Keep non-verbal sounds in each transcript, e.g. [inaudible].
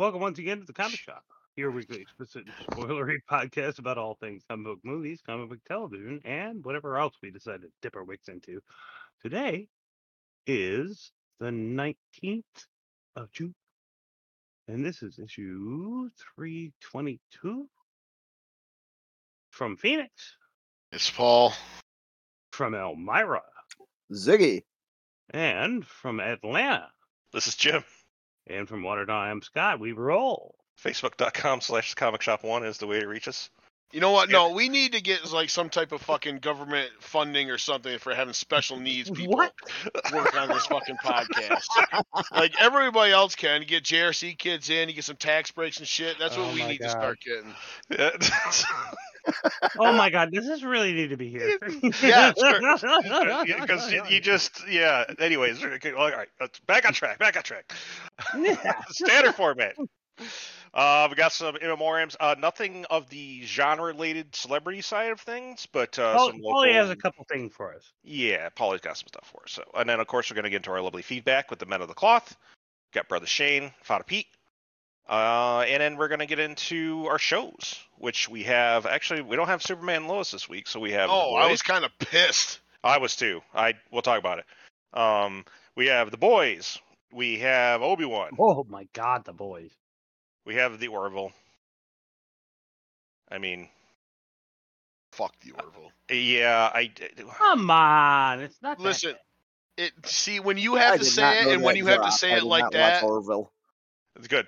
welcome once again to the Comic Shop. Your weekly explicit spoilery [laughs] podcast about all things comic book movies, comic book television, and whatever else we decide to dip our wicks into. Today is the 19th of June. And this is issue 322 from Phoenix, It's Paul. from Elmira, Ziggy. and from Atlanta, This is Jim. And from Watertown. I'm Scott. We roll. Facebook.com slash comic shop one is the way to reach us. You know what? No, we need to get like some type of fucking government funding or something for having special needs [laughs] people What? work on this fucking podcast. like everybody else can. You get JRC kids in, you get some tax breaks and shit. That's what Oh we my need to start getting. [laughs] Oh my [laughs] god, this really need to be here? [laughs] Yeah, Because [laughs] you, you just, yeah. Anyways, all right. let's- Back on track. Back on track. Standard format. Uh, we got some in memoriams. Uh, nothing of the genre-related celebrity side of things, but uh, Paul, some Paulie has a couple things for us. Yeah, Paulie's got some stuff for us. So, and then of course we're gonna get into our lovely feedback with the men of the cloth. Got brother Shane, Father Pete, uh, and then we're gonna get into our shows, which we have. Actually, we don't have Superman and Lois this week, so we have. The Oh, I was kind of pissed. I was too. I we'll talk about it. Um, we have the boys. We have Obi Wan. Oh my god, the boys. We have the Orville. I mean, Fuck the Orville. yeah, I. Come on, it's not. Listen, bad. it. See, when you I have to say it, and when that you have to drop. say I it did like not that, Watch Orville. It's good.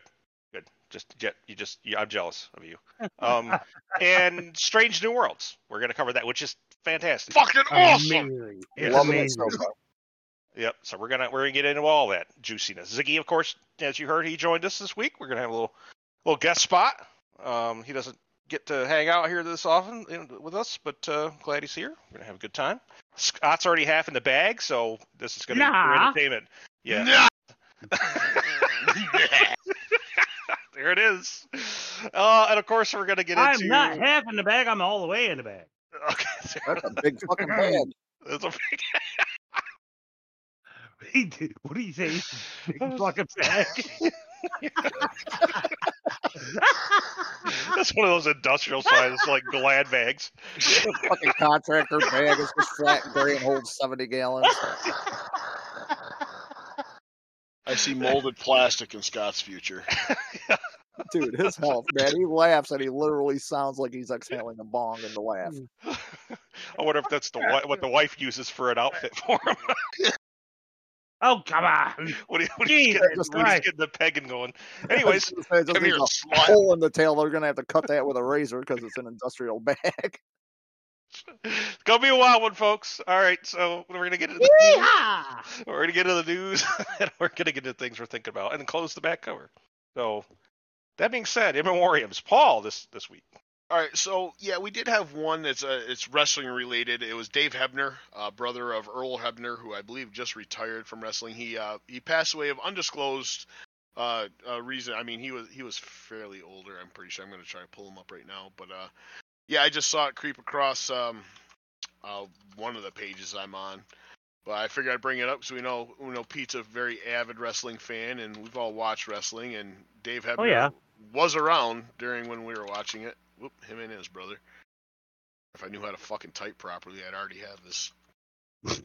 Good. Just get you just yeah, I'm jealous of you. [laughs] Um and Strange New Worlds. We're gonna cover that, which is fantastic. fucking awesome. Amazing. It's Loving it so far. Yep. So we're gonna we're gonna get into all that juiciness. Ziggy, of course, as you heard, he joined us this week. We're gonna have a little little guest spot. Um he doesn't get to hang out here this often you with us, but uh glad he's here. We're gonna have a good time. Scott's already half in the bag, so this is gonna be pure Nah. entertainment. Yeah. Nah. [laughs] [laughs] there it is. Uh, and of course, we're gonna get into I'm into. not half in the bag. I'm all the way in the bag. Okay, [laughs] That's a big fucking bag. that's a big. [laughs] He did- what do you say? Big fucking bag. [laughs] That's one of those industrial size like glad bags. Fucking contractor bag is just flat and gray and holds 70 gallons. I see molded plastic in Scott's future. [laughs] Dude, his health, man. He laughs and he literally sounds like he's exhaling a bong in the laugh. Hmm. [laughs] I wonder if that's the wi- what the wife uses for an outfit for him. [laughs] oh come on. when, he, when, he's Jesus getting, when he's Christ. getting the pegging going. Anyways, Just say, Come here, a slut. hole in the tail. They're gonna have to cut that with a razor because it's an industrial bag. It's [laughs] gonna be a wild one, folks. All right, so we're gonna get into the Yeehaw! we're gonna get into the news [laughs] and we're gonna get into things we're thinking about and close the back cover. So that being said, in memoriams, Paul this this week. All right, so yeah, we did have one that's uh, it's wrestling related. It was Dave Hebner, uh, brother of Earl Hebner, who I believe just retired from wrestling. He uh, he passed away of undisclosed uh, uh, reason. I mean, he was he was fairly older. I'm pretty sure. I'm gonna try to pull him up right now, but uh, yeah, I just saw it creep across um, uh, one of the pages I'm on. But I figured I'd bring it up because we know we know Pete's a very avid wrestling fan, and we've all watched wrestling. And Dave Hebner Oh, yeah. was around during when we were watching it. Whoop, him and his brother. If I knew how to fucking type properly, I'd already have this. [laughs]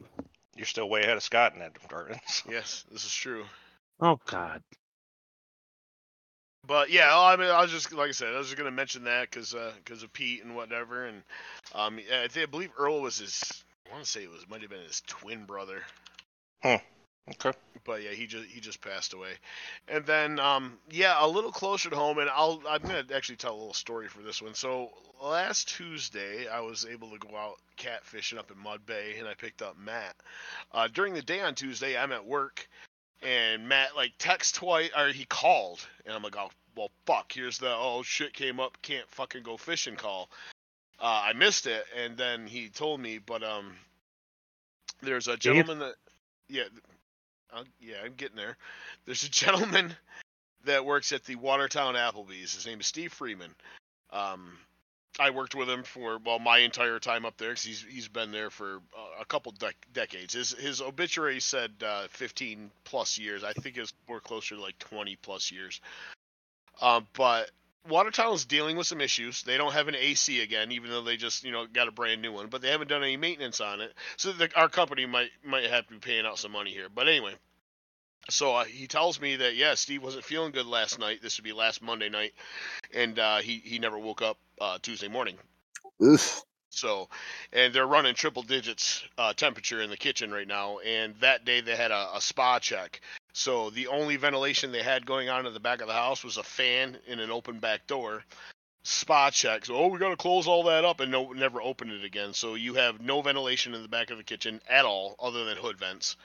You're still way ahead of Scott in that department. [laughs] Yes, this is true. Oh god. But yeah, I mean, I was just like I said, I was just gonna mention that because because of Pete and whatever, and um, I, think, I believe Earl was his. I want to say it was might have been his twin brother. Hmm. Okay. but yeah, he just he just passed away. And then um yeah, a little closer to home and I'll I'm going to actually tell a little story for this one. So last Tuesday, I was able to go out catfishing up in Mud Bay and I picked up Matt. Uh during the day on Tuesday, I'm at work and Matt like text twice or he called and I'm like, "Oh, well fuck, here's the oh shit came up, can't fucking go fishing call." Uh I missed it and then he told me, but um there's a gentleman that yeah, yeah, I'm getting there. There's a [laughs] gentleman that works at the Watertown Applebee's. His name is Steve Freeman. Um, I worked with him for well my entire time up there because he's he's been there for uh, a couple dec- decades. His his obituary said uh, 15 plus years. I think it's more closer to like 20 plus years. Um, but Watertown is dealing with some issues. They don't have an AC again, even though they just you know got a brand new one. But they haven't done any maintenance on it, so the, our company might might have to be paying out some money here. But anyway, so uh, he tells me that yeah, Steve wasn't feeling good last night. This would be last Monday night, and uh, he he never woke up uh, Tuesday morning. Oof. So, and they're running triple digits uh, temperature in the kitchen right now. And that day they had a, a spa check. So the only ventilation they had going on in the back of the house was a fan in an open back door. Spa check. So, oh, we got to close all that up and no, never open it again. So you have no ventilation in the back of the kitchen at all, other than hood vents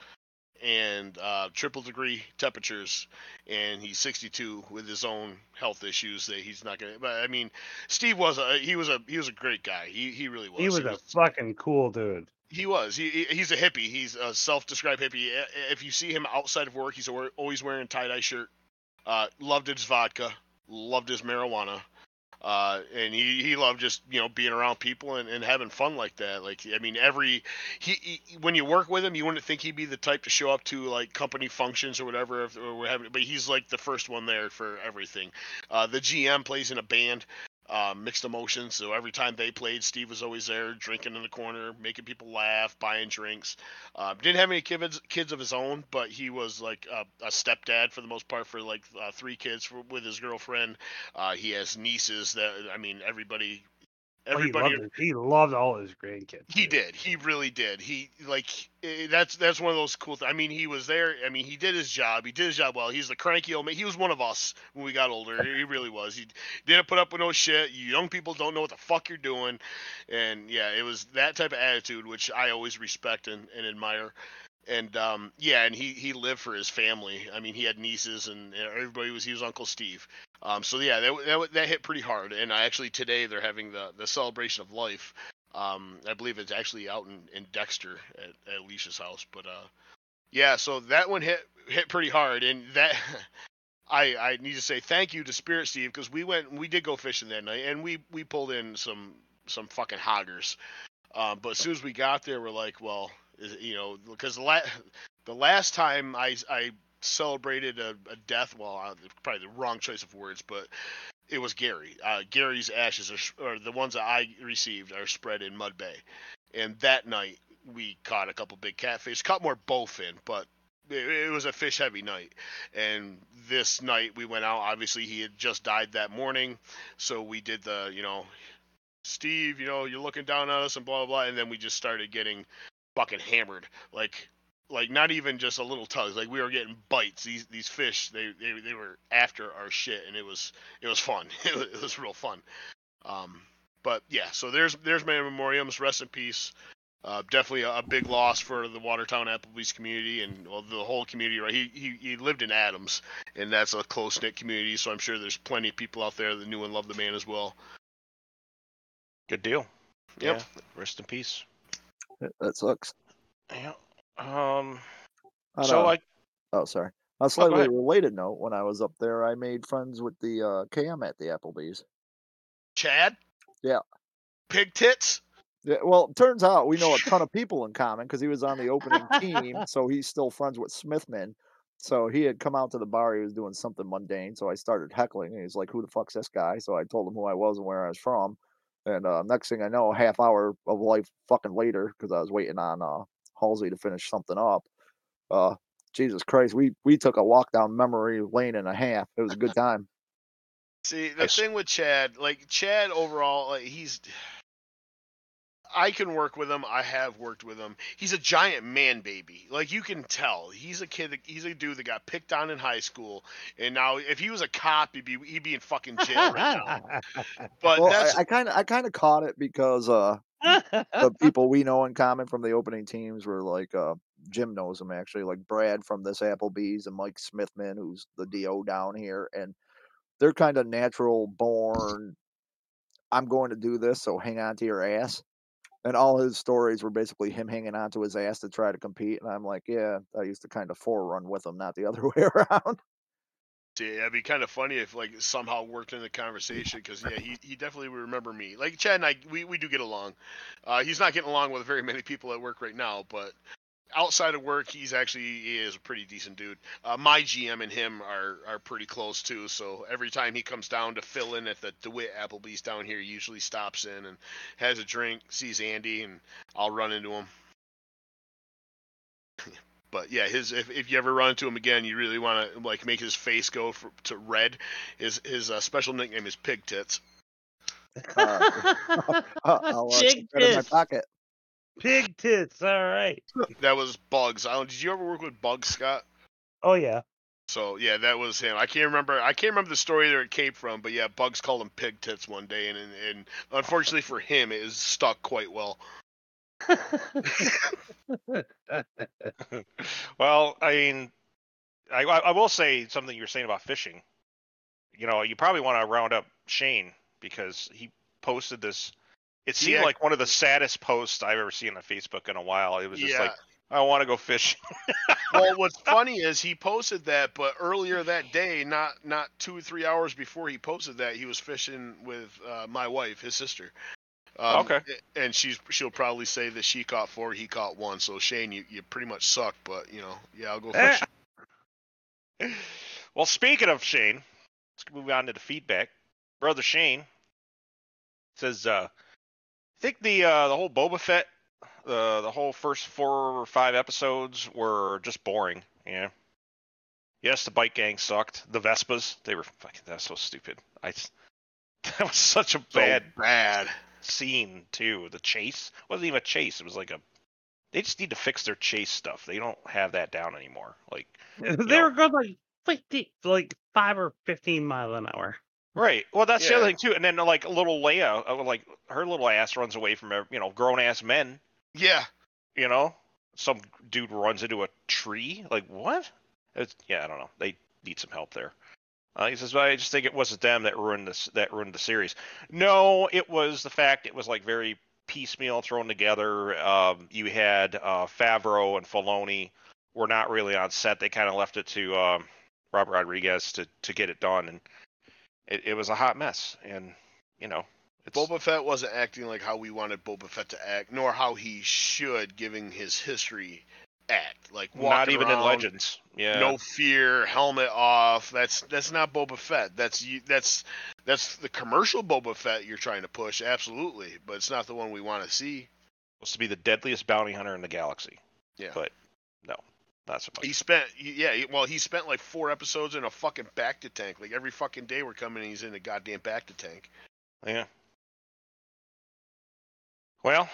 and uh, triple degree temperatures, and he's 62 with his own health issues that he's not gonna. But I mean, Steve was a he was a he was a great guy. He he really was. He was a fucking cool dude. He was. He, he- he's a hippie. He's a self-described hippie. If you see him outside of work, he's always wearing a tie-dye shirt. Uh, loved his vodka. Loved his marijuana. Uh, and he, he loved just you know being around people and, and having fun like that. Like I mean, every he, he when you work with him, you wouldn't think he'd be the type to show up to like company functions or whatever. If or we're having, but he's like the first one there for everything. Uh, the GM plays in a band uh, mixed emotions. So every time they played, Steve was always there, drinking in the corner, making people laugh, buying drinks. Uh, didn't have any kids kids of his own, but he was like a, a stepdad for the most part for like uh, three kids for, with his girlfriend. Uh, he has nieces that I mean everybody. Everybody, he, loved he loved all his grandkids. he too. did. He really did. He like eh, that's that's one of those cool. Th- I mean, he was there. I mean, he did his job. He did his job well. He's the cranky old man. He was one of us when we got older. He really was. He didn't put up with no shit. You young people don't know what the fuck you're doing, and yeah, it was that type of attitude which I always respect and, and admire. And um, yeah, and he he lived for his family. I mean, he had nieces and everybody was he was Uncle Steve. Um, so yeah, that, that that hit pretty hard. And I actually today they're having the the celebration of life. Um, I believe it's actually out in, in Dexter at, at Alicia's house. But uh, yeah, so that one hit hit pretty hard, and that [laughs] I I need to say thank you to Spirit Steve because we went we did go fishing that night, and we we pulled in some some fucking hoggers. Um, but as soon as we got there, we're like, well, you know, because the, la- [laughs] the last time I I celebrated a, a death, well, uh, probably the wrong choice of words, but it was Gary. Uh, Gary's ashes are, are the ones that I received are spread in Mud Bay, and that night we caught a couple big catfish, caught more bowfin, but it, it was a fish heavy night. And this night we went out. Obviously, he had just died that morning, so we did the you know, Steve, you know, you're looking down at us and blah blah blah, and then we just started getting fucking hammered, like like not even just a little tugs like we were getting bites these these fish they they, they were after our shit and it was it was fun [laughs] it was, it was real fun um but yeah so there's there's my memoriams rest in peace uh, definitely a, a big loss for the Watertown Applebee's community and well, the whole community. Right, he, he he lived in Adams, and that's a close knit community. So I'm sure there's plenty of people out there that knew and loved the man as well. Good deal. Yep. Yeah. Rest in peace. That sucks. Yeah. Um. On So a- I. oh, sorry. On a slightly ahead. related note, when I was up there, I made friends with the uh, Cam at the Applebee's. Chad. Yeah. Pig tits. Yeah, well, it turns out we know a ton of people in common because he was on the opening team, [laughs] so he's still friends with Smithman. So he had come out to the bar. He was doing something mundane. So I started heckling. And he's like, "Who the fuck's this guy?" So I told him who I was and where I was from. And uh, next thing I know, a half hour of life fucking later, because I was waiting on uh, Halsey to finish something up. Uh, Jesus Christ, we we took a walk down memory lane and a half. It was a good [laughs] time. See, the Nice. thing with Chad, like Chad overall, like he's I can work with him. I have worked with him. He's a giant man baby. Like you can tell. He's a kid that, he's a dude that got picked on in high school and now if he was a cop, he'd be he'd be in fucking jail right now. [laughs] But well, that's I kind of I kind of caught it because uh, the [laughs] people we know in common from the opening teams were like uh, Jim knows him actually, like Brad from this Applebee's and Mike Smithman, who's the DO down here, and they're kind of natural born. I'm going to do this, so hang on to your ass. And all his stories were basically him hanging on to his ass to try to compete. And I'm like, yeah, I used to kind of forerun with him, not the other [laughs] way around. See, it'd be kind of funny if like somehow worked in the conversation because yeah, he, he definitely would remember me. Like Chad and I, we, we do get along. Uh, he's not getting along with very many people at work right now, but outside of work, he's actually he is a pretty decent dude. Uh, my GM and him are are pretty close too. So every time he comes down to fill in at the DeWitt Applebee's down here, he usually stops in and has a drink, sees Andy, and I'll run into him. [laughs] but yeah, his if, if you ever run into him again, you really want to like make his face go for, to red. His his uh, special nickname is Pig Tits. [laughs] Uh, [laughs] I'll uh, Pig keep in my pocket. Pig tits. All right. [laughs] That was Bugs. I don't, did you ever work with Bugs, Scott? Oh yeah. So yeah, that was him. I can't remember. I can't remember the story that it came from, but yeah, Bugs called him Pig Tits one day, and and, and unfortunately for him, it is stuck quite well. [laughs] well, I mean, I, I will say something you were saying about fishing. You know, you probably want to round up Shane because he posted this. It seemed Yeah. like one of the saddest posts I've ever seen on Facebook in a while. It was just yeah. like, I want to go fishing. [laughs] well, what's funny is he posted that, but earlier that day, not not two or three hours before he posted that, he was fishing with uh, my wife, his sister. Um, Okay. And she's she'll probably say that she caught four, he caught one. So Shane, you, you pretty much suck, but you know, yeah, I'll go Eh. fishing. [laughs] well, speaking of Shane, let's move on to the feedback. Brother Shane says, uh, I think the uh, the whole Boba Fett, uh, the whole first four or five episodes were just boring. Yeah. Yes, the bike gang sucked. The Vespas, they were fucking. That's so stupid. I [laughs] That was such a So bad bad. Scene too. The chase wasn't even a chase. It was like a. They just need to fix their chase stuff. They don't have that down anymore. Like. [laughs] they know. were going like 50, like five or fifteen mile an hour. Right. Well, that's the other thing too. And then like a little Leia, uh, like her little ass runs away from you know grown ass men. Yeah. You know, some dude runs into a tree. Like what? It's, yeah, I don't know. They need some help there. Uh, he says, well, I just think it wasn't them that ruined this that ruined the series. No, it was the fact it was like very piecemeal thrown together. Um, you had uh, Favreau and Filoni were not really on set. They kind of left it to um, Robert Rodriguez to to get it done, and it, it was a hot mess. And you know, it's Boba Fett wasn't acting like how we wanted Boba Fett to act, nor how he should, given his history, act. Like not even in Legends. Yeah. No fear, helmet off. That's that's not Boba Fett. That's you. That's that's the commercial Boba Fett you're trying to push, absolutely. But it's not the one we want to see. supposed to be the deadliest bounty hunter in the galaxy. Yeah. But no, not so much. He spent, yeah, well, he spent like four episodes in a fucking bacta tank. Like every fucking day we're coming, he's in a goddamn bacta tank. Yeah. Well,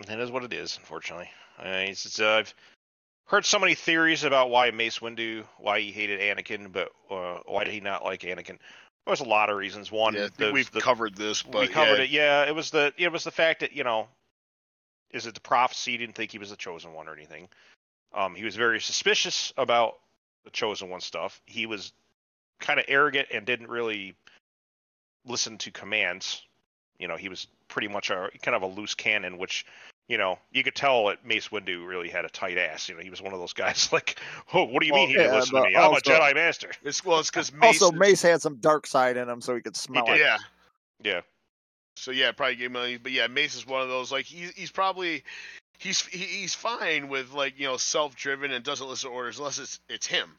it is what it is, unfortunately. It's, uh, I've heard so many theories about why Mace Windu, why he hated Anakin, but uh, why did he not like Anakin? There's a lot of reasons. One, yeah, I the, we've the, covered this, but we covered yeah, it. Yeah, it was the it was the fact that you know, is it the prophecy? He didn't think he was the chosen one or anything. Um, he was very suspicious about the chosen one stuff. He was kind of arrogant and didn't really listen to commands. You know, he was pretty much a kind of a loose cannon, which you know you could tell that Mace Windu really had a tight ass. You know, he was one of those guys [laughs] like, oh, what do you Well, mean he didn't listen to me? I'm a Jedi Master. [laughs] It's well, it's because [laughs] Mace. Also, Mace had some dark side in him, so he could smell it. yeah. Yeah. So yeah, probably gave money, but yeah, Mace is one of those like he's he's probably he's he, he's fine with like you know self-driven and doesn't listen to orders unless it's it's him.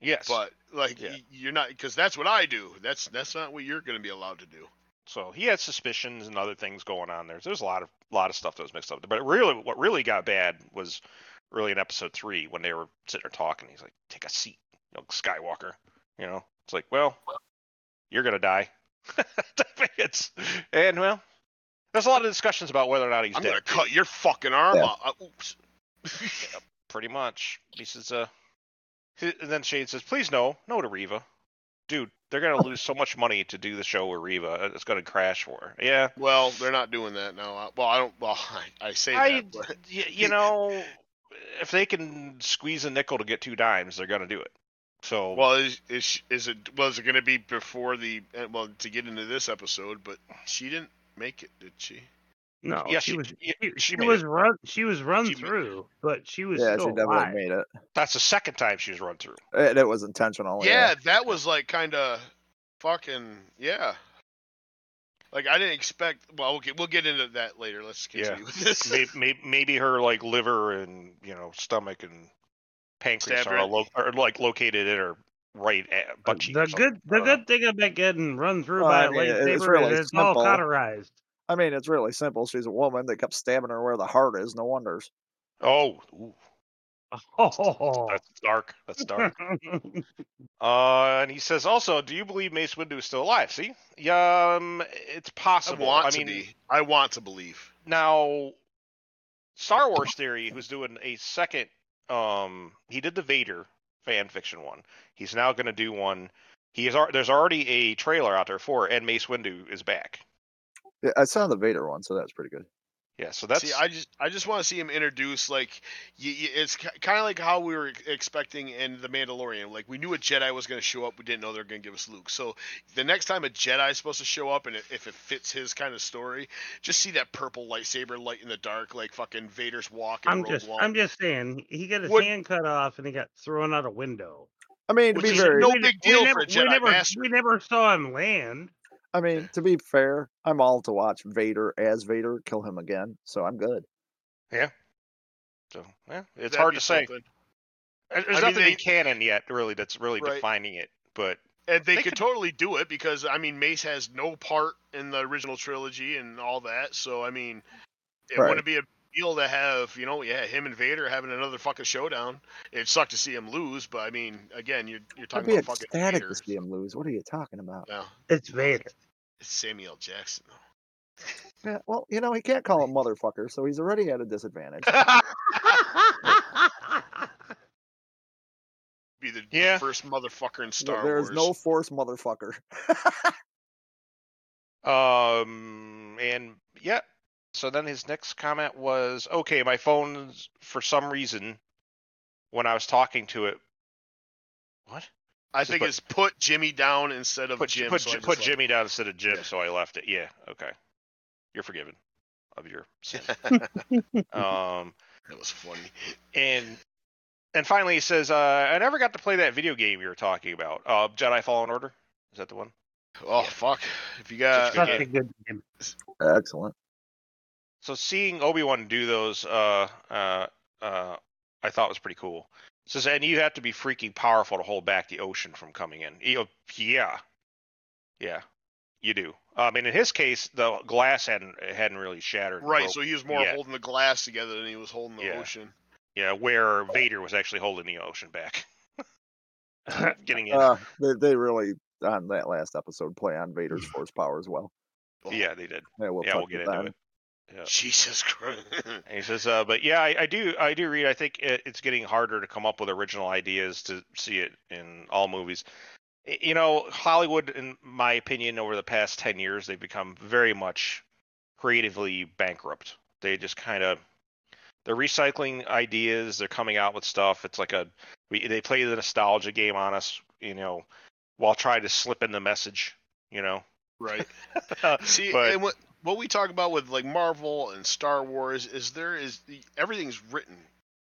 Yes. But like Yeah. you're not because that's what I do. That's that's not what you're going to be allowed to do. So he had suspicions and other things going on there. So there's a lot of lot of stuff that was mixed up. But really, what really got bad was really in episode three when they were sitting there talking. He's like, "Take a seat, you know, Skywalker." You know, it's like, well, you're gonna die. [laughs] it's and well, there's a lot of discussions about whether or not he's I'm dead. going to cut your fucking arm Yeah. off. Uh, oops. [laughs] Pretty much. He says, uh, and then Shane says, "Please no, no to Reva." Dude, they're gonna lose so much money to do the show with Reva. It's gonna crash for her. Yeah, well, they're not doing that now. Uh, Well, I don't. Well, [laughs] I, I say I, that, but y- you [laughs] know, if they can squeeze a nickel to get two dimes, they're gonna do it. So well, is is, is it was it going to be before the uh, well to get into this episode? But she didn't make it, did she? No, Yeah, she, she- was. yeah, She, she she made was it. run. She was run She ma- through, but she was Yeah, she definitely alive. made it. That's the second time she was run through. Eh, and it was intentional. yeah, that was like kind of fucking yeah. Like I didn't expect. Well, okay, we'll get into that later. Let's Yeah. with this. maybe, [laughs] maybe, maybe her like liver and you know stomach and pancreas Stab are, lo- are like located in her right at butt uh, cheek. The good, the I good thing about getting run through Well, by I a mean, it- it's lightsaber really is it's all cauterized. I mean, it's really simple. She's a woman. They kept stabbing her where the heart is. No wonders. Oh, ooh, Oh, [laughs] that's dark. That's dark. uh, and he says also, do you believe Mace Windu is still alive? See, yeah, um, it's I possible. I mean, to be. I want to believe. now Star Wars Theory, who's doing a second, um, he did the Vader fan fiction one. He's now going to do one. He is. There's already a trailer out there for it, and Mace Windu is back. Yeah, I saw the Vader one, so that's pretty good. Yeah, so that's See, I just, I just want to see him introduce like, y- y- it's kind of like how we were expecting in the Mandalorian. Like we knew a Jedi was going to show up, we didn't know they're going to give us Luke. So the next time a Jedi is supposed to show up, and it, if it fits his kind of story, just see that purple lightsaber light in the dark, like fucking Vader's walk in I'm Rogue just, One. I'm just saying, he got his What- hand cut off and he got thrown out a window. I mean, to Which be is very, no We- big we deal never, for a Jedi we never, Master. We never saw him land. I mean, to be fair, I'm all to watch Vader as Vader kill him again, so I'm good. Yeah. So yeah, it's That'd hard to say. something. There's I mean, nothing they- in canon yet, really, that's really Right. defining it. But And they, They could, could- totally do it because I mean Mace has no part in the original trilogy and all that. So I mean, it Right. wouldn't be a deal to have you know yeah him and Vader having another fucking showdown. It sucked to see him lose, but I mean again you're you're I'd talking be about fucking ecstatic Vader. to see him lose. What are you talking about? No, It's Vader. it's Samuel Jackson though. Yeah, well, you know, he can't call him motherfucker, so he's already at a disadvantage. [laughs] [laughs] Be the Yeah. first motherfucker in Star there Wars. is no force motherfucker. [laughs] Um, and yeah. So then his next comment was, "Okay, my phone for some reason, when I was talking to it, what? I Just think put- it's put Jimmy down instead of Put Jim. put so I Ji- put left Jimmy down instead of Jim, Yeah. so I left it. Yeah, okay, you're forgiven of your sin. [laughs] um, That was funny. and and finally he says, uh, I never got to play that video game you were talking about. Uh, Jedi Fallen Order. Is that the one? Oh Yeah. fuck! If you got Such Such a good game. Excellent. So seeing Obi Wan do those, uh, uh, uh, I thought was pretty cool. It says, and you have to be freaking powerful to hold back the ocean from coming in. You know, yeah, yeah, you do. I mean, in his case, the glass hadn't hadn't really shattered. right, so he was more yet. holding the glass together than he was holding the Yeah. ocean. Yeah, where Vader was actually holding the ocean back, [laughs] getting in. Uh, they, they really, on that last episode, play on Vader's [laughs] force power as well. Oh, yeah, they did. Yeah, we'll, yeah, we'll get on into that. it. Yeah. Jesus Christ. [laughs] He says, uh, but yeah, I, I do, I do read. I think it, it's getting harder to come up with original ideas to see it in all movies. You know, Hollywood, in my opinion, over the past ten years, they've become very much creatively bankrupt. They just kind of, they're recycling ideas. They're coming out with stuff. It's like a, we, they play the nostalgia game on us, you know, while trying to slip in the message. You know, Right. [laughs] See, But- and what what we talk about with like Marvel and Star Wars is there is everything's written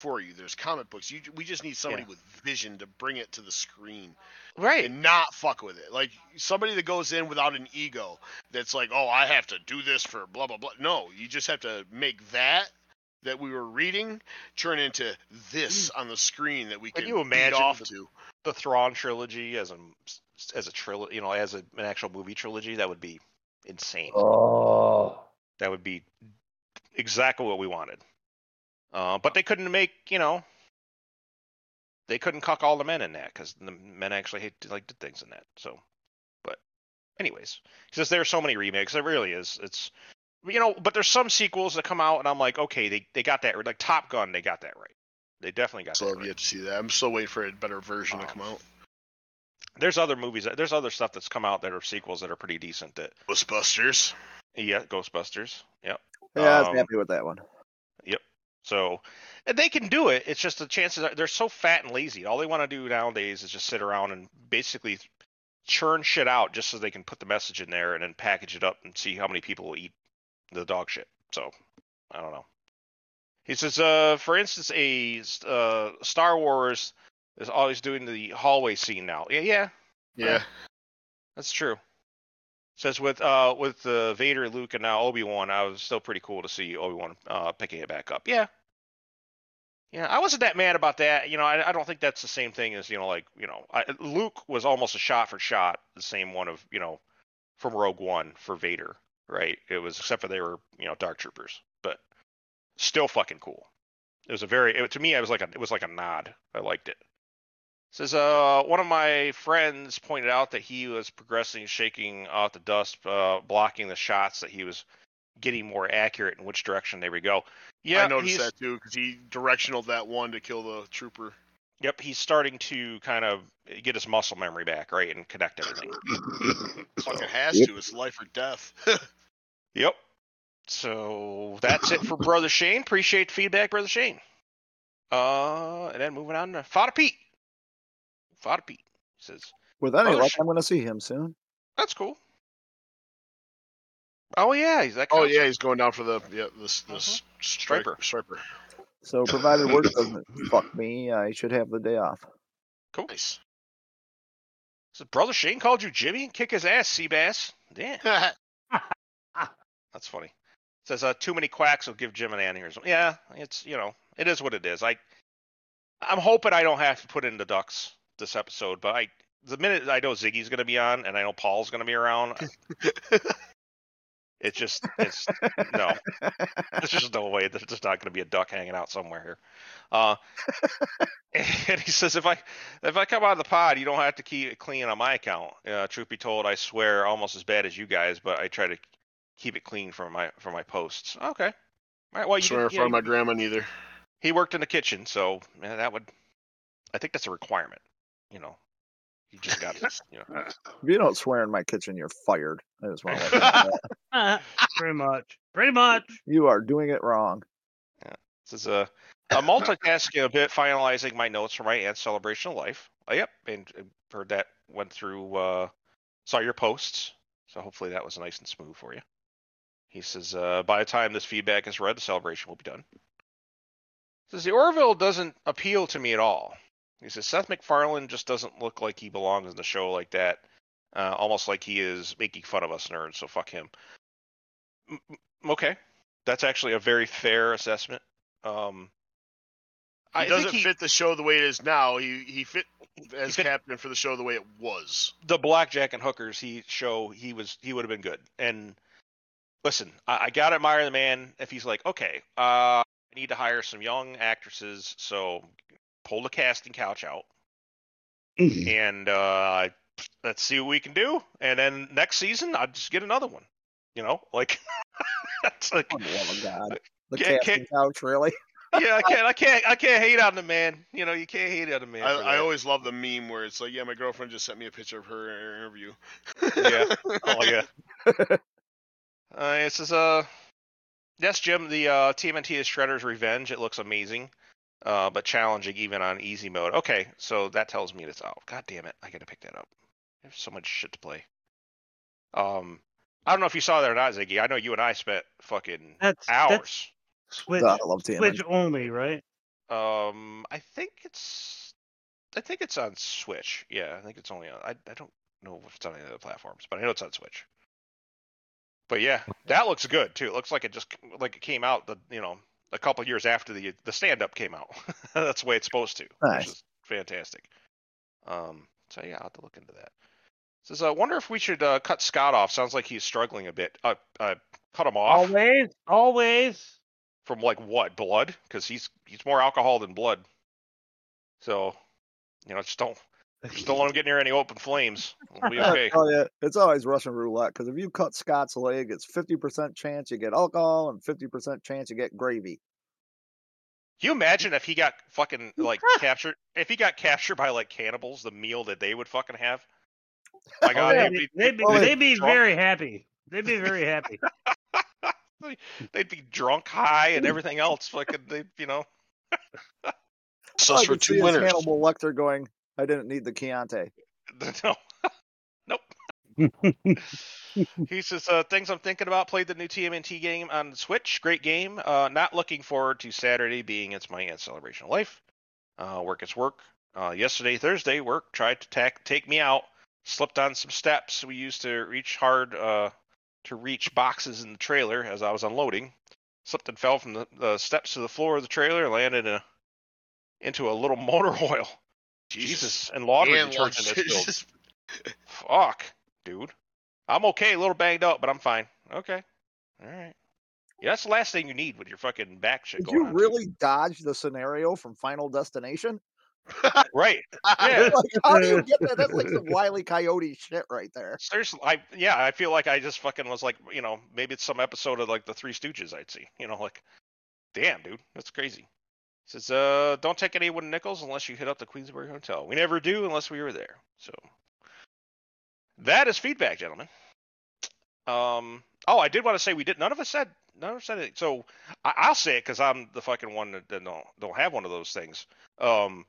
for you. There's comic books. You we just need somebody Yeah. with vision to bring it to the screen right? and not fuck with it. Like somebody that goes in without an ego that's like, "Oh, I have to do this for blah blah blah." No, you just have to make that that we were reading turn into this mm. on the screen that we Can can you imagine off the- to. the Thrawn trilogy as a as a trilogy, you know, as a, an actual movie trilogy, that would be insane. Oh. That would be exactly what we wanted. Uh, but they couldn't make, you know, they couldn't cuck all the men in that because the men actually hate like did things in that. So, but anyways, he says there's so many remakes. There really is. It's you know, but there's some sequels that come out and I'm like, okay, they they got that like Top Gun, they got that right. They definitely got So that I've right. yet to see that. I'm still waiting for a better version to Um, come out. There's other movies. There's other stuff that's come out that are sequels that are pretty decent. That Ghostbusters. yeah, Ghostbusters. Yep. Yeah, I was Um, happy with that one. Yep. So, and they can do it. It's just the chances are they're so fat and lazy. All they want to do nowadays is just sit around and basically churn shit out just so they can put the message in there and then package it up and see how many people will eat the dog shit. So I don't know. He says, uh, for instance, a uh, Star Wars is always doing the hallway scene now. Yeah, yeah, Yeah. that's true. Says with uh with uh, Vader, Luke, and now Obi Wan, I was still pretty cool to see Obi Wan uh picking it back up. Yeah, yeah, I wasn't that mad about that. You know, I, I don't think that's the same thing as you know, like you know, I, Luke was almost a shot for shot the same one of you know from Rogue One for Vader, right? It was except for they were you know Dark Troopers, but still fucking cool. It was a very it, to me, it was like a it was like a nod. I liked it. Says uh one of my friends pointed out that he was progressing, shaking off the dust, uh, blocking the shots that he was getting more accurate in which direction they would go. Yeah, I noticed that too because he directional that one to kill the trooper. Yep, he's starting to kind of get his muscle memory back, right, and connect everything. [coughs] Fucking has Yep. to. It's life or death. [laughs] Yep. So that's it for Brother Shane. Appreciate the feedback, Brother Shane. Uh, and then moving on to Fada Pete. Fada Pete says, With any luck, I'm going to see him soon. "That's cool." Oh yeah, he's that. oh yeah, he's going down for the yeah this Uh-huh. this Striper. striper. Striper. So, provided work doesn't fuck me, I should have the day off. cool. Nice. So Brother Shane called you Jimmy and kick his ass, Seabass. Yeah, [laughs] that's funny. Says uh, too many quacks will give Jim an aneurysm. Yeah, it's you know it is what it is. I I'm hoping I don't have to put in the ducks this episode, but I the minute I know Ziggy's gonna be on and I know Paul's gonna be around, [laughs] it's just it's no, there's just no way. There's just not gonna be a duck hanging out somewhere here. Uh, [laughs] and he says if I if I come out of the pod, you don't have to keep it clean on my account. Uh, truth be told, I swear almost as bad as you guys, but I try to keep it clean for my for my posts. Okay. All right. Well, you Swear in did, yeah, front of my grandma neither. he worked in the kitchen, so yeah, that would. I think that's a requirement. You know, you just got to. You know. [laughs] If you don't swear in my kitchen, you're fired. I just want to let you know that. [laughs] Pretty much. Pretty much. You are doing it wrong. Yeah. This is a, a multitasking a bit, finalizing my notes for my aunt's celebration of life. Oh, yep, and uh, heard that went through. Uh, saw your posts, so hopefully that was nice and smooth for you. He says, uh, by the time this feedback is read, the celebration will be done. Says the Orville doesn't appeal to me at all. He says Seth MacFarlane just doesn't look like he belongs in the show like that. Uh, almost like he is making fun of us nerds. So fuck him. M- okay, that's actually a very fair assessment. Um, He I doesn't think he, fit the show the way it is now. He he fit as fit- captain for the show the way it was. the blackjack and hookers he show he was he would have been good. And listen, I, I gotta admire the man if he's like, okay, uh, I need to hire some young actresses, so pull the casting couch out and uh, let's see what we can do. And then next season, I'll just get another one. You know, like [laughs] it's like For the God. The Can't- casting couch, really? [laughs] yeah, I can't, I can't, I can't hate on the man. You know, you can't hate on the man. I, I always love the meme where it's like, yeah, my girlfriend just sent me a picture of her in her interview. Yeah. [laughs] Oh yeah. uh, this is uh, yes, Jim. The uh, TMNT is Shredder's Revenge. It looks amazing, uh, but challenging even on easy mode. Okay, so that tells me it's out. God damn it, I gotta pick that up. There's so much shit to play. Um, I don't know if you saw that or not, Ziggy. I know you and I spent fucking That's hours. That's Switch. God, I love TMNT. Switch only, right? Um, I think it's, I think it's on Switch. Yeah, I think it's only on. I I don't know if it's on any other platforms, but I know it's on Switch. But yeah, that looks good too. It looks like it just like it came out the you know a couple years after the the stand up came out. [laughs] That's the way it's supposed to, Nice. which is fantastic. Um, so yeah, I'll have to look into that. Says, I wonder if we should uh, cut Scott off. Sounds like he's struggling a bit. Uh, uh, cut him off Always, always. from like what blood? Because he's he's more alcohol than blood. So, you know, just don't just don't let him get near any open flames. We'll be [laughs] okay. tell ya, it's always Russian roulette because if you cut Scott's leg, it's 50% chance you get alcohol and 50% chance you get gravy. Can you imagine if he got fucking like [laughs] captured? If he got captured by like cannibals, the meal that they would fucking have. My oh, God, Yeah, he'd be, they'd be, they'd be oh, very happy. They'd be very happy. [laughs] they'd be drunk, high, and everything else. Fucking, they, you know. Sus I for could see two his winners. Hannibal Lecter going, I didn't need the Chianti. [laughs] No. nope. [laughs] He says uh, things I'm thinking about. Played the new TMNT game on Switch. Great game. Uh, not looking forward to Saturday being it's my aunt's celebration of life. Uh, work is work. Uh, yesterday, Thursday, work tried to tack, take me out. Slipped on some steps we used to reach hard uh, to reach boxes in the trailer as I was unloading. Slipped and fell from the, the steps to the floor of the trailer. Landed in a, into a little [laughs] motor oil. Jesus, and laundry And detergent laundry- that's spilled. Fuck, dude. I'm okay, a little banged up, but I'm fine. Okay. All right. Yeah, that's the last thing you need with your fucking back shit Did going you on. really dodge the scenario from Final Destination? [laughs] Right. Yeah. like, how do you get that? That's like some [laughs] wily coyote shit right there. Seriously, I yeah, I feel like I just fucking was like, you know, maybe it's some episode of like the Three Stooges I'd see. You know, like, damn, dude, that's crazy. Says, uh, don't take any wooden nickels unless you hit up the Queensbury Hotel. We never do unless we were there. So that is feedback, gentlemen. Um. Oh, I did want to say we did. None of us said. None of us said it. So I, I'll say it because I'm the fucking one that, that don't don't have one of those things. Um.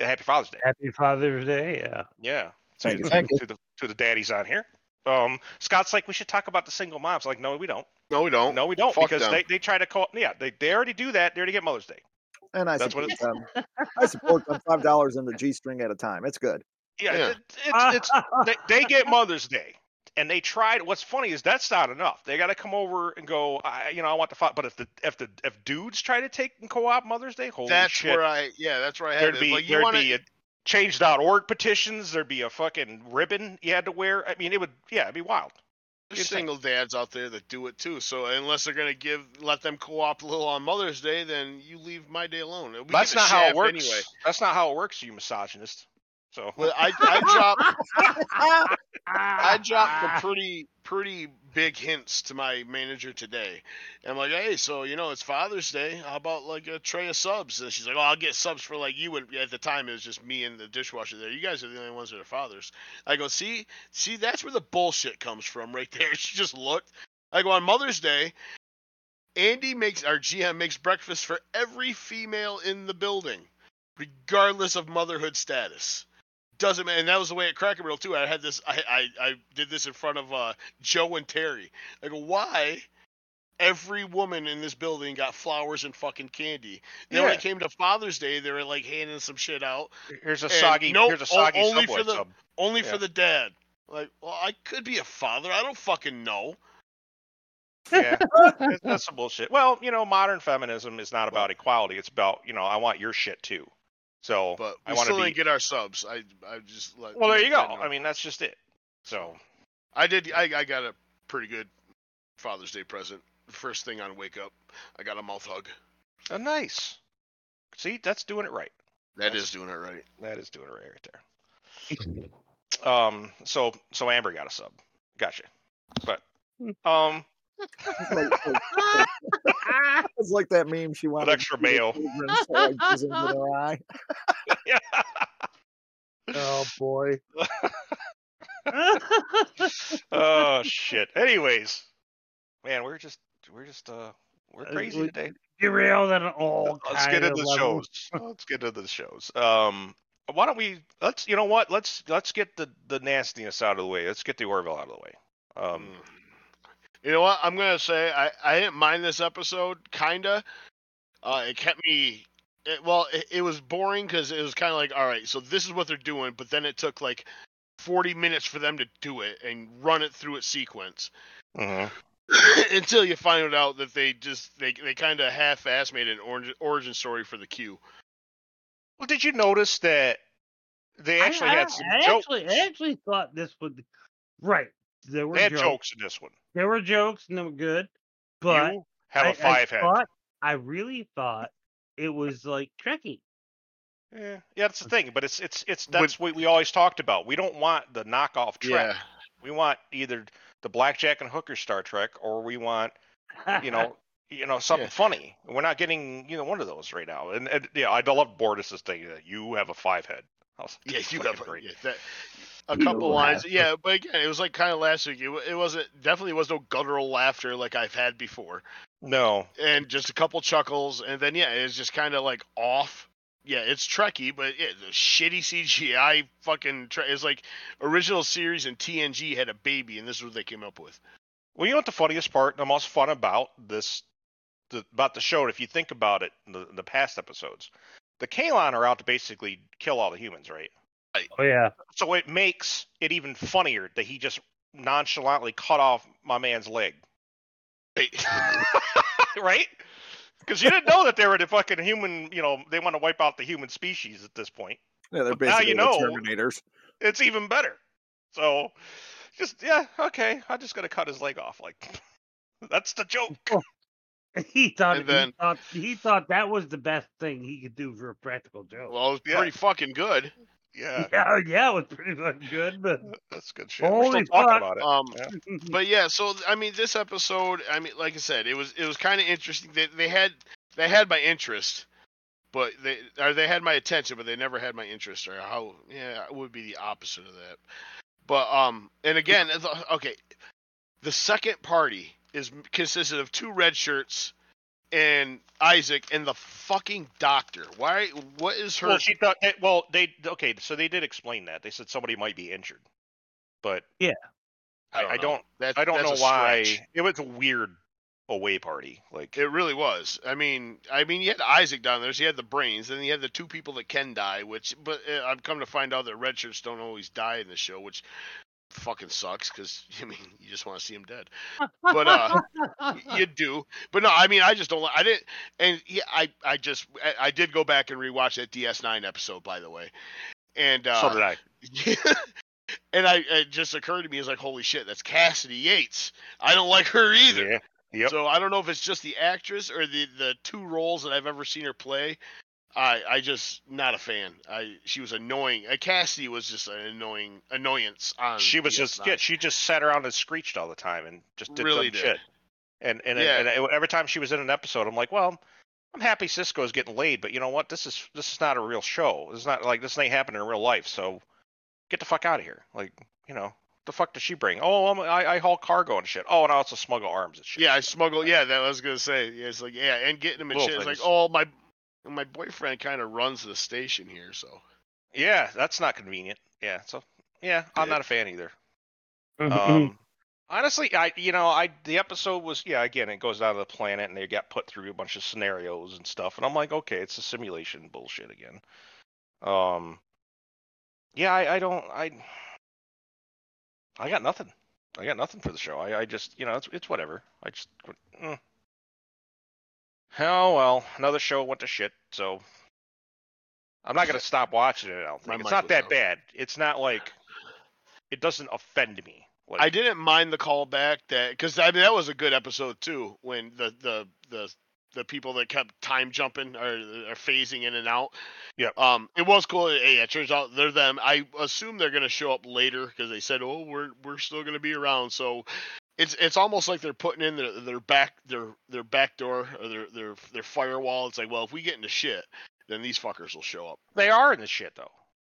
Happy Father's Day. Happy Father's Day. Yeah. Yeah. Thank to, you, thank you. to the to the daddies on here. Um, Scott's like we should talk about the single moms. Like, no, we don't. No, we don't. No, we don't Fuck because them. they, they try to call. Yeah, they, they already do that. They already get Mother's Day. And I That's what support them. I support them five dollars in the G string at a time. It's good. Yeah, Yeah. it- it's, it's they, they get Mother's Day, and they tried. What's funny is that's not enough. They got to come over and go. I, you know, I want the. fight. But if the if the if dudes try to take and co-op Mother's Day, holy That's shit! where I. Yeah, that's where I had there'd it. be Like, you there'd wanna, be a change.org petitions. There'd be a fucking ribbon you had to wear. I mean, it would. Yeah, it'd be wild. There's insane. single dads out there that do it too. So unless they're gonna give let them co-op a little on Mother's Day, then you leave my day alone. We That's not how it works. Anyway, That's not how it works, you misogynist. So well, I I dropped [laughs] [laughs] I [laughs] dropped a pretty pretty big hints to my manager today. And I'm like, hey, so you know it's Father's Day. How about like a tray of subs? And she's like, oh, I'll get subs for like you. And at the time, it was just me and the dishwasher there. You guys are the only ones that are fathers. I go, see, see, that's where the bullshit comes from, right there. [laughs] She just looked. I go on Mother's Day. Andy makes our GM makes breakfast for every female in the building, regardless of motherhood status doesn't matter. And that was the way at Cracker Barrel too. I had this. I I, I did this in front of uh, Joe and Terry. I go, why? Every woman in this building got flowers and fucking candy. Then when it came to Father's Day, they were like handing some shit out, here's a And soggy nope, here's a o- soggy only subway for the- sub. only Yeah. for the dad. Like, well, I could be a father. I don't fucking know. Yeah, [laughs] that's, that's some bullshit. Well, you know, modern feminism is not about equality. It's about you know, I want your shit too. So But I we want to still be. didn't get our subs. I I just like. well, there you go. know. I mean, that's just it. So I did. I, I got a pretty good Father's Day present. First thing on wake up, I got a mouth hug. uh, nice. See, that's doing it right. That That's- is doing it right. That is doing it right, right there. [laughs] Um, so so Amber got a sub. Gotcha. But [laughs] um, [laughs] It's like, like- it's like that meme she wanted. extra to see the mayo. children, so it goes into their eye. yeah. oh boy. [laughs] oh shit. Anyways, man, we're just we're just uh we're Uh, crazy we- today. Derailed on all Let's get kind into the levels. shows. Let's get into the shows. Um, why don't we? Let's. You know what? Let's let's get the the nastiness out of the way. Let's get the Orville out of the way. Um, Mm. You know what? I'm gonna say I, I didn't mind this episode, kinda. Uh, it kept me. It, well, it, it was boring because it was kind of like, all right, so this is what they're doing, but then it took like 40 minutes for them to do it and run it through its sequence mhm. [laughs] until you find out that they just they they kind of half-ass made an origin, origin story for the Q. Well, did you notice that they actually I, had some I jokes? actually, I actually thought this would. Right. There were they had jokes. jokes in this one. There were jokes and they were good. But you have I, a five I head. thought, I really thought it was like Trekkie. Yeah, yeah, that's the thing. But it's it's it's that's what we always talked about. We don't want the knockoff Trek. Yeah. We want either the blackjack and hooker Star Trek, or we want you know, [laughs] you know, something Yeah. funny. We're not getting, you know, one of those right now. And, and yeah, I love Bortus's thing that you have a five head. I was- Yeah, [laughs] you fucking got great. yeah, that. A couple lines, that. yeah, but again, it was like kind of last week. It, it wasn't definitely was no guttural laughter like I've had before. No, and just a couple chuckles, and then yeah, it's just kind of like off. yeah, it's Trekkie, but yeah, the shitty CGI fucking tre- it's like original series and TNG had a baby, and this is what they came up with. Well, you know what the funniest part, and the most fun about this, the, about the show, if you think about it, in the, in the past episodes, the Kaylon are out to basically kill all the humans, right? Oh yeah. So it makes it even funnier that he just nonchalantly cut off my man's leg, [laughs] Right. right? Because you didn't know that they were the fucking human. You know, they want to wipe out the human species at this point. Yeah, they're Now basically you the know. Terminators. It's even better. So, just yeah, okay. I'm just gonna cut his leg off. Like, [laughs] that's the joke. Oh. He thought And then- he thought he thought that was the best thing he could do for a practical joke. well, it was Yeah. pretty fucking good. Yeah, [laughs] yeah, yeah, it was pretty fucking good, but that's good shit. We're Holy still talking about it. Um, Yeah. [laughs] but yeah, so I mean, this episode, I mean, like I said, it was it was kind of interesting. They they had they had my interest, but they or they had my attention, but they never had my interest. Or how? Yeah, it would be the opposite of that. But um, and again, okay, the second party is consisted of two red shirts and Isaac and the fucking doctor. Why? What is her? Well, she thought. That, well, they okay. So they did explain that. They said somebody might be injured, but I, I know. don't. That- I don't know why. stretch. It was a weird away party. Like, It really was. I mean, I mean, you had Isaac down there. So you had the brains, and you had the two people that can die. Which, but uh, I've come to find out that red shirts don't always die in the show, which fucking sucks. Because [laughs] I mean, you just want to see him dead. But uh, [laughs] you do. But no, I mean, I just don't. I didn't. And yeah, I, I just, I, I did go back and rewatch that DS9 episode, by the way. And uh, so did I. [laughs] and I, it just occurred to me, is like, holy shit, that's Cassidy Yates. I don't like her either. Yeah. Yep. So I don't know if it's just the actress or the the two roles that I've ever seen her play. I I just not a fan. I she was annoying. Uh, Cassidy was just an annoying annoyance on. she was just DS9. yeah. She just sat around and screeched all the time and just did Really dumb did. shit. And and, Yeah. and and every time she was in an episode, I'm like, well, I'm happy Sisko's getting laid, but you know what? This is this is not a real show. This is not like this ain't happening in real life. So get the fuck out of here. Like you know, the fuck does she bring? Oh, I'm, I I haul cargo and shit. Oh, and I also smuggle arms and shit. Yeah, I smuggle. Yeah, that I was gonna say. Yeah, it's like yeah, and getting him and Little shit. It's like oh my, my boyfriend kind of runs the station here, so Yeah, that's not convenient. Yeah, so yeah, I'm Yeah. not a fan either. Mm-hmm. Um, honestly, I you know I the episode was yeah again it goes down to the planet and they got put through a bunch of scenarios and stuff and I'm like okay it's a simulation bullshit again. Um, yeah I, I don't I I got nothing. I got nothing for the show. I, I just you know it's it's whatever. I just mm. Oh well another show went to shit so. I'm not gonna stop watching it. I don't [laughs] think it's not that bad. It's not like it doesn't offend me. Like, I didn't mind the callback that because I mean that was a good episode too when the the the the people that kept time jumping or, or phasing in and out. Yeah. Um, it was cool. Hey, it turns out they're them. I assume they're gonna show up later because they said, "Oh, we're we're still gonna be around." So it's it's almost like they're putting in their their back their their back door or their their their firewall. It's like, well, if we get into shit, then these fuckers will show up. They are in the shit though.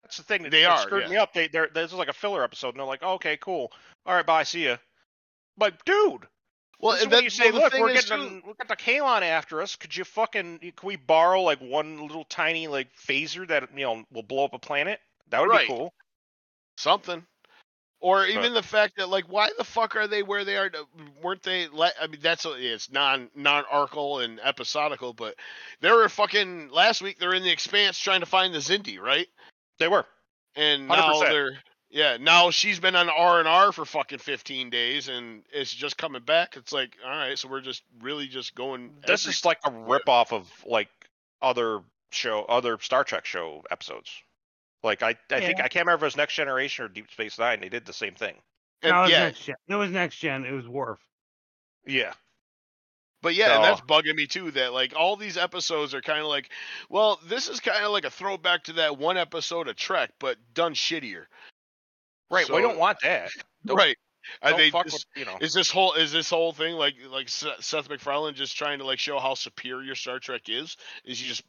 That's the thing that They are, screwed yeah. me up. They they're this is like a filler episode, and they're like, okay, cool, all right, bye, see ya. Like, dude, Well, and then you say, well, look, we're getting too- we got the Kaylon after us. Could you fucking can we borrow like one little tiny like phaser that you know will blow up a planet? That would Right. be cool. something. Or But- even the fact that like why the fuck are they where they are? Weren't they? le- I mean that's it's non non arcal and episodical, but they were fucking last week. They're in the expanse trying to find the Xindi, right? They were. And now 100%. they're yeah. Now she's been on R and R for fucking fifteen days, and it's just coming back. It's like all right, so we're just really just going. This every- is like a rip off of like other show, other Star Trek show episodes. Like I, I think I can't remember if it was Next Generation or Deep Space Nine. They did the same thing. and no, it was yeah, next gen. It was next gen. It was Worf. Yeah. But yeah, and that's bugging me too. That like all these episodes are kind of like, well, this is kind of like a throwback to that one episode of Trek, but done shittier. Right. we don't want that. [laughs] Don't- right. Are Don't they fuck just- with, you know. is this whole is this whole thing like like Seth Seth MacFarlane just trying to like show how superior Star Trek is? Is he just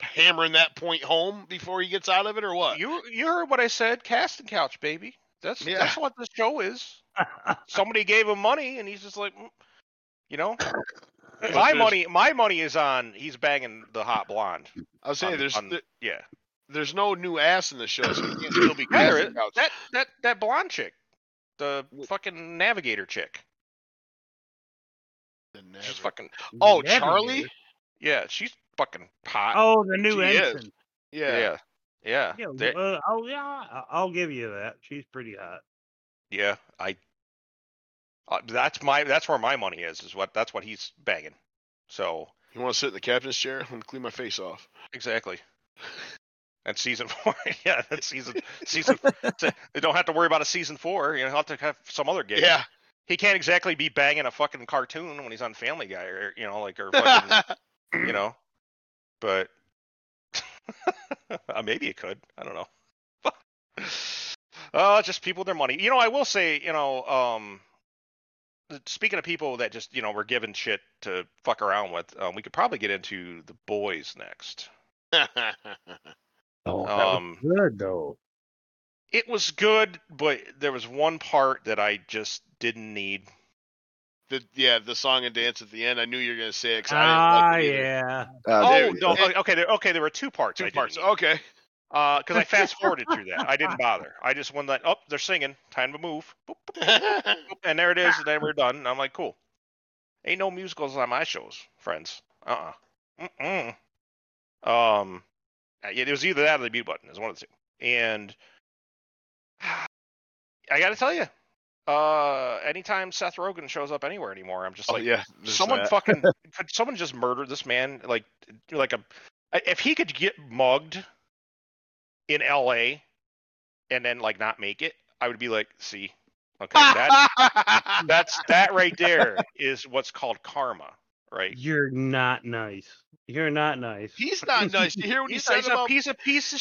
hammering that point home before he gets out of it, or what? You you heard what I said? Casting couch, baby. That's Yeah. that's what this show is. [laughs] Somebody gave him money, and he's just like, "Mm," you know. My money, my money is on he's banging the hot blonde. I was saying on- there's on- there- yeah, there's no new ass in the show, so you can't still be Yeah, casting is. couch. that that that blonde chick, the Wh- fucking navigator chick. The She's fucking Oh, Navigator. Charlie? yeah, she's fucking hot. Oh, the new She is. Yeah. yeah, yeah, Yeah, They- uh, oh yeah, I- I'll give you that. She's pretty hot. yeah. I. Uh, that's my that's where my money is. Is what that's what he's banging. So You want to sit in the captain's chair? Let me clean my face off. exactly. [laughs] And season four, [laughs] yeah, that's season [laughs] season. they don't have to worry about a season four. You know, have to have some other game. Yeah. he can't exactly be banging a fucking cartoon when he's on Family Guy or you know like or fucking you know, but [laughs] uh, maybe it could. I don't know. [laughs] uh, just people their money. You know, I will say, you know, um, speaking of people that just you know were given shit to fuck around with, um, we could probably get into the boys next. [laughs] Oh, Um, good though. It was good, but there was one part that I just didn't need. The yeah, the song and dance at the end. I knew you were gonna say it. 'cause I Ah, didn't like it yeah. Uh, oh there- no, it- okay, there, okay, there were two parts. I Two didn't parts. need. Okay. because I fast forwarded through that. I didn't [laughs] bother. I just went like, oh, they're singing, time to move, Boop, boop, boop, and there it is, and then we're done. And I'm like, cool. Ain't no musicals on my shows, friends. Uh uh-uh. uh. Um, it was either that or the mute button. Is one of the two. And [sighs] I got to tell you, uh, anytime Seth Rogen shows up anywhere anymore, I'm just oh like, yeah. there's someone that. fucking [laughs] could someone just murder this man like like a if he could get mugged in LA and then like not make it I would be like see okay [laughs] that that's that right there is what's called karma right You're not nice. You're not nice. He's not nice. You hear what he he's, said he's a about? piece of piece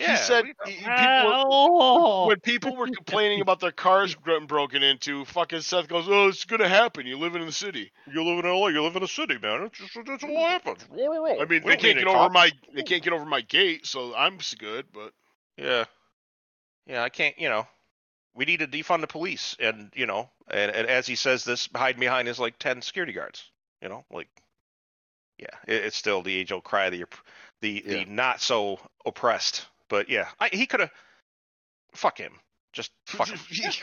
of shit he said what do you- he- people were, Oh. when people were complaining about their cars getting broken into, fucking Seth goes, "Oh, it's gonna happen. You live in the city." you live in LA you live in a city man it's just that's what happens I mean, We they don't need can't get over cops. my they can't get over my gate, so I'm good. But Yeah. Yeah, I can't, you know, we need to defund the police. And, you know, and, and as he says this, hiding behind is like 10 security guards, you know, like, yeah, it, it's still the age old cry, the, opp- the, Yeah. the not so oppressed. But yeah, I, he could have, fuck him. Just fuck him. [laughs] [laughs] just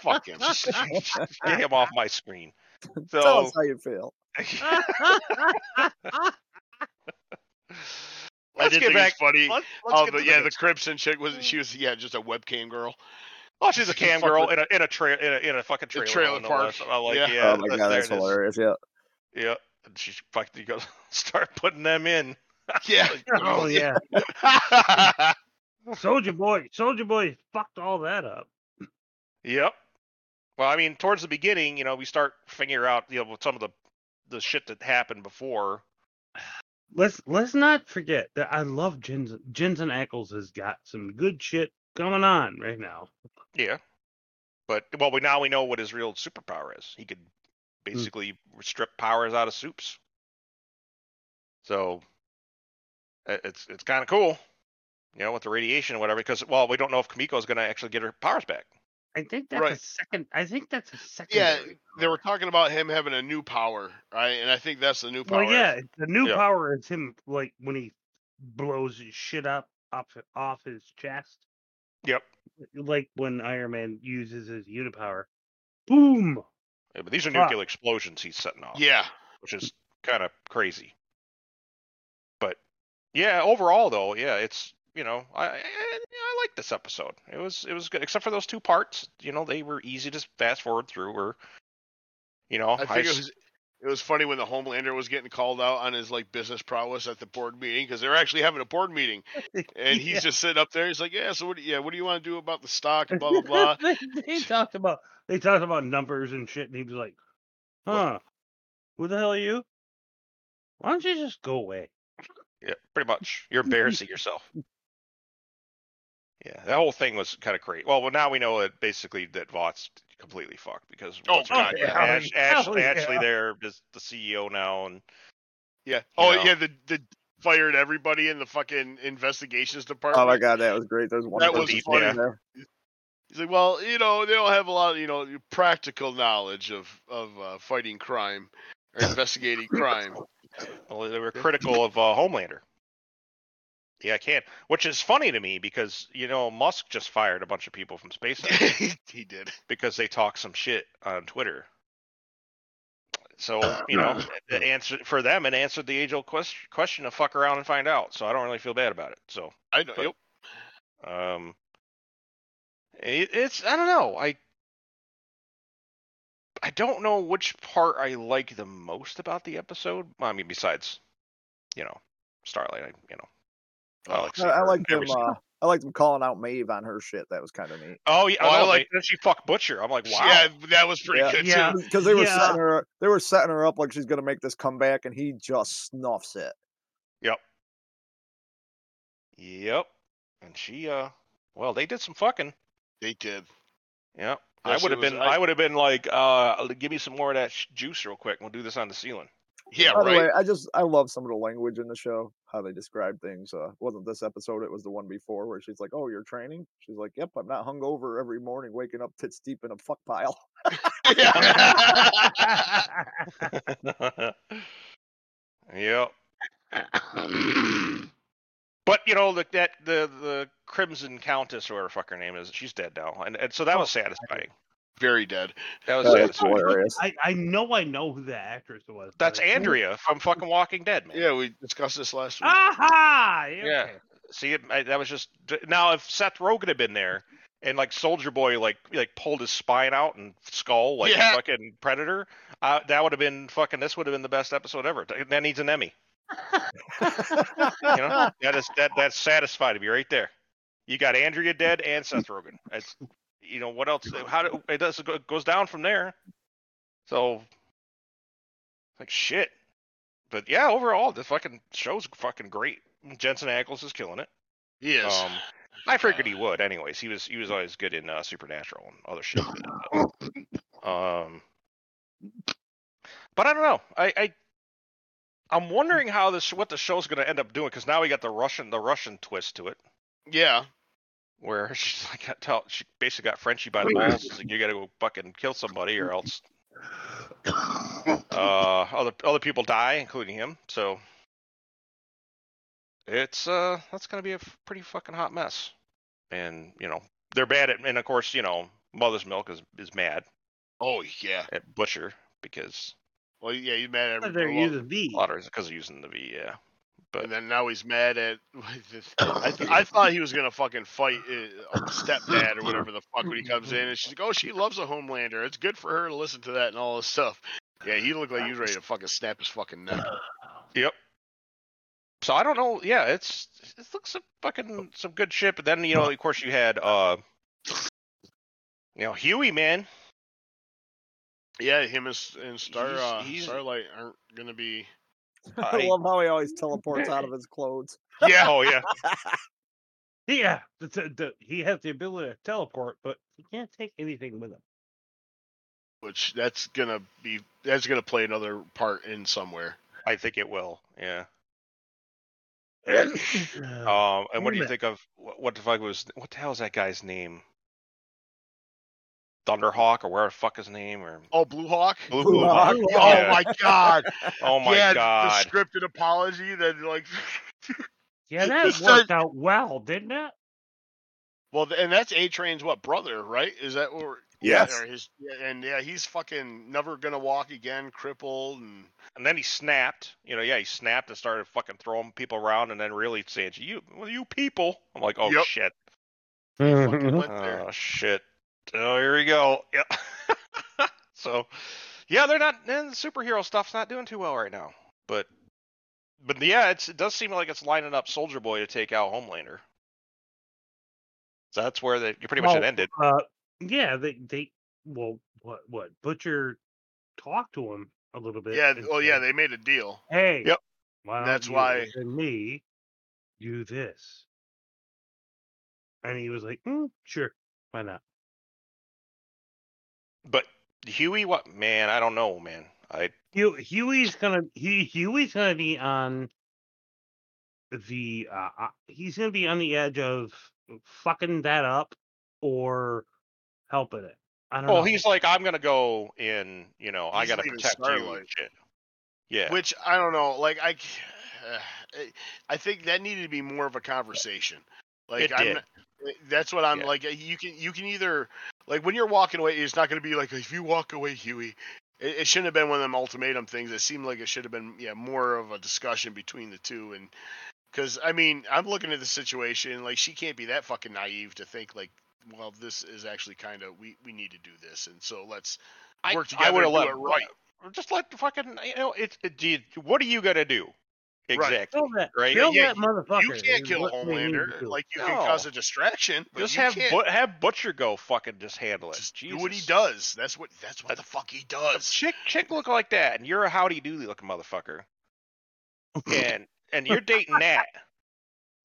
fuck him. Get him off my screen. [laughs] Tell us how you feel. I let's did get think back. it's funny. Let's, let's Oh, get the, to yeah, the next- Crimson chick was she was yeah just a webcam girl. Oh, she's a cam fuck girl in a in a tra- in a, in a fucking trailer. trailer no park. I'm like, Yeah. yeah, oh my that- god, that's hilarious. Yeah. Yeah, and she fucking goes start putting them in. Yeah. [laughs] oh yeah. [laughs] Soldier Boy. Soldier Boy fucked all that up. Yep. Well, I mean, towards the beginning, you know, we start figuring out, you know, some of the the shit that happened before. Let's let's not forget that I love Jensen. Jensen Ackles has got some good shit going on right now. Yeah. But well, we now we know what his real superpower is. He could hmm. basically strip powers out of supes. So i- it's it's kind of cool, you know, with the radiation and whatever. Because well, we don't know if Kimiko is going to actually get her powers back. I think that's a second. I think that's a second. yeah, they were talking about him having a new power, right? And I think that's the new power. Well, yeah, the new Yeah. power is him like when he blows his shit up off off his chest, Yep. like when Iron Man uses his unipower. Boom. Yeah, but these are Fuck. nuclear explosions he's setting off. Yeah. which is kind of crazy. Yeah, overall though, yeah, it's you know I, I I like this episode. It was it was good, except for those two parts. You know, they were easy to fast forward through. Or you know, I think it was it was funny when the Homelander was getting called out on his like business prowess at the board meeting because they're actually having a board meeting [laughs] and he's Yeah. just sitting up there. He's like, "Yeah, so what? Do, yeah, what do you want to do about the stock and blah blah blah." [laughs] they, they talked about they talked about numbers and shit, and he was like, "Huh? Who the hell are you? Why don't you just go away?" Yeah, pretty much. You're [laughs] embarrassing yourself. Yeah, that whole thing was kind of crazy. Well, well, now we know that basically that Vought's completely fucked because Oh, what's her God, name? yeah. Ash, [laughs] Ash, Hell yeah. Ashley there is the CEO now, and Yeah. Oh know. yeah, the the fired everybody in the fucking investigations department. Oh my god, that was great. There's one That person was funny funny. there. He's like, well, you know, they don't have a lot of, you know, practical knowledge of of uh, fighting crime. or investigating crime. [laughs] Well, they were critical of uh, Homelander. Yeah, I can't. Which is funny to me because you know Musk just fired a bunch of people from [laughs] SpaceX he did. because they talk some shit on Twitter. So you know, the answer for them and answered the age-old question, question of fuck around and find out. So I don't really feel bad about it. So I know. But- Yep. um, it, it's I don't know. I I don't know which part I like the most about the episode. I mean, besides, you know, Starlight. I, you know, I like I, seeing I like every them. Uh, I like them calling out Maeve on her shit. That was kind of neat. Oh yeah, Oh, I I like- like. Then she fucked Butcher. I'm like, wow. Yeah, that was pretty Yeah. good Yeah. too. Because they were Yeah. setting her, they were setting her up like she's gonna make this comeback, and he just snuffs it. Yep. Yep. And she, uh, well, they did some fucking. They did. Yep. That I would have been. I- I, would have been like, uh, give me some more of that sh- juice real quick. We'll do this on the ceiling. Yeah, By the right. way, I just I love some of the language in the show, how they describe things. Uh, wasn't this episode? It was the one before where she's like, "Oh, you're training." She's like, "Yep, I'm not hungover every morning, waking up tits deep in a fuck pile." [laughs] [laughs] yep. [laughs] But you know the, that the the Crimson Countess or whatever fuck her name is, she's dead now, and, and so that Oh, was satisfying. Very dead. That was that's satisfying. hilarious. I, I know I know who the actress was. That's Andrea from fucking Walking Dead, man. Yeah, we discussed this last week. Aha! Yeah. See, I, that was just now. If Seth Rogen had been there, and like Soldier Boy, like like pulled his spine out and skull like Yeah. fucking Predator, uh, that would have been fucking. This would have been the best episode ever. That needs an Emmy. [laughs] You know, that is that that's satisfied me right there. You got Andrea dead and Seth Rogen. It's you know what else? How do it does it goes down from there? So like shit. But yeah, overall the fucking show's fucking great. Jensen Ackles is killing it. He is. Um, I figured he would. Anyways, he was he was always good in uh, Supernatural and other shit. but, [laughs] um, but I don't know. I, I I'm wondering how this what the show's going to end up doing because now we got the Russian the Russian twist to it yeah. where [laughs] she's like got tell she basically got Frenchie by the balls. It's like you got to go fucking kill somebody or else uh other other people die, including him. So it's uh that's gonna be a f- pretty fucking hot mess. And you know they're bad at, and of course you know Mother's Milk is is mad Oh yeah. at Butcher because Well, yeah, he's mad at But They're well, using V. a lot of because of using the V. Yeah, but and then now he's mad at. [laughs] I, [laughs] th- I thought he was gonna fucking fight uh, stepdad or whatever the fuck when he comes in, and she's like, "Oh, she loves a Homelander. It's good for her to listen to that and all this stuff." Yeah, he looked like he was ready to fucking snap his fucking neck. [sighs] Yep. So I don't know. Yeah, it's it looks some fucking some good shit. But then you know, of course, you had uh, you know, Huey, man. Yeah, him and, and Star He's- uh, he's- Starlight aren't gonna be. [laughs] I I- love how he always teleports out of his clothes. [laughs] Yeah, Oh yeah. [laughs] Yeah, the, the, the, he has the ability to teleport, but he can't take anything with him. which that's gonna be that's gonna play another part in somewhere. I think it will. Yeah. [coughs] Um. And what do you think of what, what the fuck was what the hell is that guy's name? Thunderhawk or where the fuck his name or Oh, Blue Hawk. Blue, Blue Blue Hawk. Hawk? Oh Yeah. my god! [laughs] Oh my yeah, god. the scripted apology that like. [laughs] yeah, that worked not- out well, didn't it? Well, and that's A Train's what brother, right? Is that what? Yes. Or his, yeah, and yeah, he's fucking never gonna walk again, crippled, and And then he snapped. You know, yeah, he snapped and started fucking throwing people around, and then really saying, "You, well, you people." I'm like, "Oh Yep. shit." fucking [laughs] went there. Oh shit. Oh, here we go. Yeah. [laughs] so, yeah, they're not. And the superhero stuff's not doing too well right now. But, but yeah, it's, it does seem like it's lining up Soldier Boy to take out Homelander. So that's where the you pretty much it ended. Uh, yeah, they they well, what what Butcher talked to him a little bit. yeah, well, yeah, they made a deal. Hey, Yep. why That's why- and me do this? And he was like, mm, "Sure, why not?" But Huey, what man? I don't know, man. I Hu- Huey's gonna he Huey's gonna be on the uh, uh, he's gonna be on the edge of fucking that up or helping it. I don't well, know. he's like, I'm gonna go in. You know, I He's gotta leaving protect you. And shit. Yeah. Which I don't know. Like I, uh, I think that needed to be more of a conversation. Like It I'm, did. that's what I'm Yeah. like. You can you can either like when you're walking away, it's not going to be like if you walk away, Huey. It, it shouldn't have been one of them ultimatum things. It seemed like it should have been yeah more of a discussion between the two and because I mean I'm looking at the situation like she can't be that fucking naive to think like well this is actually kind of we we need to do this and so let's I, work I together would and have do let it right. Just let the fucking you know it's it, what are you gonna do? Right. Exactly. Kill that, Right. kill Yeah, that motherfucker. You can't kill what they Homelander. Like you No. can cause a distraction, but Just you have can't but have Butcher go fucking just handle it. just Jesus. do what he does. That's what that's what A- the fuck he does. chick chick look like that, and you're a howdy doody looking motherfucker, [laughs] and and you're dating that.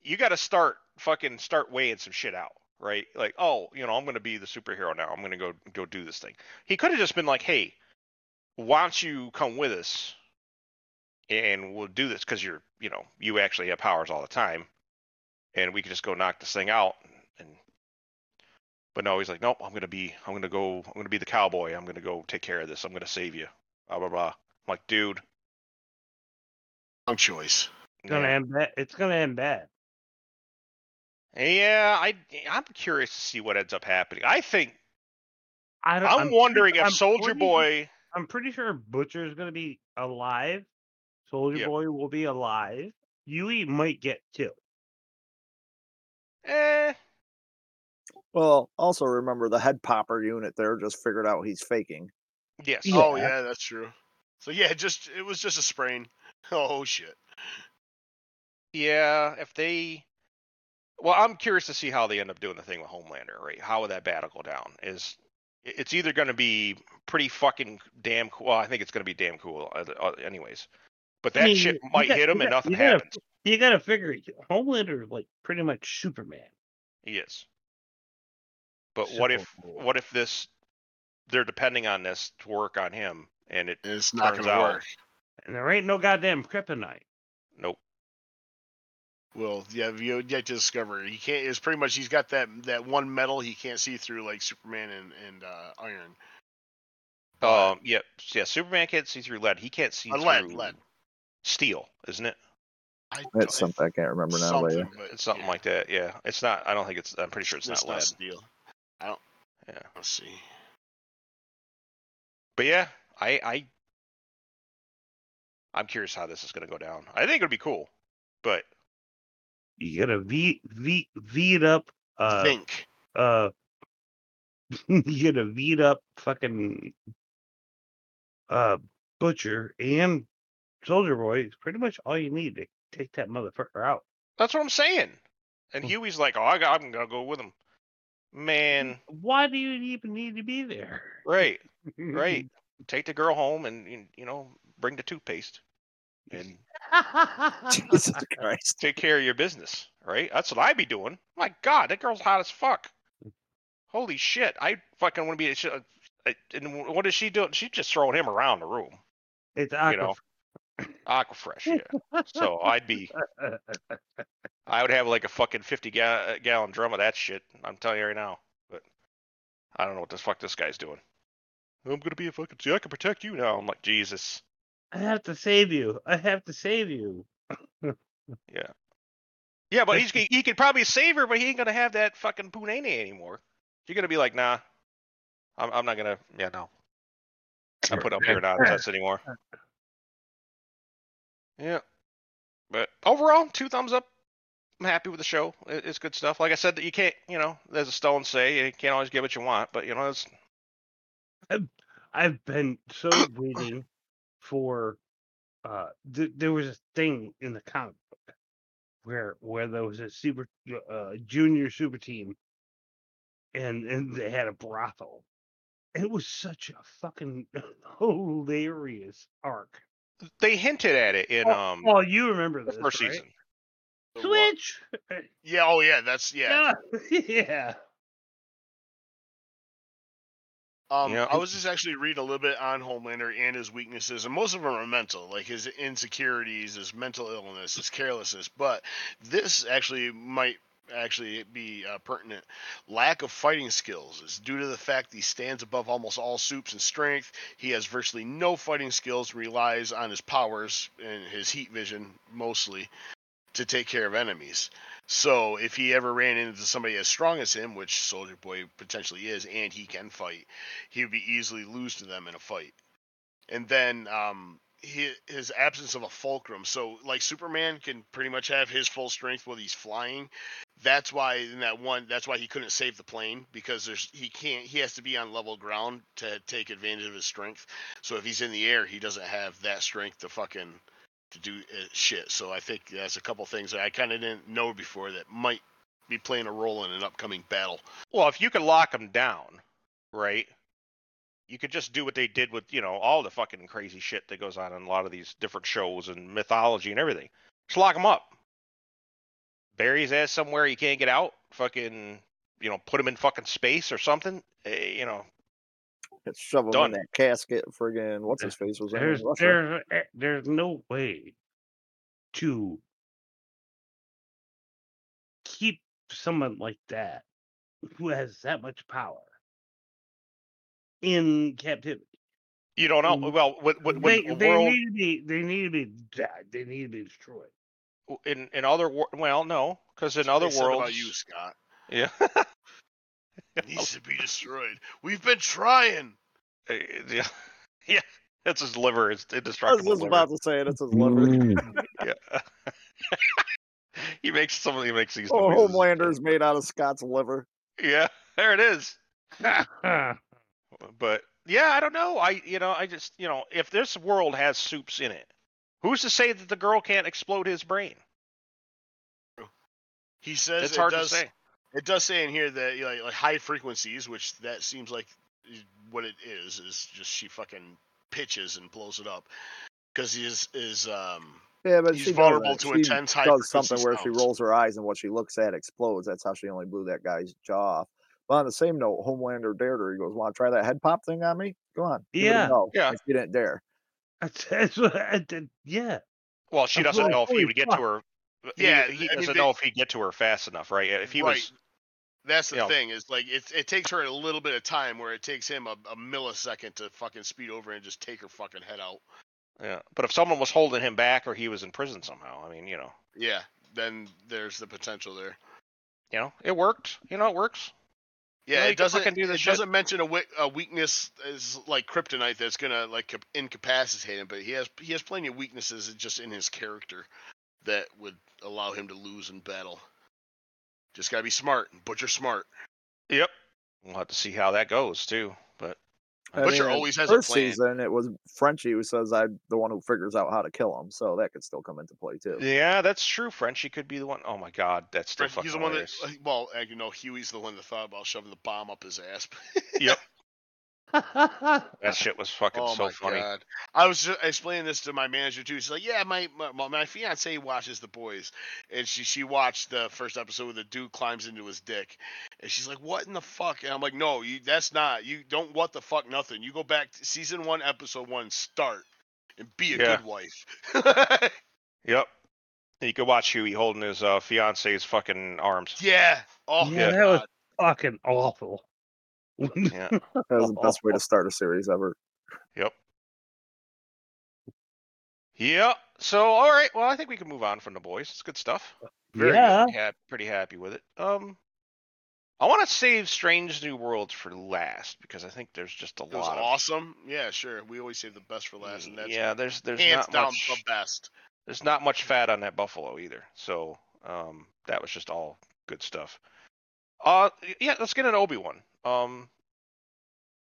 You got to start fucking start weighing some shit out, right? Like, oh, you know, I'm gonna be the superhero now. I'm gonna go go do this thing. He could have just been like, hey, why don't you come with us, and we'll do this because you're, you know, you actually have powers all the time, and we could just go knock this thing out. And but no, he's like, nope, I'm gonna be, I'm gonna go, I'm gonna be the cowboy. I'm gonna go take care of this. I'm gonna save you. Blah blah blah. I'm like, dude, Wrong choice. It's gonna yeah. end bad. It's gonna end bad. Yeah, I I'm curious to see what ends up happening. I think I don't, I'm, pretty- wondering if I'm Soldier pretty- Boy. I'm pretty sure Butcher is gonna be alive. Soldier Yeah. Boy will be alive. Huey might get killed. Eh, Well, also remember the head popper unit there just figured out he's faking. yes. Yeah. Oh yeah, that's true. So yeah, just it was just a sprain. [laughs] Oh shit. Yeah, if they. Well, I'm curious to see how they end up doing the thing with Homelander, right? How would that battle go down? Is it's either going to be pretty fucking damn cool. Well, I think it's going to be damn cool, uh, uh, anyways. But I that mean, shit might got- hit him and got- nothing you gotta- happens. You gotta figure Homelander is like pretty much Superman. He is. But what if So- what if this they're depending on this to work on him and it It's not Turns gonna out- work. And there ain't no goddamn kryptonite. nope. Well, yeah, you yet to discover. He can't. It's pretty much he's got that that one metal he can't see through like Superman and and uh, Iron. But- Um yeah, yeah, Superman can't see through lead. He can't see Uh, through lead, lead. Steel, isn't it? I That's something I can't remember now. But something, but It's something yeah, like that. Yeah. It's not I don't think it's I'm pretty sure it's, it's not lead. steel. I don't. Yeah. Let's see. But yeah, I I I'm curious how this is going to go down. I think it'll be cool. But You gotta V V V it up. Uh, Think. uh, [laughs] you gotta V up fucking uh Butcher and Soldier Boy. It's pretty much all you need to take that motherfucker out. that's what I'm saying. And Hmm. Huey's like, "Oh, I got, I'm going to go with him." Man, Why do you even need to be there? right. Right. [laughs] Take the girl home and you- you know, bring the toothpaste and [laughs] Jesus Christ. take care of your business, right? That's what I'd be doing. My God, that girl's hot as fuck. Holy shit! I fucking want to be. she- uh, And what is she doing? She's just throwing him around the room. it's You know, Aquafresh, yeah. So [laughs] I'd be, I would have like a fucking fifty ga- uh, gallon drum of that shit. I'm telling you right now. But I don't know what the fuck this guy's doing. I'm gonna be a fucking. See, I can protect you now. I'm like Jesus. I have to save you. I have to save you. [laughs] Yeah. Yeah, but he's he could probably save her, but he ain't gonna have that fucking punene anymore. You're gonna be like, nah, I'm I'm not gonna. Yeah, no. I put up here nonsense anymore. [laughs] Yeah, but overall, two thumbs up. I'm happy with the show. It's good stuff. Like I said, you can't, you know, as a stone say, you can't always get what you want, but you know, it's I've been so [coughs] waiting for. Uh, th- there was a thing in the comic book where where there was a super uh, junior super team, and and they had a brothel. It was such a fucking [laughs] hilarious arc. They hinted at it in um oh, you remember the this, first right? season. The what? Switch. Yeah. Oh yeah. That's yeah. Yeah, [laughs] yeah. Um, Yeah. I was just actually reading a little bit on Homelander and his weaknesses, and most of them are mental, like his insecurities, his mental illness, his carelessness. But this actually might actually be uh, pertinent. Lack of fighting skills is due to the fact he stands above almost all supes in strength. He has virtually no fighting skills, relies on his powers and his heat vision mostly to take care of enemies. So if he ever ran into somebody as strong as him, which Soldier Boy potentially is, and he can fight, he would be easily lose to them in a fight. And then um, his absence of a fulcrum. So like Superman can pretty much have his full strength while he's flying. That's why in that one, that's why he couldn't save the plane because there's he can't he has to be on level ground to take advantage of his strength. So if he's in the air, he doesn't have that strength to fucking to do uh, shit. So I think that's a couple things that I kind of didn't know before that might be playing a role in an upcoming battle. Well, if you can lock him down, right? You could just do what they did with, you know, all the fucking crazy shit that goes on in a lot of these different shows and mythology and everything. Just lock him up. Bury his ass somewhere he can't get out. Fucking, you know, put him in fucking space or something. Eh, you know, Let's shove him Done. in that casket. Friggin' what's his face was in There's Russia. there's eh, there's no way to keep someone like that who has that much power in captivity. you don't know. Mm. Well, when, when, they when the they world need to be they need to be died. They need to be destroyed. in in other well, no, because in That's other worlds, about you, Scott. yeah, [laughs] needs to be destroyed. We've been trying. Eh, yeah, [laughs] yeah, that's his liver. It's indestructible. I was indestructible. just liver. about to say it. It's his liver. [laughs] Yeah. he makes some. He makes these. Oh, noises. Homelander's made out of Scott's liver. Yeah, there it is. But yeah, I don't know. I you know I just you know if this world has supes in it, who's to say that the girl can't explode his brain? He says It's it hard does. to say. It does say in here that you know, like, like high frequencies, which that seems like what it is, is just she fucking pitches and blows it up because he is is um Yeah, but He's vulnerable to she intense high does something frequency where she rolls her eyes and what she looks at explodes. That's how she only blew that guy's jaw off. But on the same note, Homelander dared her. He goes, "Want to try that head pop thing on me? Go on." give it a Yeah. Yeah. And she didn't dare. That's, that's what I did. Yeah. Well, she That's doesn't know if he holy would get to her. Uh, yeah, he, I mean, doesn't they- know if he'd get to her fast enough, right? If he right. was, That's the you know. thing is like it. It takes her a little bit of time where it takes him a, a millisecond to fucking speed over and just take her fucking head out. yeah. But if someone was holding him back or he was in prison somehow, I mean, you know, Yeah, then there's the potential there. you know, it worked. You know, it works. Yeah, it doesn't. do it shit. doesn't mention a, a weakness is like kryptonite that's gonna like incapacitate him, but he has he has plenty of weaknesses just in his character that would allow him to lose in battle. Just gotta be smart. Butcher smart. Yep. We'll have to see how that goes too. But I Butcher mean, always has a first plan. season, it was Frenchie who says I'm the one who figures out how to kill him, so that could still come into play too. yeah, that's true. Frenchie could be the one. Oh my God, that's still French- fucking He's the one that. hilarious. Well, uh, you know, Huey's the one that thought about shoving the bomb up his ass. Yep. That shit was fucking oh so my funny. god! I was just explaining this to my manager too. She's like, "Yeah, my my, my fiance watches The Boys, and she she watched the first episode where the dude climbs into his dick, and she's like, "What in the fuck?" And I'm like, "No, you that's not you don't what the fuck nothing. You go back to season one, episode one, start, and be a Yeah. good wife." Yep. You could watch Huey holding his uh, fiance's fucking arms. yeah. Oh Yeah, my that was- god. Fucking awful. Yeah. [laughs] That was the best way to [laughs] start a series ever. Yep. Yep. So, all right. Well, I think we can move on from the boys. It's good stuff. Very yeah. Pretty happy, pretty happy with it. Um, I want to save Strange New Worlds for last because I think there's just a It was lot. awesome. Yeah, sure. We always save the best for last, and that's yeah, there's there's hands not down much. the best. There's not much fat on that buffalo either. So, um, that was just all good stuff. Uh, yeah. Let's get an Obi Wan. Um,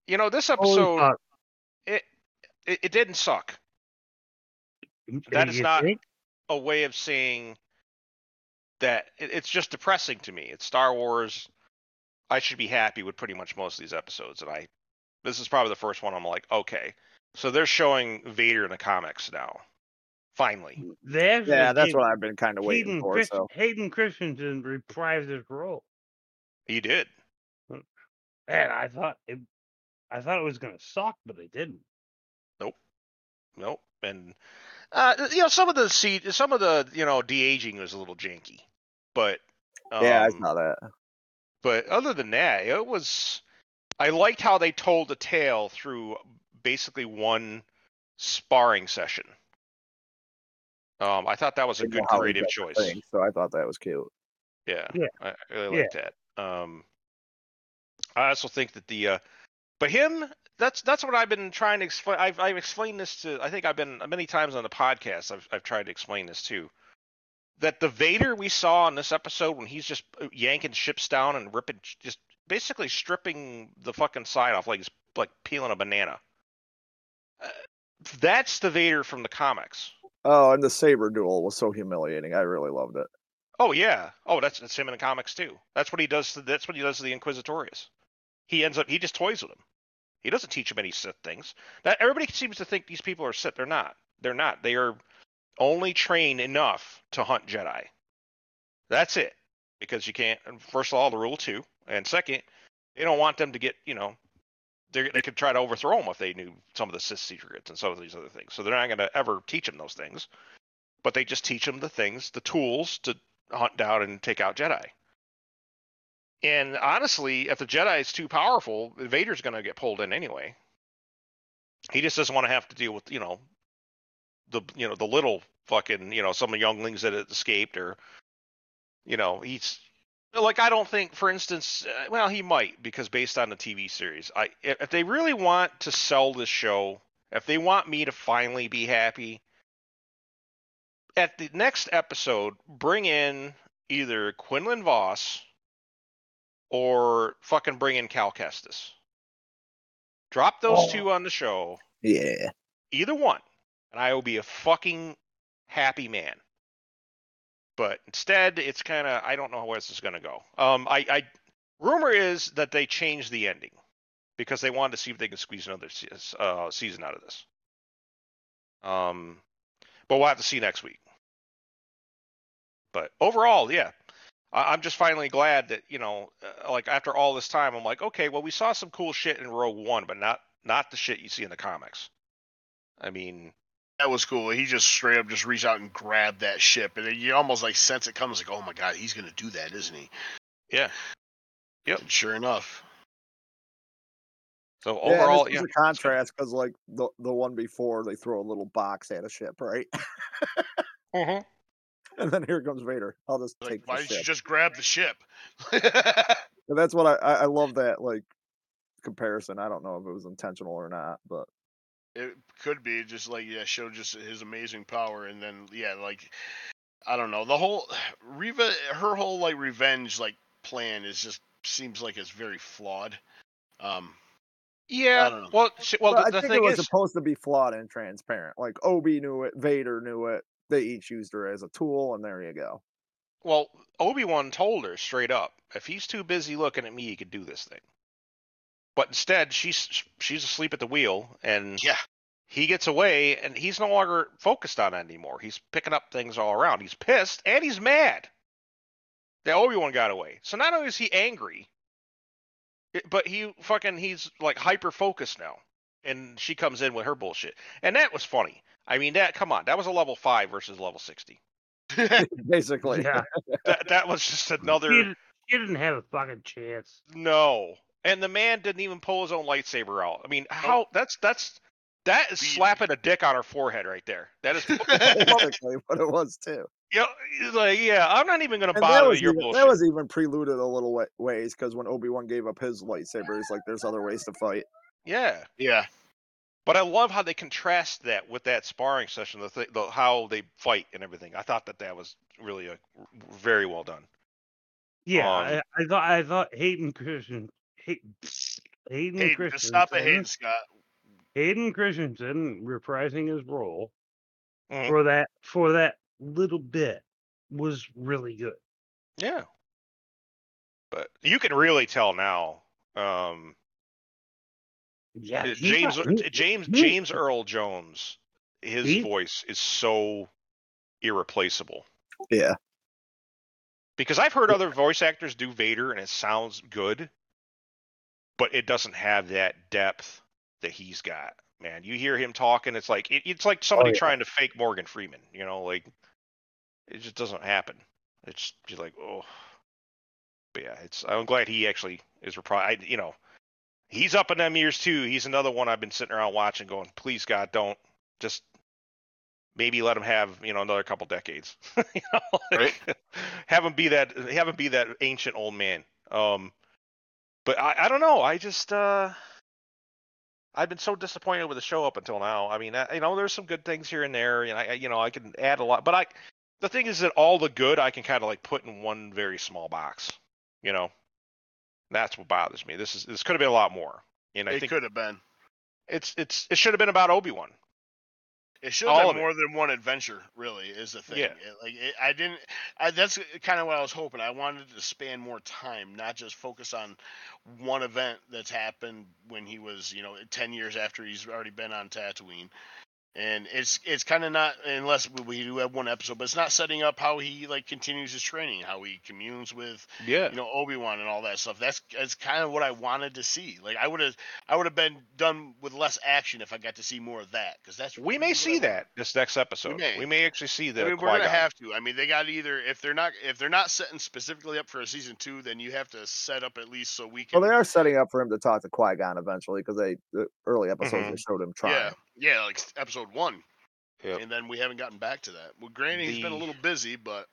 you know, this episode fuck. it, it didn't suck. that is not- think? a way of saying that it, it's just depressing to me. It's Star Wars. I should be happy with pretty much most of these episodes, and I this is probably the first one I'm like, okay, so they're showing Vader in the comics now, finally. They actually Yeah, that's gave what I've been kind of waiting Hayden, for. Christ- So Hayden Christensen reprised his role, He did. And I thought it, I thought it was gonna suck, but it didn't. Nope. Nope. And uh, you know, some of the seed, some of the you know de aging was a little janky, but yeah, I Um, saw that. But other than that, it was. I liked how they told the tale through basically one sparring session. Um, I thought that was a good creative choice. thing, so I thought that was cute. Yeah, Yeah. I, really like that. Um, I also think that the, uh, but him, that's that's what I've been trying to explain. I've I've explained this to. I think I've been many times on the podcast. I've I've tried to explain this too. That the Vader we saw in this episode when he's just uh, yanking ships down and ripping, just basically stripping the fucking side off like he's like peeling a banana. Uh, that's the Vader from the comics. Oh, and the saber duel was so humiliating. I really loved it. Oh yeah. Oh, that's that's him in the comics too. That's what he does. To, that's what he does to the Inquisitorius. He ends up he just toys with him. He doesn't teach him any Sith things. That everybody seems to think these people are Sith. They're not. They're not. They are only trained enough to hunt Jedi. That's it. Because you can't. First of all, the rule two, and second, they don't want them to get. You know, they they could try to overthrow them if they knew some of the Sith secrets and some of these other things. So they're not going to ever teach them those things. But they just teach them the things, the tools to hunt down and take out Jedi. And honestly, if the Jedi is too powerful, Vader's going to get pulled in anyway. He just doesn't want to have to deal with, you know, the you know the little fucking you know some of the younglings that escaped or, you know, he's like I don't think, for instance, uh, well he might because based on the TV series, I if they really want to sell this show, if they want me to finally be happy, at the next episode, bring in either Quinlan Vos or fucking bring in Cal Kestis. Drop those Oh. two on the show, Yeah. either one, and I will be a fucking happy man. But instead, it's kind of I don't know where this is going to go. Um, I, I rumor is that they changed the ending because they wanted to see if they could squeeze another uh, season out of this. Um, but we'll have to see next week. But overall, yeah, I- I'm just finally glad that you know, uh, like after all this time, I'm like, okay, well, we saw some cool shit in Rogue One, but not not the shit you see in the comics. I mean, That was cool. He just straight up just reached out and grabbed that ship, and then you almost like sense it comes like, oh my god, he's gonna do that, isn't he? yeah. Yep. And sure enough. So yeah, overall, this yeah, is a contrast because like the the one before they throw a little box at a ship, right? [laughs] Mhm. And then here comes Vader. I'll just Like, take why the didn't you just grab the ship? [laughs] And that's what I, I I love that like comparison. I don't know if it was intentional or not, but it could be just like yeah, show just his amazing power, and then yeah, like I don't know the whole [sighs] Reva, her whole like revenge like plan is just seems like it's very flawed. Um, yeah. I don't know. Well, sh- well, Well, the, I the think thing it was is, supposed to be flawed and transparent. Like Obi knew it, Vader knew it. They each used her as a tool, and there you go. well, Obi Wan told her straight up, if he's too busy looking at me, he could do this thing. But instead, she's she's asleep at the wheel, and yeah, he gets away, and he's no longer focused on it anymore. He's picking up things all around. He's pissed and he's mad that Obi Wan got away. So not only is he angry, eh, but he fucking he's like hyper focused now. And she comes in with her bullshit, and that was funny. I mean, that come on, that was a level five versus level sixty. [laughs] [laughs] Basically, Yeah, That that was just another. You, didn't- didn't have a fucking chance. No. And the man didn't even pull his own lightsaber out. I mean, how oh. that's that's that is Beat- slapping a dick on her forehead right there. That is [laughs] basically what it was too. you know, he's like, yeah, I'm not even gonna And bother that with was your even, bullshit. that was even preluded a little ways because when Obi Wan gave up his lightsaber, he's like, "There's other ways to fight." Yeah. yeah, But I love how they contrast that with that sparring session, the, th- the how they fight and everything. I thought that that was really a very well done. Yeah, Um, I, I thought I thought Hayden Christian, Hayden, Hayden, Hayden, Christensen, just stop at Hayden Scott. Hayden Christensen reprising his role Mhm. for that for that little bit was really good. Yeah. But you can really tell now. Um, Yeah, Uh, he James got- he- James he- James Earl Jones, his He- voice is so irreplaceable. Yeah, Because I've heard other voice actors do Vader and it sounds good, but it doesn't have that depth that he's got. Man, you hear him talking, it's like it, it's like somebody yeah. trying to fake Morgan Freeman. You know, like it just doesn't happen. It's just like oh, but yeah, it's I'm glad he actually is repri You know, he's up in them years too. He's another one I've been sitting around watching, going, please God, don't just maybe let him have you know another couple decades. [laughs] you know, Right. [laughs] have him be that have him be that ancient old man. Um, but I, I don't know. I just uh, I've been so disappointed with the show up until now. I mean, I, you know, there's some good things here and there, and I, I- you know, I can add a lot. But I, the thing is that all the good I can kind of like put in one very small box. You know, that's what bothers me. This is this could have been a lot more. And I it think could have been. it's it's it should have been about Obi Wan. It should have been it. more than one adventure. Really, is the thing. Yeah. It- like it, I didn't. I, that's kind of what I was hoping. I wanted to span more time, not just focus on one event that's happened when he was, you know, ten years after he's already been on Tatooine. And it's it's kind of not unless we- we do have one episode, but it's not setting up how he like continues his training, how he communes with Yeah. you know Obi Wan and all that stuff. That's that's kind of what I wanted to see. Like I would have I would have been done with less action if I got to see more of that because that's we really may see I want. that this next episode. may. We may actually see the I mean, we're gonna have to. I mean, they got either if they're not if they're not setting specifically up for a season two, then you have to set up at least so we can. Well, they are setting up for him to talk to Qui Gon eventually because they the early episodes Mhm. they showed him trying. yeah, yeah, like episode one, Yep. and then we haven't gotten back to that. Well, granted, he's been a little busy, but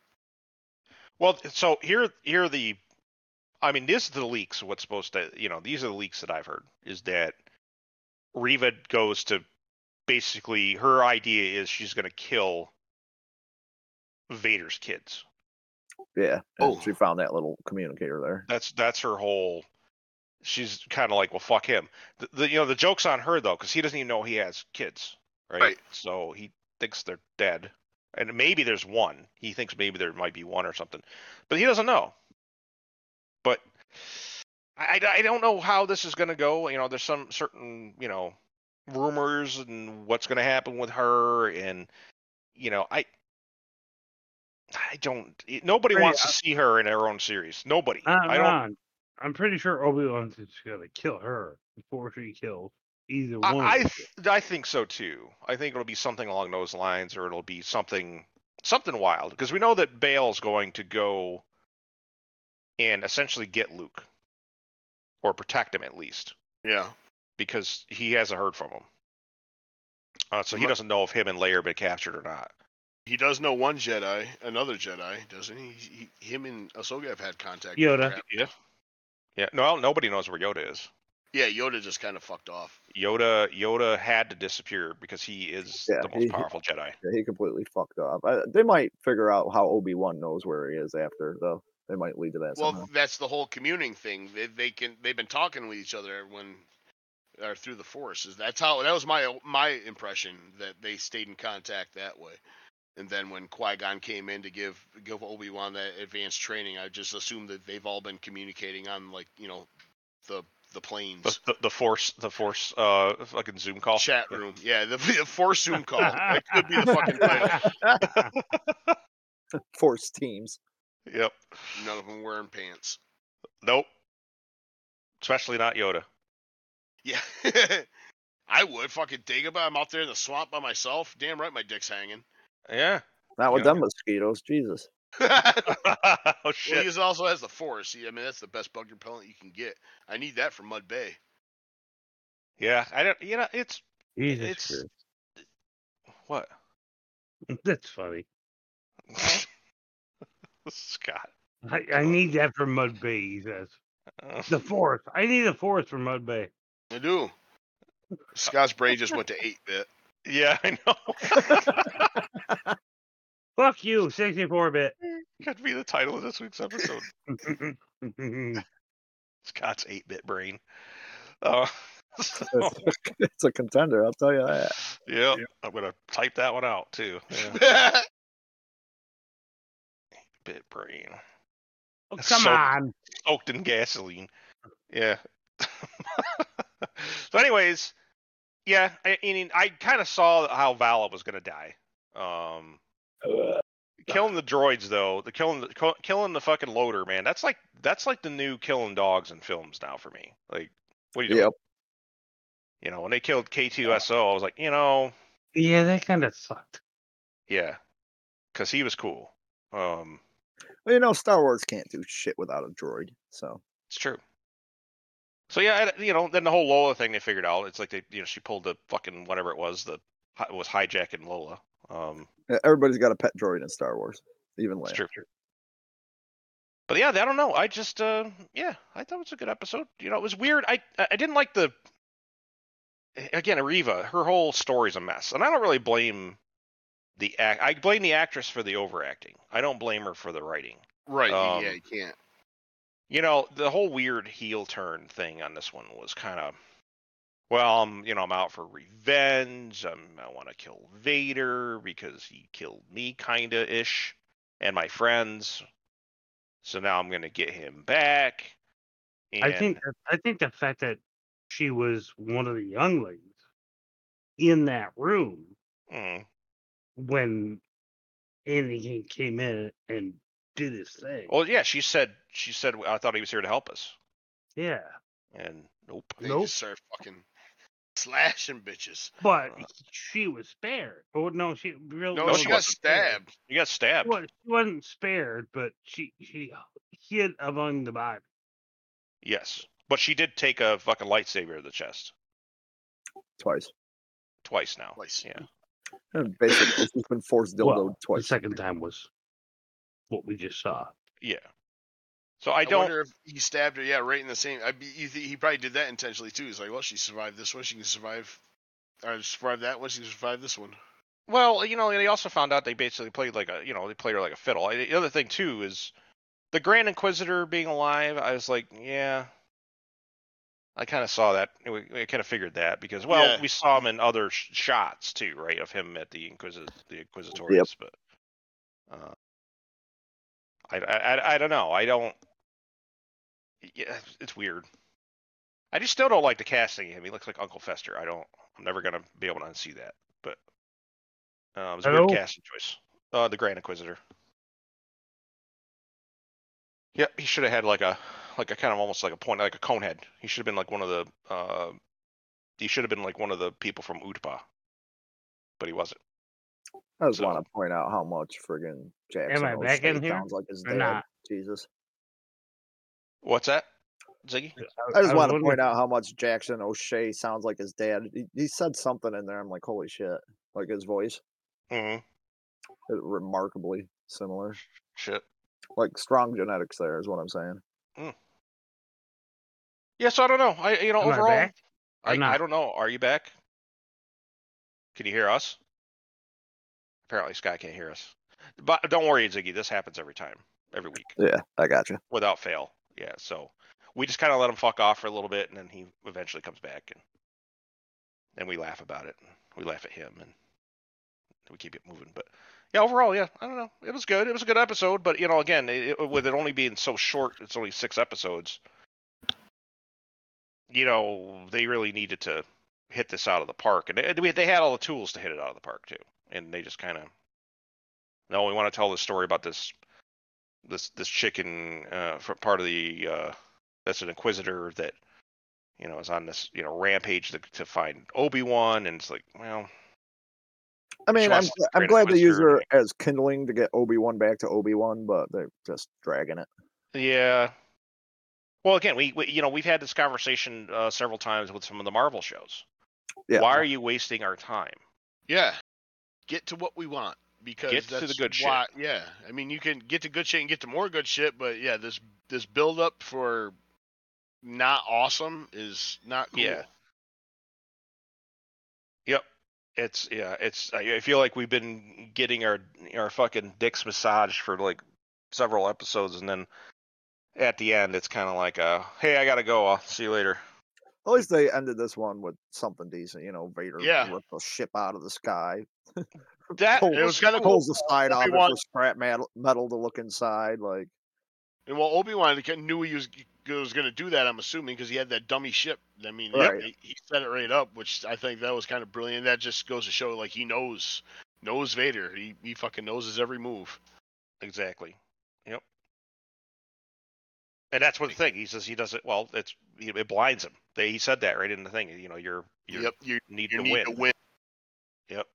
Well, so here, here are the, I mean, this is the leaks. What's supposed to, you know, these are the leaks that I've heard. Is that Reva goes to basically her idea is she's going to kill Vader's kids. Yeah. Oh. She found that little communicator there. That's that's her whole. She's kind of like, well, fuck him. The, the you know the joke's on her though, because he doesn't even know he has kids, right? Right. So he thinks they're dead, and maybe there's one. He thinks maybe there might be one or something, but he doesn't know. But I, I, I don't know how this is going to go. You know, there's some certain you know rumors and what's going to happen with her, and you know, I. I don't. Nobody Pretty- wants to see her in her own series. Nobody. Uh, I don't. Ron, I'm pretty sure Obi Wan's just gonna kill her before she kills either one. I I, of them. th- I think so too. I think it'll be something along those lines, or it'll be something something wild because we know that Bail's going to go and essentially get Luke or protect him at least yeah, because he hasn't heard from him. Uh, so he Mu- doesn't know if him and Leia have been captured or not. he does know one Jedi, another Jedi, doesn't he? he, he him and Ahsoka have had contact. Yoda. Crap. Yeah. Yeah. No, nobody knows where Yoda is. Yeah, Yoda just kind of fucked off. Yoda Yoda had to disappear because he is Yeah, the he- most powerful Jedi. Yeah, he completely fucked up. I, they might figure out how Obi Wan knows where he is after, though. They might lead to that. Well, somehow. that's the whole communing thing. They, they can they've been talking with each other when or through the force. Is that's how that was my my impression that they stayed in contact that way. And then when Qui Gon came in to give give Obi Wan that advanced training, I just assumed that they've all been communicating on like you know the the planes. The, the, the force the force uh fucking Zoom call. Chat room, yeah, the, the force Zoom call. [laughs] That could be the fucking title. [laughs] Force teams. Yep. None of them wearing pants. Nope. Especially not Yoda. Yeah, [laughs] I would fucking dig about. I'm out there in the swamp by myself. Damn right, my dick's hanging. Yeah. Not with Yeah. them mosquitoes. Jesus. [laughs] oh Well, he also has the force. He- I mean, that's the best bug repellent you can get. I need that from Mud Bay. Yeah. I don't. You know, it's Jesus it's Christ. what [laughs] That's funny. [laughs] Scott. I, I need that from Mud Bay, he says. Uh, The force. I need the force from Mud Bay. I do. Scott's brain just went to eight bit. Yeah, I know. [laughs] Fuck you, 64 bit. [laughs] Could be the title of this week's episode. [laughs] Scott's eight-bit brain. Uh, so, It's, it's a contender. I'll tell you that. yeah, I'm gonna type that one out too. Yeah. Bit brain. oh, come So- on. soaked in gasoline. Yeah. so, anyways, yeah, I, I mean, I kind of saw how Vala was gonna die. Um, killing the droids though, the killing the killing the fucking loader, man. That's like that's like the new killing dogs in films now for me. Like, what are you doing? Yep. You know, when they killed K2SO, I was like, you know, Yeah, that kind of sucked. yeah, because he was cool. Um, Well, you know, Star Wars can't do shit without a droid. So It's true. So yeah, you know, then the whole Lola thing they figured out. It's like they, you know, she pulled the fucking whatever it was, that was hijacking Lola. Um, yeah, everybody's got a pet droid in Star Wars, even it's Leia. true. But yeah, I don't know. I just, uh, yeah, I thought it was a good episode. You know, it was weird. I, I didn't like the. Again, Ariva, her whole story's a mess, and I don't really blame the act. I blame the actress for the overacting. I don't blame her for the writing. Right. Um, yeah, you can't. You know, the whole weird heel turn thing on this one was kind of, well, I'm, you know, I'm out for revenge. I'm, I want to kill Vader because he killed me, kinda ish, and my friends. So now I'm gonna get him back. I think I think the fact that she was one of the younglings in that room Mm, when Anakin came in and did his thing. well, yeah, she said, she said, I thought he was here to help us, Yeah, and nope. They Nope. just start fucking slashing bitches. but Uh. she was spared. Oh no, she really No, No, she she got wasn't. stabbed. You got stabbed. wasn't, she wasn't spared, but she she hid among the bodies. Yes, but she did take a fucking lightsaber to the chest twice. twice now. Twice. Yeah. And basically, she's been forced dildo Well, the second time was what we just saw. Yeah. So I I, don't. wonder if he stabbed her. Yeah, right in the same. I be, you think he probably did that intentionally too. He's like, well, she survived this one. She can survive, or survive that one. She can survive this one. Well, you know, they also found out they basically played like a, you know, they played her like a fiddle. The other thing too is the Grand Inquisitor being alive. I was like, yeah, I kind of saw that. We, we kind of figured that because, well, Yeah. we saw him in other sh- shots too, right, of him at the Inquisi- the Inquisitorius. yep. But uh, I, I, I, don't know. I don't. Yeah, it's weird. I just still don't like the casting of him. He looks like Uncle Fester. I don't. I'm never gonna be able to unsee that. But uh, it was a weird casting choice. Uh, the Grand Inquisitor. Yep, he should have had like a like a kind of almost like a point like a cone head. He should have been like one of the uh he should have been like one of the people from Utapau. But he wasn't. I just so- want to point out how much friggin' Jackson I back in O'Shea here sounds like his dad. not? Jesus. What's that? Ziggy? I just was want to point out how much Jackson O'Shea sounds like his dad. He, he said something in there. I'm like, holy shit. Like his voice. Mm-hmm. uh, Remarkably similar. Shit. Like strong genetics there is what I'm saying. Yeah, so I don't know. I you know Am I overall or I, I don't know. Are you back? Can you hear us? Apparently Sky can't hear us. But don't worry, Ziggy, this happens every time. Every week. Yeah, I got you. without fail. Yeah, so we just kind of let him fuck off for a little bit, and then he eventually comes back, and and we laugh about it, we laugh at him, and we keep it moving. But yeah, overall, yeah, I don't know, it was good. It was a good episode, but you know, again, it, it- with it only being so short, it's only six episodes. You know, they really needed to hit this out of the park, and they, they had all the tools to hit it out of the park too, and they just kind of no, we want to tell the story about this this this chicken uh, for part of the uh, that's an inquisitor that you know is on this you know rampage to, to find Obi Wan, and it's like, well, I mean, I'm, I'm glad they use her as kindling to get Obi Wan back to Obi Wan, but they're just dragging it. yeah. Well, again, we, we you know we've had this conversation uh, several times with some of the Marvel shows. Yeah. Why are you wasting our time? Yeah, get to what we want because Get to the that's good shit. why, Yeah, I mean you can get to good shit and get to more good shit, but yeah, this this build up for not awesome is not cool. Yeah. Yep. It's yeah. It's I feel like we've been getting our our fucking dicks massaged for like several episodes, and then at the end, it's kind of like a hey, I gotta go. I'll see you later. At least they ended this one with something decent. You know, Vader Yeah. ripped a ship out of the sky. [laughs] That Pull- It was kinda cool. pulls the side off it Obi-Wan- for scrap metal, metal to look inside. Like, And well, Obi Wan knew he was was going to do that. I'm assuming because he had that dummy ship. I mean, Right. he, he set it right up, which I think that was kind of brilliant. That just goes to show like he knows knows Vader. He he fucking knows his every move. Exactly. Yep. And that's what the thing. He says he does it. Well, it's it blinds him. They, he said that right in the thing. You know, you're you yep, you need you to need win. to win. Yep.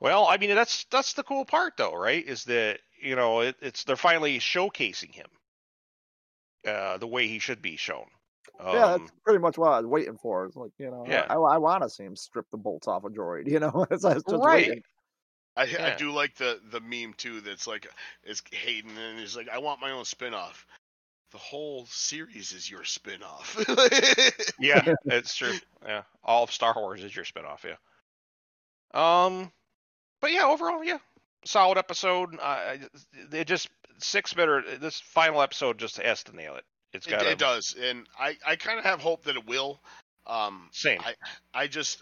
Well, I mean that's that's the cool part though, right? Is that you know, it, it's they're finally showcasing him uh, the way he should be shown. Um, yeah, that's pretty much what I was waiting for. It's like you know, Yeah. I, I want to see him strip the bolts off a droid. [laughs] You know, It's- I just Right. waiting. I, I do like the the meme too. That's like it's Hayden and he's like, I want my own spin-off. The whole series is your spin-off. [laughs] yeah, [laughs] it's true. Yeah, all of Star Wars is your spinoff. Yeah. Um, but yeah, overall, yeah, solid episode. Uh, it just six better. This final episode just has to nail it. It's it, got it does, and I I kind of have hope that it will. Um, Same. I I just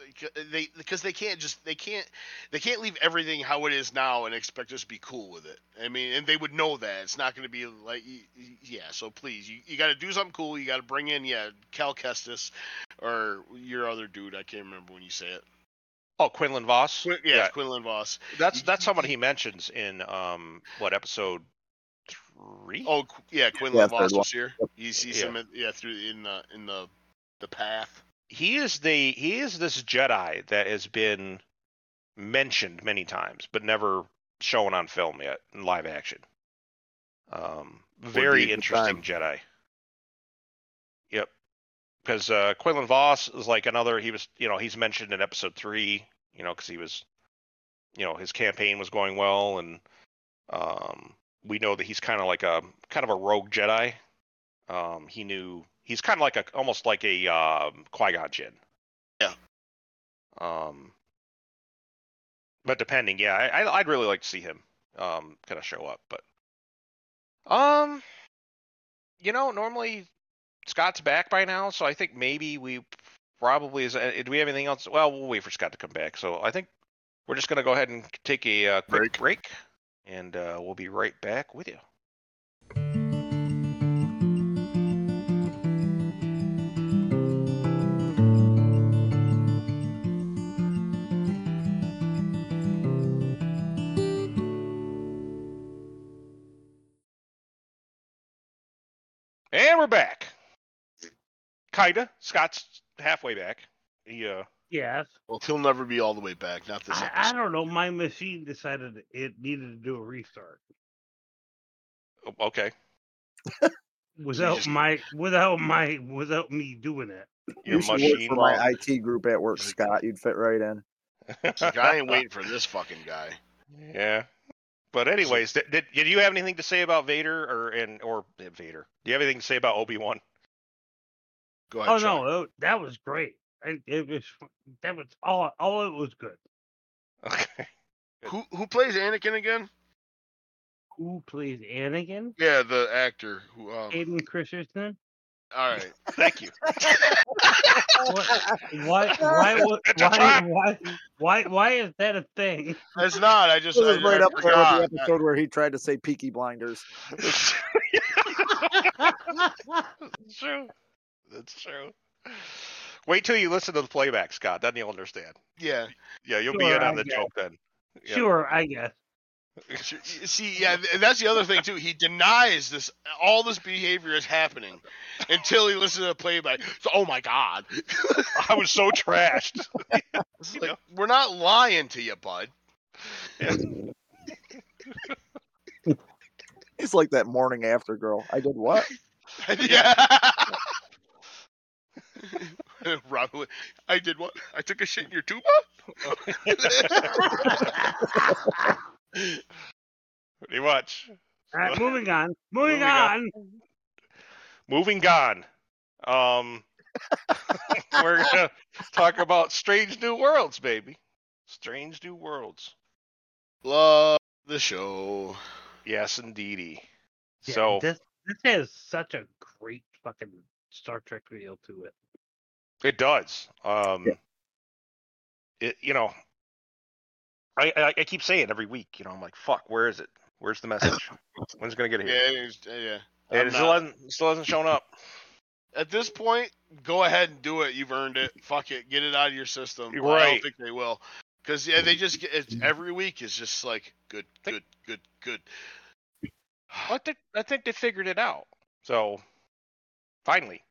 they because they can't just they can't they can't leave everything how it is now and expect us to be cool with it. I mean, and they would know that it's not going to be like y- y- yeah. So please, you, you got to do something cool. You got to bring in yeah Cal Kestis or your other dude. I can't remember when you say it. oh, Quinlan Vos. Quin, yeah, Quinlan Vos. that's that's someone he mentions in um what episode three? Oh yeah, Quinlan third Voss one. was here. You see Yeah. him in, yeah through in the in the the path. He is the he is this Jedi that has been mentioned many times, but never shown on film yet in live action. Um, very interesting Jedi. Yep, because uh, Quinlan Vos is like another. He was, you know, he's mentioned in episode three. You know, because he was, you know, his campaign was going well, and um, we know that he's kind of like a kind of a rogue Jedi. Um, he knew he's kind of like a almost like a um, Qui Gon Jinn. Yeah. Um, but depending, yeah, I, I'd really like to see him um kind of show up, but um, you know, normally Scott's back by now, so I think maybe we probably is. uh, Do we have anything else? Well, we'll wait for Scott to come back. So I think we're just gonna go ahead and take a uh, quick Break. break, and uh, we'll be right back with you. Back. Kinda. Scott's halfway back. Yeah. uh Yes. Well, he'll never be all the way back. Not this I. I don't know. My machine decided it needed to do a restart oh, okay. [laughs] without just- my without my without me doing it. Your you should work machine. for my IT group at work, Scott. You'd fit right in. Like, I ain't waiting for this fucking guy. [laughs] yeah. But anyways, did, did did you have anything to say about Vader or and or uh, Vader? Do you have anything to say about Obi Wan? Go ahead. Oh Chuck. no, it- that was great. And it was that was all all it was good. Okay. Who who plays Anakin again? Who plays Anakin? Yeah, the actor who. Um, Aiden Christensen. all right. [laughs] Thank you. [laughs] What, why why would- It's a why, why why why is that a thing? It's not. I just. This I, is right I up there with the episode where he tried to say Peaky Blinders. That's true. That's true. Wait till you listen to the playback, Scott. Then you'll understand. Yeah. Yeah, you'll be in on the guess. joke then. Yeah. Sure, I guess. [laughs] See, yeah, that's the other thing too. He denies this. All this behavior is happening until he listens to the playback. So, oh my god, [laughs] I was so trashed. [laughs] Like, we're not lying to you, bud. It's like that morning after girl. I did what? yeah. Robin, I did what? I took a shit in your tuba. Pretty much. All right, moving on. [laughs] Moving, Moving on. on. Moving on. Um, [laughs] we're gonna talk about Strange New Worlds, baby. Strange New Worlds. Love the show. Yes, indeedy. Yeah, So this this has such a great fucking Star Trek feel to it. it does. Um, it you know, I, I I keep saying every week. You know, I'm like, fuck, where is it? Where's the message? When's it gonna get Yeah, here? it's- yeah. And it still hasn't still hasn't shown up. At this point, go ahead and do it. You've earned it. Fuck it. Get it out of your system. I don't think they will. Because yeah, they just get it's, mm. every week is just like good, good, good, good. I think I think they figured it out. So finally,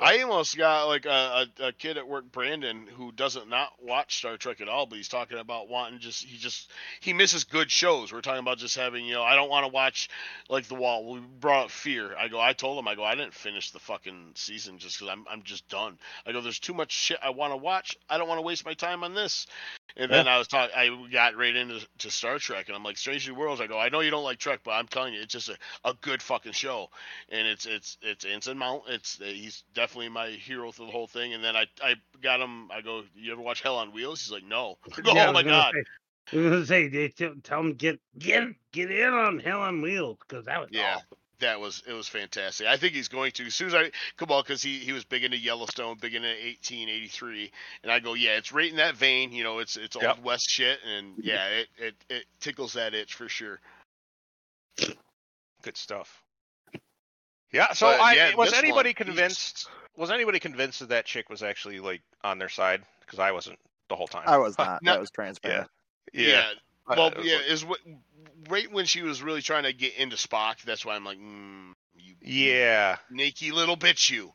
I almost got like a, a, a kid at work, Brandon, who doesn't not watch Star Trek at all, but he's talking about wanting just he just he misses good shows. We're talking about just having you know I don't want to watch like The Wall. We brought up Fear. I go I told him I go I didn't finish the fucking season just because I'm I'm just done. I go there's too much shit I want to watch. I don't want to waste my time on this. And then I was talking I got right into to Star Trek and I'm like Strange New Worlds. I go I know you don't like Trek, but I'm telling you it's just a, a good fucking show. And it's it's it's Anson Mount. It's uh, he's definitely my hero through the whole thing. And then I, I got him. I go, you ever watch Hell on Wheels? He's like, no. [laughs] Go, Yeah, oh my god. say- I was gonna say, they t- tell him get get get in on Hell on Wheels because that was Yeah. awesome. That was it was fantastic. I think he's going to as soon as I come on because he he was big into Yellowstone, big into 1883, and I go, yeah, it's right in that vein. You know, it's it's old Yep. west shit, and [laughs] yeah, it, it it tickles that itch for sure. Good stuff. Yeah. So But, I yeah, was this one, anybody Jesus. convinced? Was anybody convinced that that chick was actually like on their side? Because I wasn't the whole time. I was [laughs] not. No- that was transparent. Yeah. I- Well, yeah, like- is what right when she was really trying to get into Spock. That's why I'm like, mm, you, yeah. nakey little bitch, you.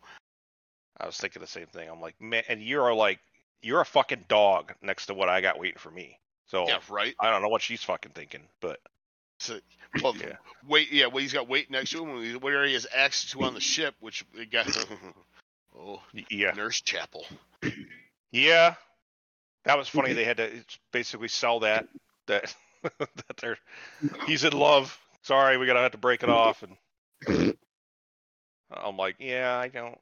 I was thinking the same thing. I'm like, man, and you're like, you're a fucking dog next to what I got waiting for me. So Yeah, right. I don't know what she's fucking thinking, but So, well, [laughs] Yeah. wait, yeah, well, he's got weight next to him. Where he has access to on the ship, which it got. [laughs] oh, yeah, Nurse Chapel. yeah. That was funny. [laughs] They had to basically sell that that [laughs] that they're he's in love. Sorry, we gotta have to break it off. And I'm like, yeah, I don't.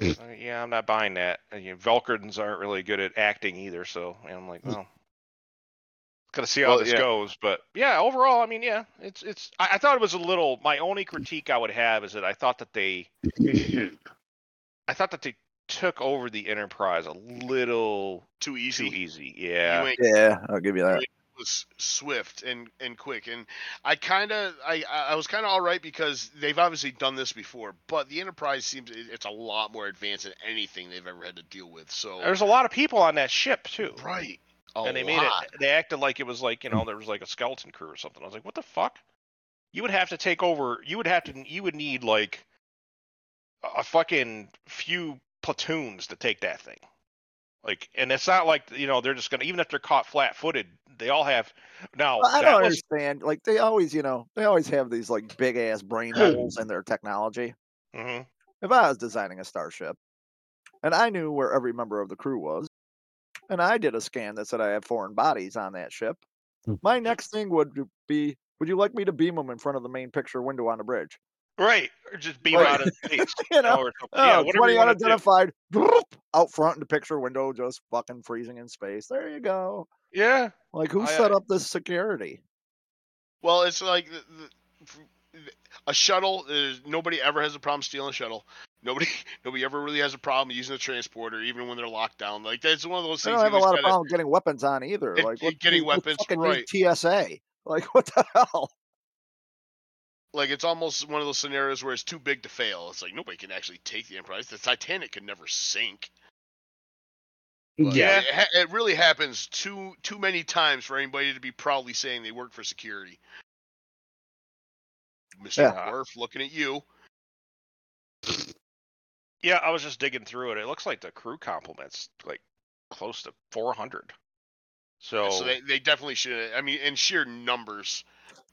uh, yeah, I'm not buying that. And, you know, Velkrins aren't really good at acting either, so and I'm like, well, gotta see how Well, this yeah. goes. But yeah, overall, I mean, yeah, it's it's. I, I thought it was a little. My only critique I would have is that I thought that they, I thought that they took over the Enterprise a little Too too easy. easy. Yeah, Yeah, I'll give you that. Was swift and and quick and i kind of i i was kind of all right because they've obviously done this before but the enterprise seems it's a lot more advanced than anything they've ever had to deal with so there's a lot of people on that ship too. right a and they made it. They acted like it was like you know there was like a skeleton crew or something. I was like, what the fuck? You would have to take over. You would have to. You would need like a fucking few platoons to take that thing. Like, and it's not like you know they're just gonna even if they're caught flat-footed, they all have. Now Well, I don't was understand. Like they always, you know, they always have these like big ass brain holes in their technology. Mhm. If I was designing a starship, and I knew where every member of the crew was, and I did a scan that said I had foreign bodies on that ship, Hmm. my next thing would be, would you like me to beam them in front of the main picture window on the bridge? Right, or just beam Right. out in space. [laughs] You know, or something. yeah, Oh, whatever 20 you want to do. unidentified, broop, out front in the picture window, just fucking freezing in space. There you go. Yeah, Like, who I- set uh up this security? well it's like the, the, a shuttle nobody ever has a problem stealing a shuttle nobody [laughs] nobody ever really has a problem using the transporter even when they're locked down like that's one of those They things don't have a lot of gotta- problem getting weapons on either. It- Like, what, getting you- you weapons, fucking right. TSA. Like, [laughs] what the hell? Like it's almost one of those scenarios where it's too big to fail. It's like nobody can actually take the Enterprise. The Titanic could never sink. But yeah. it, it really happens too too many times for anybody to be proudly saying they work for security. Mister Yeah. Worf, looking at you. yeah. I was just digging through it. It looks like the crew complements like close to 400. So, So they, they definitely should. I mean, in sheer numbers.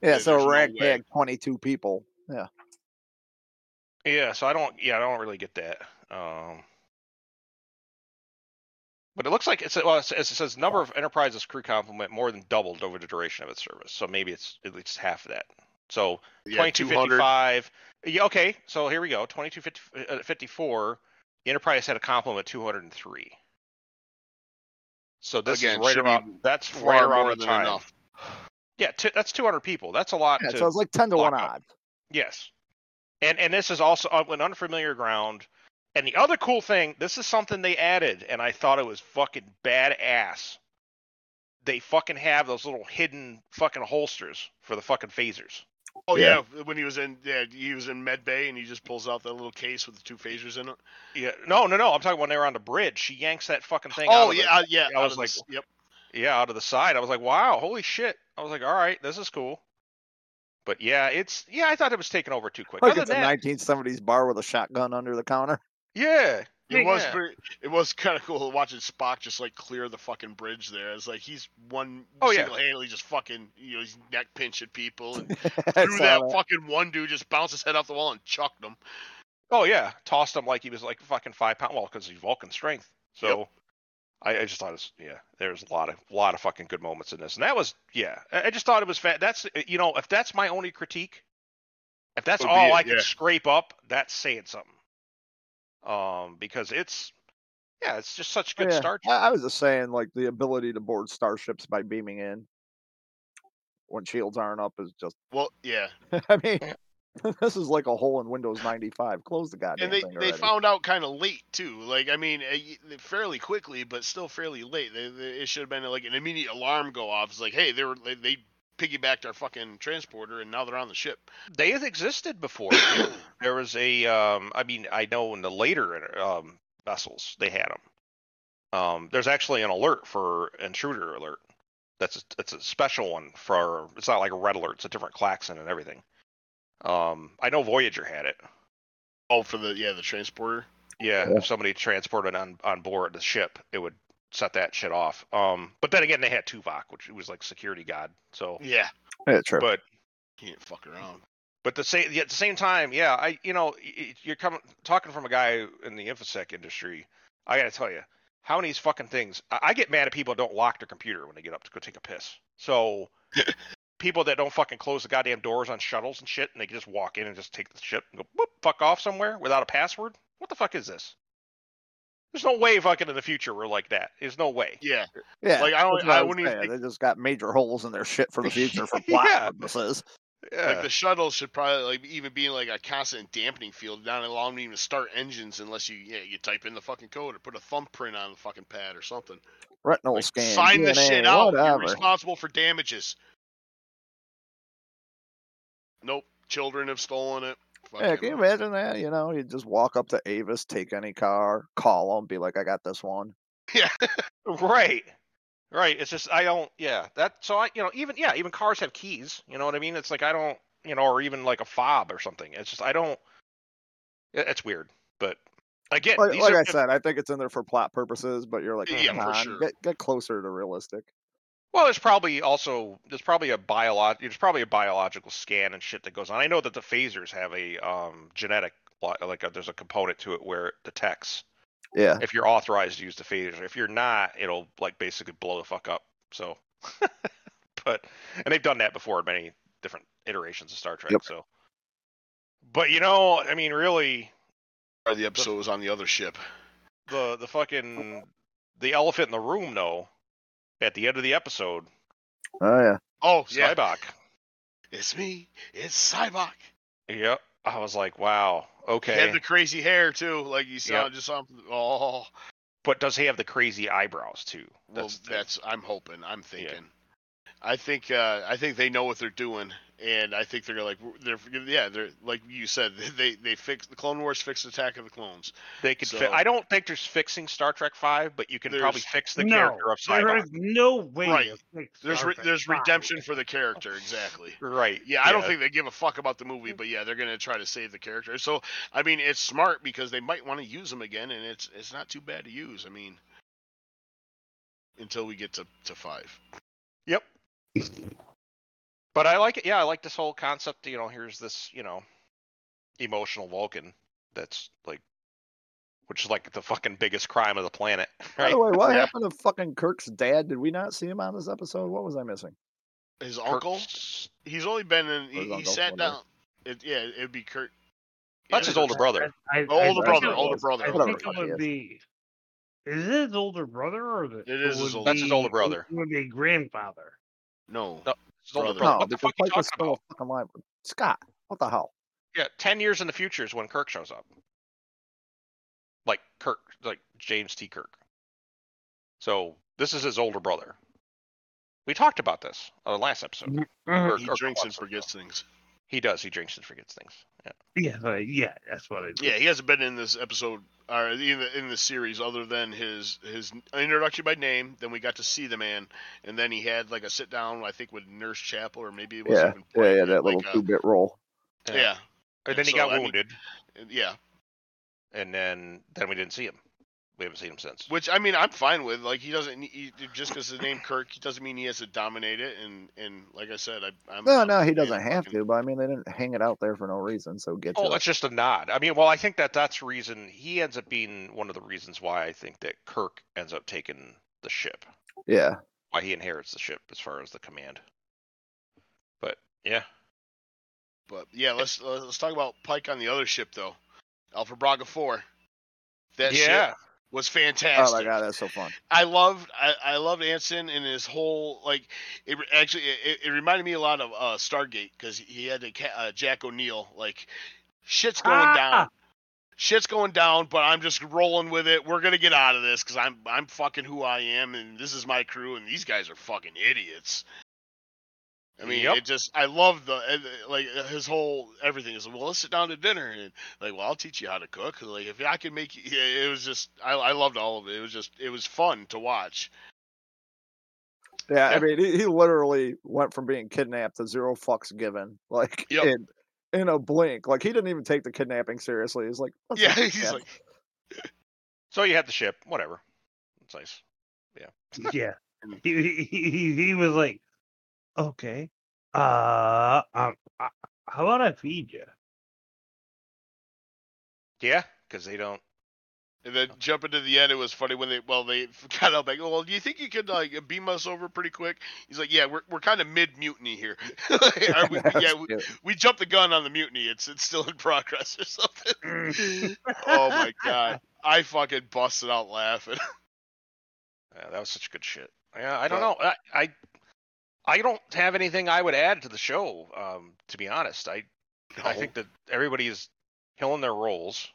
Yeah, so no ragtag way. 22 people. Yeah. Yeah, so I don't. Yeah, I don't really get that. Um, but it looks like it's well, it says, it says number of enterprises crew complement more than doubled over the duration of its service. So maybe it's at least half of that. So Yeah, twenty two 200. fifty five. Yeah, okay. So here we go. Twenty two fifty four. The enterprise had a complement two hundred and three. So this Again, is right around. That's far right around more the than time. enough. Yeah, t- that's two hundred people. That's a lot. Yeah, to, so it's like 10 to 1 up. odds. Yes. And and this is also an unfamiliar ground. And the other cool thing, this is something they added, and I thought it was fucking badass. They fucking have those little hidden fucking holsters for the fucking phasers. Oh Yeah. yeah. when he was in yeah, he was in Med Bay and he just pulls out that little case with the two phasers in it. Yeah, no, no, no. I'm talking when they were on the bridge. She yanks that fucking thing. out Oh of the- yeah, uh, yeah. I was like, the yep. yeah, out of the side. I was like, wow, holy shit. I was like, all right, this is cool. But yeah, it's yeah. I thought it was taken over too quick. Like Other it's a that, 1970s bar with a shotgun under the counter. [laughs] Yeah. It was pretty, it was kind of cool watching Spock just like clear the fucking bridge there. It's like he's one Oh, yeah. single handedly just fucking you know he's neck pinching people and [laughs] through that that. fucking one dude just bounced his head off the wall and chucked him. Oh yeah, tossed him like he was like fucking five pound. Well, because he's Vulcan strength. So I, I just thought it was yeah. There's a lot of lot of fucking good moments in this, and that was yeah. I I just thought it was fat. That's you know if that's my only critique, if that's Would be all it, I can scrape up, that's saying something. Um, because it's yeah, it's just such good Yeah, Star I, I was just saying, like the ability to board starships by beaming in when shields aren't up is just. Well, yeah, [laughs] I mean, [laughs] this is like a hole in Windows 95. Close the goddamn thing. and they thing they already. found out kind of late too. Like I mean, uh, fairly quickly, but still fairly late. They, they, it should have been like an immediate alarm go off. It's like, hey, they were they, they piggybacked our fucking transporter, and now they're on the ship. they had existed before. [coughs] there was a, um, I mean, I know in the later um, vessels they had them. Um, there's actually an alert for intruder alert. That's a, it's a special one for. It's not like a red alert. It's a different klaxon and everything. Um, I know Voyager had it. Oh, for the yeah the transporter. Yeah, Yeah. if somebody transported on on board the ship, it would set that shit off. Um, but then again, they had Tuvok, which was like security god. So, Yeah, Yeah, true. but he didn't fuck around. But the same at the same time, yeah, I you know y- y- you're coming talking from a guy in the infosec industry. I gotta tell you, how many these fucking things? I, I get mad at people that don't lock their computer when they get up to go take a piss. So [laughs] people that don't fucking close the goddamn doors on shuttles and shit, and they can just walk in and just take the ship and go whoop, fuck off somewhere without a password. What the fuck is this? There's no way fucking in the future we're like that. There's no way. Yeah, yeah, like, I don't- that's what I wouldn't even think- They just got major holes in their shit for the [laughs] future for plot Yeah. purposes. Yeah. like the shuttle should probably like even be like a constant dampening field, not allowing them to even start engines unless you yeah you type in the fucking code or put a thumbprint on the fucking pad or something. Retinal Like, scan. sign the shit out. You're responsible for damages. Nope, children have stolen it. Yeah, can you imagine that? You know, you just walk up to Avis, take any car, call them, be like, "I got this one." Yeah, [laughs] Right. Right. It's just I don't yeah, that so I you know, even yeah, even cars have keys, you know what I mean? It's like I don't you know, or even like a fob or something. It's just I don't it's weird. But again, Like, like are I said, I think it's in there for plot purposes, but you're like, Yeah, for on, sure. get get closer to realistic. Well, there's probably also there's probably a biolog there's probably a biological scan and shit that goes on. I know that the phasers have a um genetic lo- like a, there's a component to it where it detects Yeah, if you're authorized to use the phaser. If you're not, it'll like basically blow the fuck up. So, [laughs] but and they've done that before in many different iterations of Star Trek. Yep. So, but you know, I mean, really, Or the episode was on the other ship. the the fucking the elephant in the room though, at the end of the episode, oh yeah. Oh yeah, Sybok. it's me. It's Sybok. Yep. I was like, wow, Okay. He had the crazy hair too, like you saw Yep. just on. Oh, But does he have the crazy eyebrows too? well, That's the thing. that's. I'm hoping. I'm thinking. I think. Uh, I think they know what they're doing, and I think they're like. They're. Yeah. They're like you said. [laughs] They they fixed the Clone Wars. Fixed Attack of the Clones. they could. fi- I don't think there's fixing Star Trek Five, but you can probably fix the no, character of there Sybok. is no way. Right. to fix There's re- there's five. redemption for the character. Exactly. [laughs] Right. Yeah, I don't think they give a fuck about the movie, but yeah, they're gonna try to save the character. So I mean, it's smart because they might want to use him again, and it's it's not too bad to use. I mean, until we get to to five. Yep. But I like it. Yeah, I like this whole concept. You know, here's this, you know, emotional Vulcan that's like, which is like the fucking biggest crime of the planet, [laughs] By the way, what Yeah. happened to fucking Kirk's dad? Did we not see him on this episode? What was I missing? His uncle, he's only been in. He, he sat down. It, yeah, it'd be Kurt. That's yeah, his older brother. I, I, Oh, I older brother, it older was- brother, I think it would be. Is it his older brother or the? It is or his older- That's his older brother. It would be grandfather. No. No. His older Brother. brother. No, What the because fuck are you Pike was talking still about? fucking alive. Scott, what the hell? Yeah, ten years in the future is when Kirk shows up. Like Kirk, like James T. Kirk. So this is his older brother. We talked about this on the last episode. Or- He or drinks and forgets no. things. He does. He drinks and forgets things. Yeah. Yeah, uh, yeah, that's what it. Yeah, he hasn't been in this episode or in the, in the series other than his his introduction by name. Then we got to see the man, and then he had like a sit down, I think, with Nurse Chapel, or maybe it was Yeah, even yeah, yeah, that little like, uh, two bit role. yeah, And then he So, got I mean- wounded. yeah. and then then we didn't see him. We haven't seen him since. Which I mean, I'm fine with. Like he doesn't he, just because his name Kirk doesn't mean he has to dominate it. And and like I said, I, I'm No, I'm no, he doesn't have fucking- to. But I mean, they didn't hang it out there for no reason. So get Oh, to it's just a nod. I mean, well, I think that that's reason he ends up being one of the reasons why I think that Kirk ends up taking the ship. Yeah. Why he inherits the ship as far as the command. But yeah, But yeah, let's let's talk about Pike on the other ship though. Alpha Braga Four. That yeah, ship was fantastic. Oh my god, that's so fun. I loved I, I loved Anson and his whole like it actually it, it reminded me a lot of uh, Stargate because he had to uh, Jack O'Neill like shit's going Ah! down shit's going down but I'm just rolling with it we're gonna get out of this because I'm I'm fucking who I am and this is my crew and these guys are fucking idiots. I mean, Yep. it just I love the uh, like his whole everything is well. Let's sit down to dinner and like, well, I'll teach you how to cook. Like, if I can make you, yeah, it was just I I loved all of it. It was just it was fun to watch. Yeah, Yeah. I mean, he, he literally went from being kidnapped to zero fucks given, [laughs] like Yep. in in a blink. Like he didn't even take the kidnapping seriously. He's like, "Let's Yeah, [laughs] he's kidnap." like, so you had the ship, whatever. It's nice. Yeah, yeah. [laughs] He, he, he, he was like, okay, uh, um, uh, how about I feed you? Yeah, because they don't. and then jumping to the end, it was funny when they well they [laughs] got up like, well, do you think you could like beam us over pretty quick? He's like, yeah, we're we're kind of mid mutiny here. [laughs] Are [laughs] we, yeah, we, we jumped the gun on the mutiny. It's it's still in progress or something. oh my god, I fucking busted out laughing. Yeah, that was such good shit. Yeah, I don't know. I, I I don't have anything I would add to the show. Um, to be honest, I I think that everybody is killing their roles.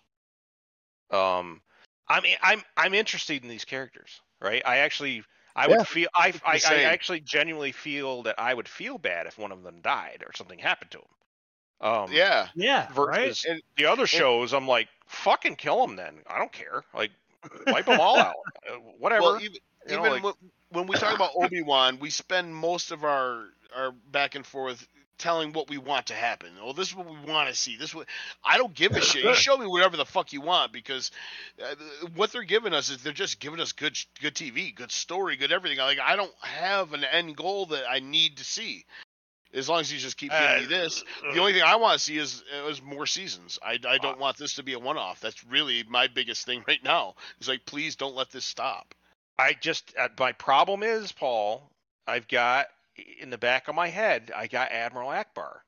Um, I mean, I'm I'm interested in these characters, right? I actually, I would feel, I, I, I actually genuinely feel that I would feel bad if one of them died or something happened to him. Um, yeah, Yeah, right? Versus And- the other shows, I'm like, fucking kill them then. I don't care. Like, wipe them all [laughs] out. Uh, Whatever. Well, even, you know, even like- when, [laughs] when we talk about Obi Wan, we spend most of our our back and forth telling what we want to happen. Oh, this is what we want to see. This is what I don't give a shit. You show me whatever the fuck you want because uh, what they're giving us is they're just giving us good good TV, good story, good everything. Like I don't have an end goal that I need to see. As long as you just keep giving Uh, me this, the only thing I want to see is is more seasons. I, I don't want this to be a one off. That's really my biggest thing [laughs] right now. It's like please don't let this stop. I just uh, my problem is Paul. I've got in the back of my head. I got Admiral Ackbar,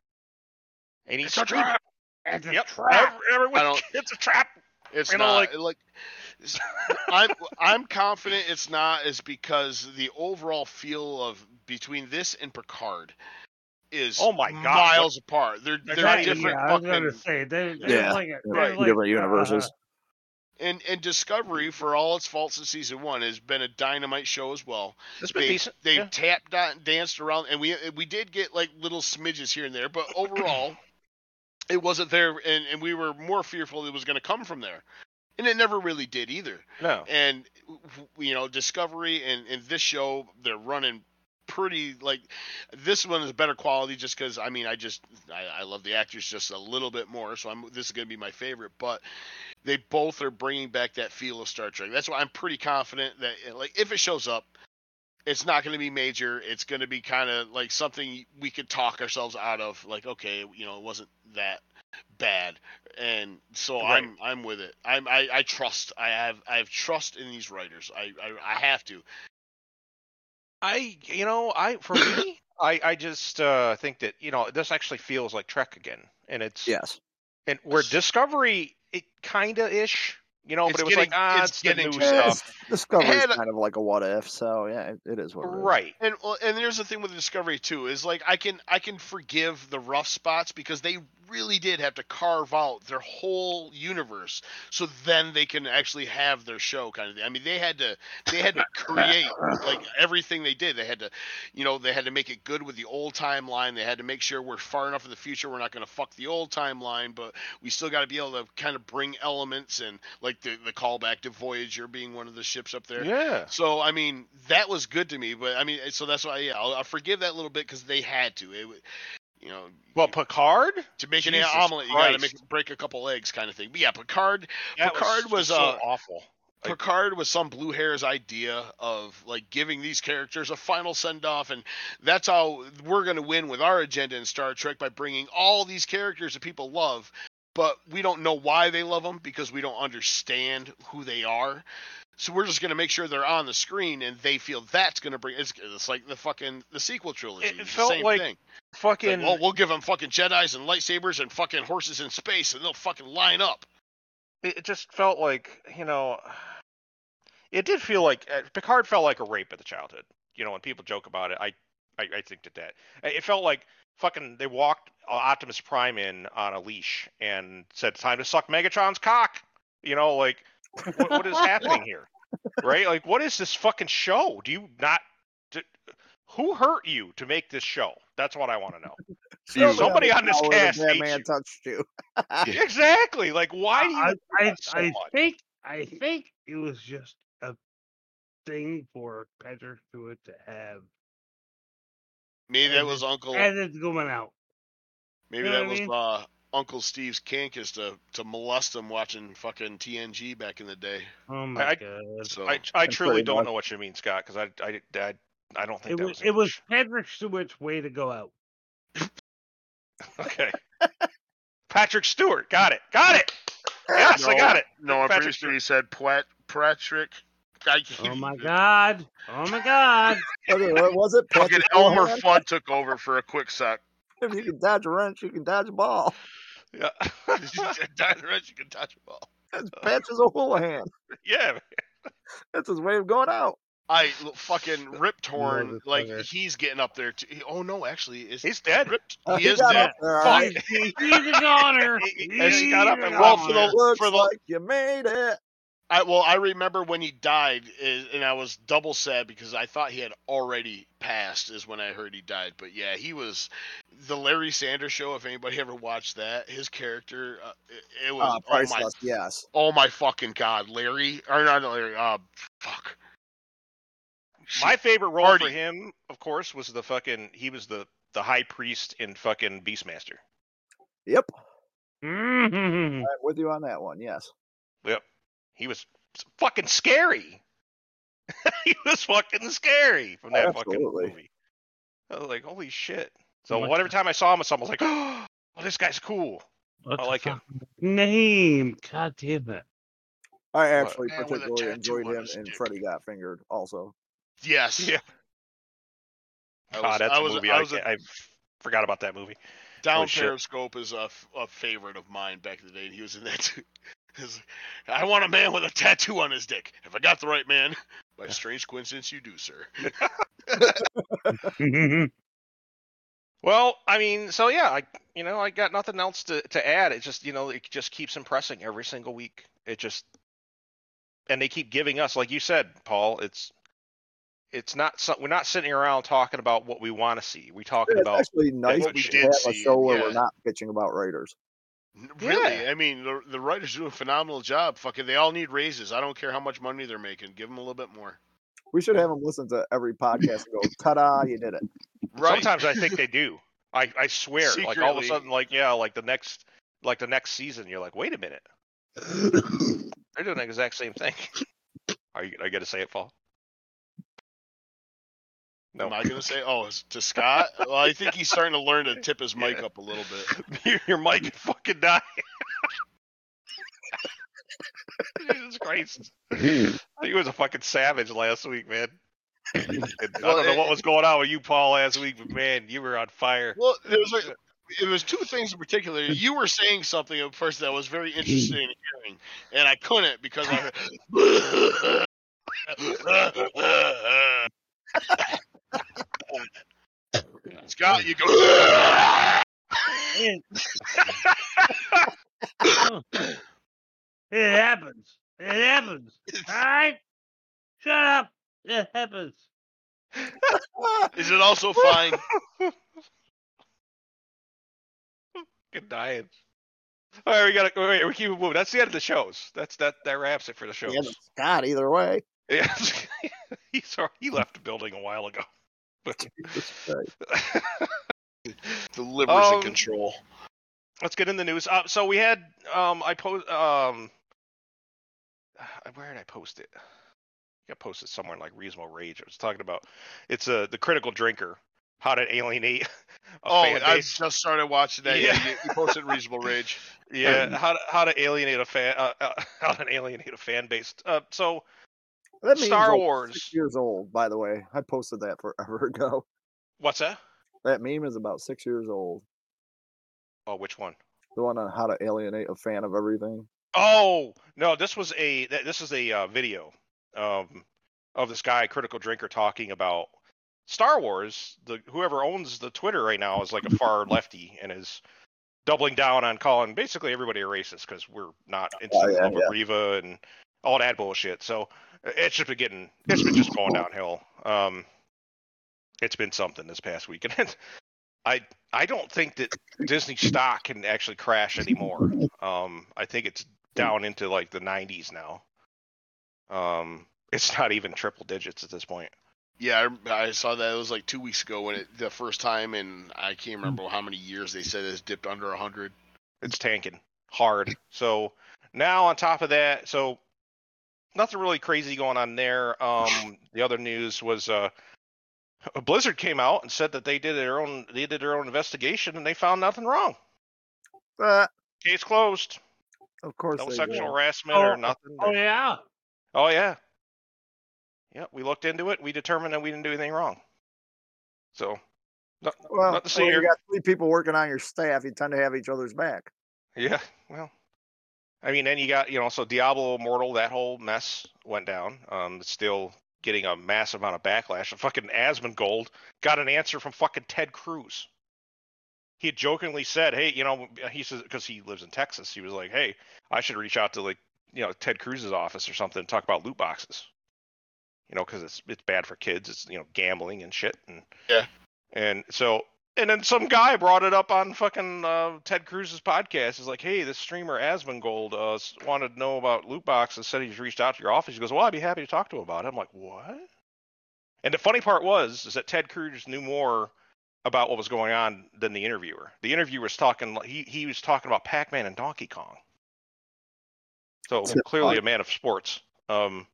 and he's It's a trap. It's a trap. everyone, don't- [laughs] it's a trap. It's You know, not like- like, s- I'm I'm confident it's not is because the overall feel of between this and Picard is Oh my God, miles apart. They're They're they're not Right, different yeah, I was fucking gonna say they, they're Yeah, like, a- they're they're Right. like, different uh, universes. And and Discovery for all its faults in season one has been a dynamite show as well. It's been They decent. they yeah. tapped dan- danced around and we we did get like little smidges here and there, but [clears throat] overall it wasn't there and, and we were more fearful it was going to come from there. And it never really did either. No. and you know discovery and, and this show they're running pretty like this one is better quality just because i mean i just I, I love the actors just a little bit more so i'm this is going to be my favorite but they both are bringing back that feel of star trek. That's why i'm pretty confident that uh, like if it shows up it's not going to be major. It's going to be kind of like something we could talk ourselves out of like okay you know it wasn't that bad. And so Right. i'm i'm with it. I'm I, I trust i have i have trust in these writers. I i, I have to I, you know, I for me, [coughs] I, I just uh, think that you know this actually feels like Trek again, and it's Yes. and where Discovery it kinda ish, you know, It's but it was getting- like ah, it's it's, the getting new to- stuff, Discovery's had a- kind of like a what if, so yeah, it, it is what it is. right? and well, and there's the thing with discovery too is like i can i can forgive the rough spots because they really did have to carve out their whole universe so then they can actually have their show kind of thing i mean they had to they had to [laughs] create like everything they did they had to you know they had to make it good with the old timeline they had to make sure we're far enough in the future we're not going to fuck the old timeline but we still got to be able to kind of bring elements and like the the callback to voyager being one of the ships up there Yeah, so I mean that was good to me, but I mean so that's why yeah I'll, I'll forgive that little bit because they had to. It, You know, Well, Picard. to make an Jesus omelet, you got to make break a couple eggs, kind of thing. But yeah, Picard. That Picard was, so uh, awful. Like- Picard was some blue hair's idea of like giving these characters a final send off, and that's how we're going to win with our agenda in Star Trek by bringing all these characters that people love, but we don't know why they love them because we don't understand who they are. So we're just going to make sure they're on the screen, and they feel that's going to bring. It's, it's like the fucking the sequel trilogy. It It's felt the same like thing. Fucking. like, well, we'll give them fucking Jedi's and lightsabers and fucking horses in space, and they'll fucking line up. it just felt like you know it did feel like uh, picard felt like a rape of the childhood you know when people joke about it i i, I think that that it felt like fucking they walked uh, optimus prime in on a leash and said time to suck megatron's cock. You know like what, what is happening [laughs] here? Right? Like what is this fucking show? Do you not do, who hurt you to make this show? That's what i want to know [laughs] Somebody on this cast That hates man you. touched you. [laughs] exactly. Like why do you I, I, hate so I much? think I think it was just a thing for Patrick Stewart to have Maybe that was Uncle. as it's going out. Maybe You know that what I was mean? uh, Uncle Steve's kink is to to molest him watching fucking TNG back in the day. Oh my I- god! So I, I truly don't much- know what you mean, Scott, because I, I, I, I don't think It that was was. it was Patrick Stewart's way to go out. [laughs] okay. Patrick Stewart, got it, got it. [laughs] Yes, I got it. no, I'm Patrick pretty sure he said Plat Patrick. I, Oh my god! Oh my god! [laughs] Okay, what was it? Fucking Elmer Fudd took over for a quick sec. [laughs] If you can dodge a wrench, you can dodge a ball. Yeah, [laughs] dodge a wrench, you can touch a ball. That's Patches O'Houlihan. yeah. That's his way of going out. I fucking Rip Torn, like Motherfucker. he's getting up there. Too. Oh no, actually, is He's dead. Rip? Uh, he is dead. up there, all Fuck. right. He's, he's a goner. He- he- he got up and a well, for the- goner. Looks for the- like you made it. I well, I remember when he died, and I was double sad because I thought he had already passed. Is when I heard he died. But yeah, he was the Larry Sanders Show. If anybody ever watched that, his character, uh, it, it was Uh, oh my, priceless, yes. oh my fucking god, Larry or not Larry, uh, fuck. My favorite role Artie. for him, of course, was the fucking. He was the the high priest in fucking Beastmaster. Yep. Mhm. I'm with you on that one, yes. Yep. He was fucking scary. [laughs] he was fucking scary from that Absolutely. fucking movie. I was like, holy shit. So What whatever time I saw him, I was like, [gasps] oh, this guy's cool. What's I like him. Name. God damn it. I actually Man particularly enjoyed him and in dick. Freddy Got Fingered also. Yes. Yeah. God, was, that's I a was, movie. I I, was a forgot about that movie. Down Holy shit. Periscope is a, f- a favorite of mine back in the day. and He was in that too. His- I want a man with a tattoo on his dick. If I got the right man, by strange coincidence, you do, sir. [laughs] Well, I mean, so yeah, I you know, I got nothing else to to add. It just you know, it just keeps impressing every single week. It just and they keep giving us, like you said, Paul. It's it's not so, we're not sitting around talking about what we want to see. We're talking It's about actually nice what to we have did a show where we're not bitching about Raiders. N- Really? Yeah. I mean, the, the writers do a phenomenal job. Fucking, they all need raises. I don't care how much money they're making. Give them a little bit more. We should have them listen to every podcast and go, [laughs] ta-da, you did it. Right. Sometimes I think they do. I I swear, like all of a sudden, like yeah, like the next like the next season, you're like, wait a minute, [laughs] they're doing the exact same thing. [laughs] Are you? I got to say it, Paul? No. Am I gonna say? Oh, to Scott. well, I think he's starting to learn to tip his mic Yeah. up a little bit. [laughs] your, your mic could fucking die. [laughs] Jesus Christ. He was a fucking savage last week, man. [laughs] I don't know it- what was going on with you, Paul, last week, but man, you were on fire. Well, there was like, it was two things in particular. You were saying something at first that was very interesting in hearing, and I couldn't because I. [laughs] Scott, you go. it, it happens. It happens. All right? Shut up. It happens. Is it also fine? Fucking dying. All right, we gotta wait. We keep it moving. That's the end of the shows. That's that. That wraps it for the shows. Yeah, but Scott, either way. Yeah, [laughs] he's he left the building a while ago. But [laughs] [laughs] The livers in Um, control. let's get in the news. Uh, so we had um I post um [sighs] where did I post it? I got posted somewhere in like reasonable rage. I was talking about it's uh, the critical drinker, how to alienate [laughs] a Oh, fan I just started watching that. Yeah, Yeah. you, you posted Reasonable Rage. Yeah, how to how to alienate a fan uh, uh, how to alienate a fan base. Uh, so That Star like Wars. Six years old, by the way. I posted that forever [laughs] ago. what's that? That meme is about six years old. Oh, which one? The one on how to alienate a fan of everything. Oh no, this was a this is a uh, video um, of this guy, critical drinker, talking about Star Wars. The whoever owns the Twitter right now is like a far lefty and is doubling down on calling basically everybody a racist because we're not in Oh, yeah, yeah. Reva and all that bullshit. So it's just been getting it's been just going downhill. Um, it's been something this past week, and [laughs] I I don't think that Disney stock can actually crash anymore. Um, I think it's down into like the 90s now. Um, it's not even triple digits at this point. Yeah, I, I saw that. It was like two weeks ago when it the first time, and I can't remember how many years they said it's dipped under a hundred. It's tanking hard. So now on top of that, so nothing really crazy going on there. Um, the other news was uh, Blizzard came out and said that they did their own they did their own investigation and they found nothing wrong. But Case closed. of course, No they sexual will. harassment Oh, or nothing. Oh yeah. Oh yeah. Yeah, we looked into it. We determined that we didn't do anything wrong. So, no, Well, not to see when here. you got three people working on your staff, you tend to have each other's back. yeah, well, I mean, then you got you know, so Diablo Immortal, that whole mess went down. Um, it's still getting a massive amount of backlash. And fucking Asmongold got an answer from fucking Ted Cruz. He had jokingly said, "Hey, you know," he says because he lives in Texas, he was like, "Hey, I should reach out to like you know Ted Cruz's office or something and talk about loot boxes." You know, because it's it's bad for kids. It's you know gambling and shit. And Yeah. And so and then some guy brought it up on fucking uh, Ted Cruz's podcast. He's like, "Hey, this streamer Asmongold uh, wanted to know about loot boxes. And said he's reached out to your office." He goes, "Well, I'd be happy to talk to him about it." I'm like, "What?" And the funny part was is that Ted Cruz knew more about what was going on than the interviewer. The interviewer was talking. He he was talking about Pac-Man and Donkey Kong. So clearly a man of sports. Um,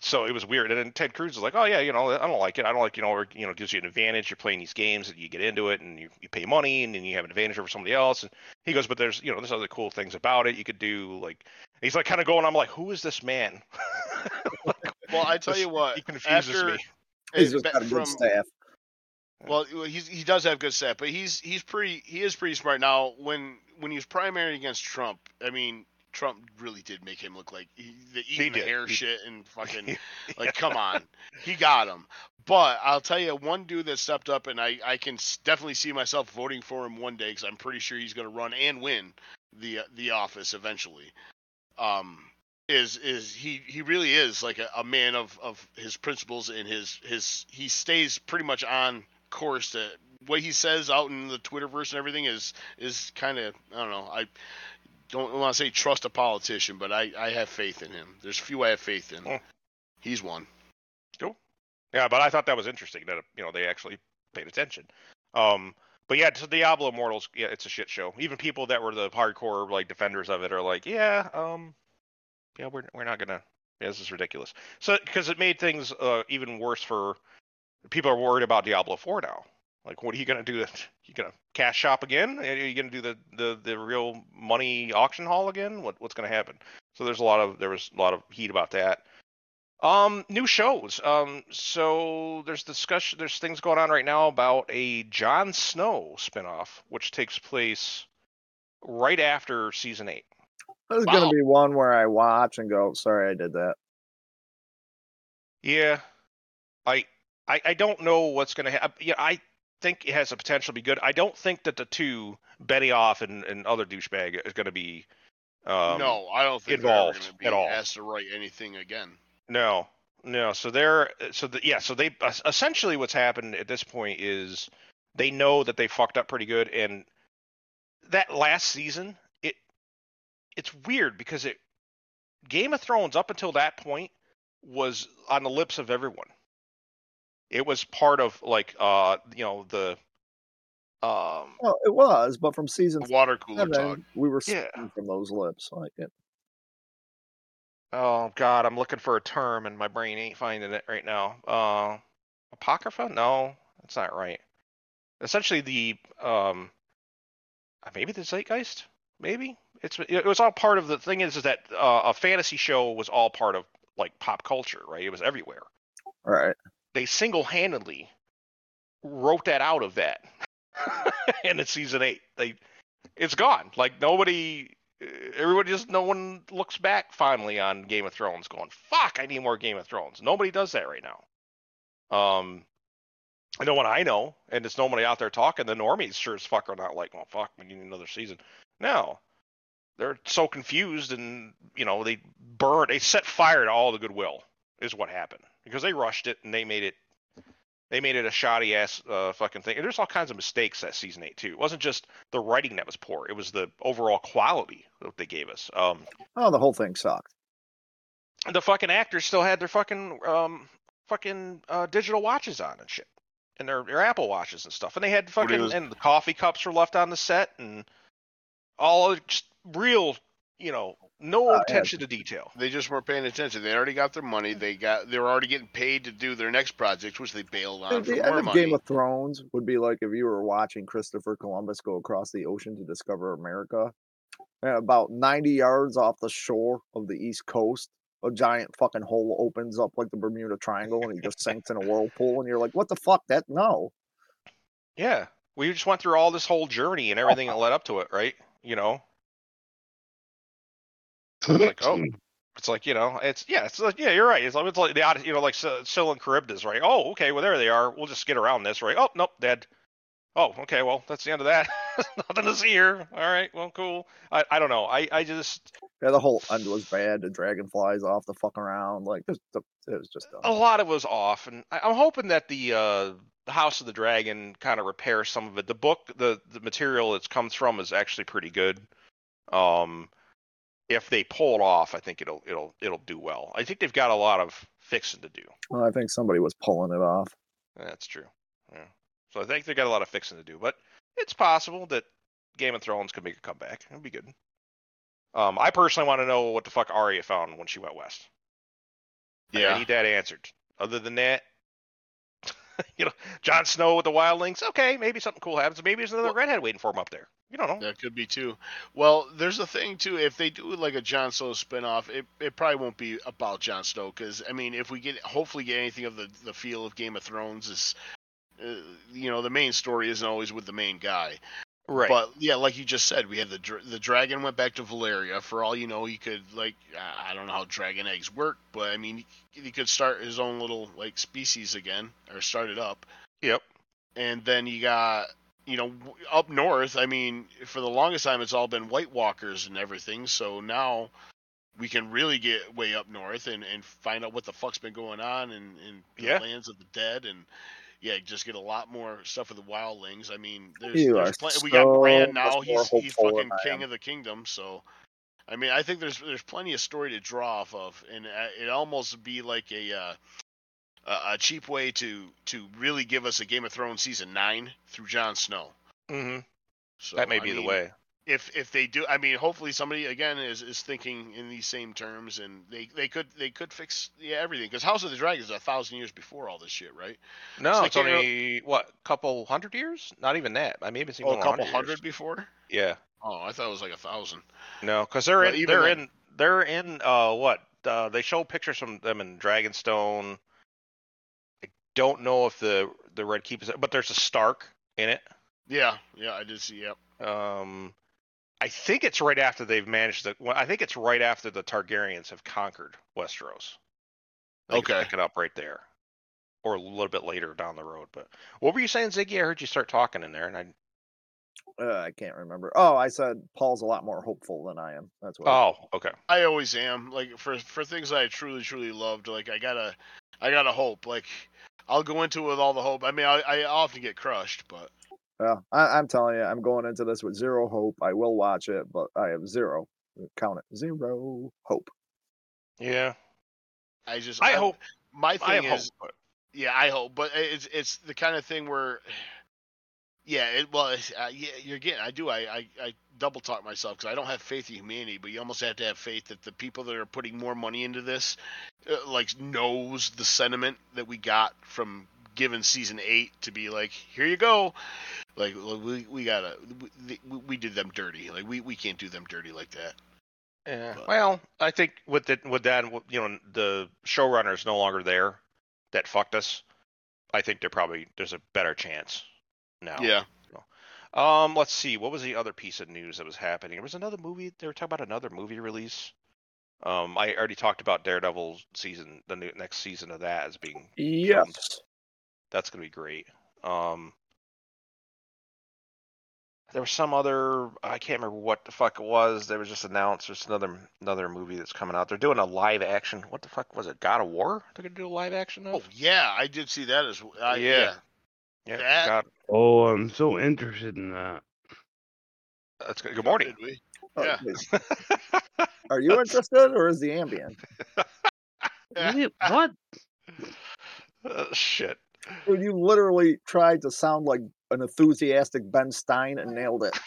so it was weird. And then Ted Cruz was like, "Oh yeah, you know, I don't like it. I don't like you know, it, you know, gives you an advantage. You're playing these games, and you get into it, and you, you pay money, and then you have an advantage over somebody else." And he goes, "But there's you know, there's other cool things about it. You could do like." He's like kind of going. I'm like, "Who is this man?" [laughs] Well, I tell This- you what, he confuses after me. He's just got a good from staff. well, he's he does have good staff, but he's he's pretty he is pretty smart now. When when he was primary against Trump, I mean, Trump really did make him look like he, the eating the hair He- shit and fucking [laughs] Yeah. like come on, he got him. But I'll tell you, one dude that stepped up, and I I can definitely see myself voting for him one day because I'm pretty sure he's going to run and win the the office eventually. Um, is is he he really is like a, a man of of his principles and his his he stays pretty much on course to what he says out in the Twitterverse and everything is is kind of I don't know I don't want to say trust a politician but I I have faith in him. There's a few I have faith in. Mm. He's one. Cool. Yeah, but I thought that was interesting that you know they actually paid attention. Um, but yeah, to Diablo Immortals, yeah, it's a shit show. Even people that were the hardcore like defenders of it are like, yeah, um, yeah, we're we're not gonna. Yeah, this is ridiculous. So because it made things uh, even worse for people are worried about Diablo 4 now. Like, what are you gonna do? [laughs] You gonna cash shop again? Are you gonna do the, the, the real money auction hall again? What what's gonna happen? So there's a lot of there was a lot of heat about that. Um, new shows. Um, so there's discussion. There's things going on right now about a Jon Snow spinoff, which takes place right after season eight. There's Wow. gonna be one where I watch and go, "Sorry, I did that." Yeah, I I, I don't know what's gonna happen. Yeah, I think it has the potential to be good. I don't think that the two Benioff and, and other douchebag is gonna be. Um, no, I don't think involved they're be at all. asked to write anything again. No, no. So they're so the, yeah. So they essentially what's happened at this point is they know that they fucked up pretty good, and that last season it it's weird because it Game of Thrones up until that point was on the lips of everyone. It was part of like uh you know the Um, Well, it was, but from season Water cooler seven, talk. we were Yeah. from those lips. Like it. oh God, I'm looking for a term and my brain ain't finding it right now. Uh, apocrypha? No, that's not right. Essentially, the um, uh, maybe the zeitgeist. Maybe it's it was all part of the thing. Is is that uh, a fantasy show was all part of like pop culture, right? It was everywhere. All right. They single-handedly wrote that out of that [laughs] in it's season eight. They it's gone. Like nobody, everybody just no one looks back finally on Game of Thrones, going fuck, I need more Game of Thrones. Nobody does that right now. Um, no one I know, and it's nobody out there talking. The normies sure as fuck are not like, well, fuck, we need another season. No, they're so confused, and you know they burn, they set fire to all the goodwill is what happened because they rushed it and they made it they made it a shoddy ass uh, fucking thing. And there's all kinds of mistakes that season eight too. It wasn't just the writing that was poor; it was the overall quality that they gave us. Um, Oh, the whole thing sucked. the fucking actors still had their fucking um fucking uh, digital watches on and shit, and their their Apple watches and stuff. And they had fucking was- and the coffee cups were left on the set and all of just real, you know, no Uh, yeah. attention to detail. They just weren't paying attention. They already got their money. They got they were already getting paid to do their next project, which they bailed on Dude, for the end of. Game of Thrones would be like if you were watching Christopher Columbus go across the ocean to discover America. And about 90 yards off the shore of the East Coast, a giant fucking hole opens up like the Bermuda Triangle and he just sinks in a whirlpool. And you're like, what the fuck? That, no. Yeah, we just went through all this whole journey and everything that led up to it, right? You know, like, [laughs] oh, it's like you know, it's yeah, it's like yeah, you're right. It's like it's like the odd, you know, like Sil Sil and Charybdis, right? Oh, okay, well there they are. We'll just get around this, right? Oh, nope, dead. Oh, okay, well that's the end of that. [laughs] Nothing to see here. All right, well, cool. I I don't know. I I just Yeah, the whole end was bad. The dragonflies off the fuck around. Like, just, it was just dumb. a lot of it was off, and I, I'm hoping that the uh the House of the Dragon kind of repairs some of it. The book, the the material it comes from is actually pretty good. Um, if they pull it off, I think it'll it'll it'll do well. I think they've got a lot of fixing to do. Well, I think somebody was pulling it off. That's true. Yeah. So I think they've got a lot of fixing to do, but it's possible that Game of Thrones could make a comeback. It'd be good. Um, I personally want to know what the fuck Arya found when she went west. Like, I Yeah. need that answered. Other than that, [laughs] you know, Jon Snow with the wildlings. Okay, maybe something cool happens. Maybe there's another Well- redhead waiting for him up there. You don't know. That could be too. Well, there's a thing too. If they do like a Jon Snow spinoff, it, it probably won't be about Jon Snow because I mean, if we get hopefully get anything of the the feel of Game of Thrones is, uh, you know, the main story isn't always with the main guy. Right. But yeah, like you just said, we had the the dragon went back to Valyria. For all you know, he could like I- don't know how dragon eggs work, but I mean, he, he could start his own little like species again or start it up. Yep. And then you got you know up north. I mean, for the longest time, it's all been White Walkers and everything. So now we can really get way up north and, and find out what the fuck's been going on in, in the Yeah. lands of the dead and yeah, just get a lot more stuff with the wildlings. I mean, there's, You there's are plen- we got so Bran now. He's he's fucking king of the kingdom. So, I mean, I think there's there's plenty of story to draw off of, and uh, it almost be like a uh, a a cheap way to to really give us a Game of Thrones season nine through Jon Snow. hmm So that may I be the mean, way. If if they do, I mean, hopefully somebody again is, is thinking in these same terms, and they, they could they could fix yeah everything because House of the Dragon is a thousand years before all this shit, right? No, so it's only what couple hundred years? Not even that. I maybe it's even Oh, a couple 100 hundred years. before. Yeah. Oh, I thought it was like a thousand. No, because they're in. They're then- in. They're in. Uh, what? Uh, they show pictures from them in Dragonstone. I don't know if the the Red Keep is, but there's a Stark in it. Yeah, yeah, I did see. Yep. Um, I think it's right after they've managed to. Well, I think it's right after the Targaryens have conquered Westeros. I think it's Okay. up right there, or a little bit later down the road. But what were you saying, Ziggy? I heard you start talking in there, and I. Uh, I can't remember. Oh, I said Paul's a lot more hopeful than I am. That's what. Oh, okay. I always am. Like for for things I truly truly loved. Like I gotta I gotta hope. Like I'll go into it with all the hope. I mean, I, I often get crushed, but Yeah, I, I'm telling you, I'm going into this with zero hope. I will watch it, but I have zero. Count it, zero hope. Yeah, I just I hope. my thing hope. is but- yeah, I hope, but it's it's the kind of thing where Yeah, it, well, it's, uh, yeah, you're getting I do. I, I, I double talk myself because I don't have faith in humanity. But you almost have to have faith that the people that are putting more money into this, uh, like, knows the sentiment that we got from given season eight to be like, here you go. Like, like, we, we gotta, we, we did them dirty. Like, we, we can't do them dirty like that. Yeah. But- Well, I think with it, with that, you know, the showrunner is no longer there. That fucked us. I think they're probably there's a better chance now. Yeah. Um, let's see. What was the other piece of news that was happening? There was another movie. They were talking about another movie release. Um, I already talked about Daredevil season, the new, next season of that as being Yes. That's gonna be great. Um, there was some other I can't remember what the fuck it was. There was just announced there's another another movie that's coming out. They're doing a live action. What the fuck was it? God of War? They're gonna do a live action of? Oh yeah, I did see that as well. Uh, Yeah. yeah. yeah. that- God, Oh, I'm so interested in that. that's good. Good morning. Did? Oh, Yeah. [laughs] Are you interested, or is the ambient? [laughs] What? Uh, shit. Dude, you literally tried to sound like an enthusiastic Ben Stein and nailed it.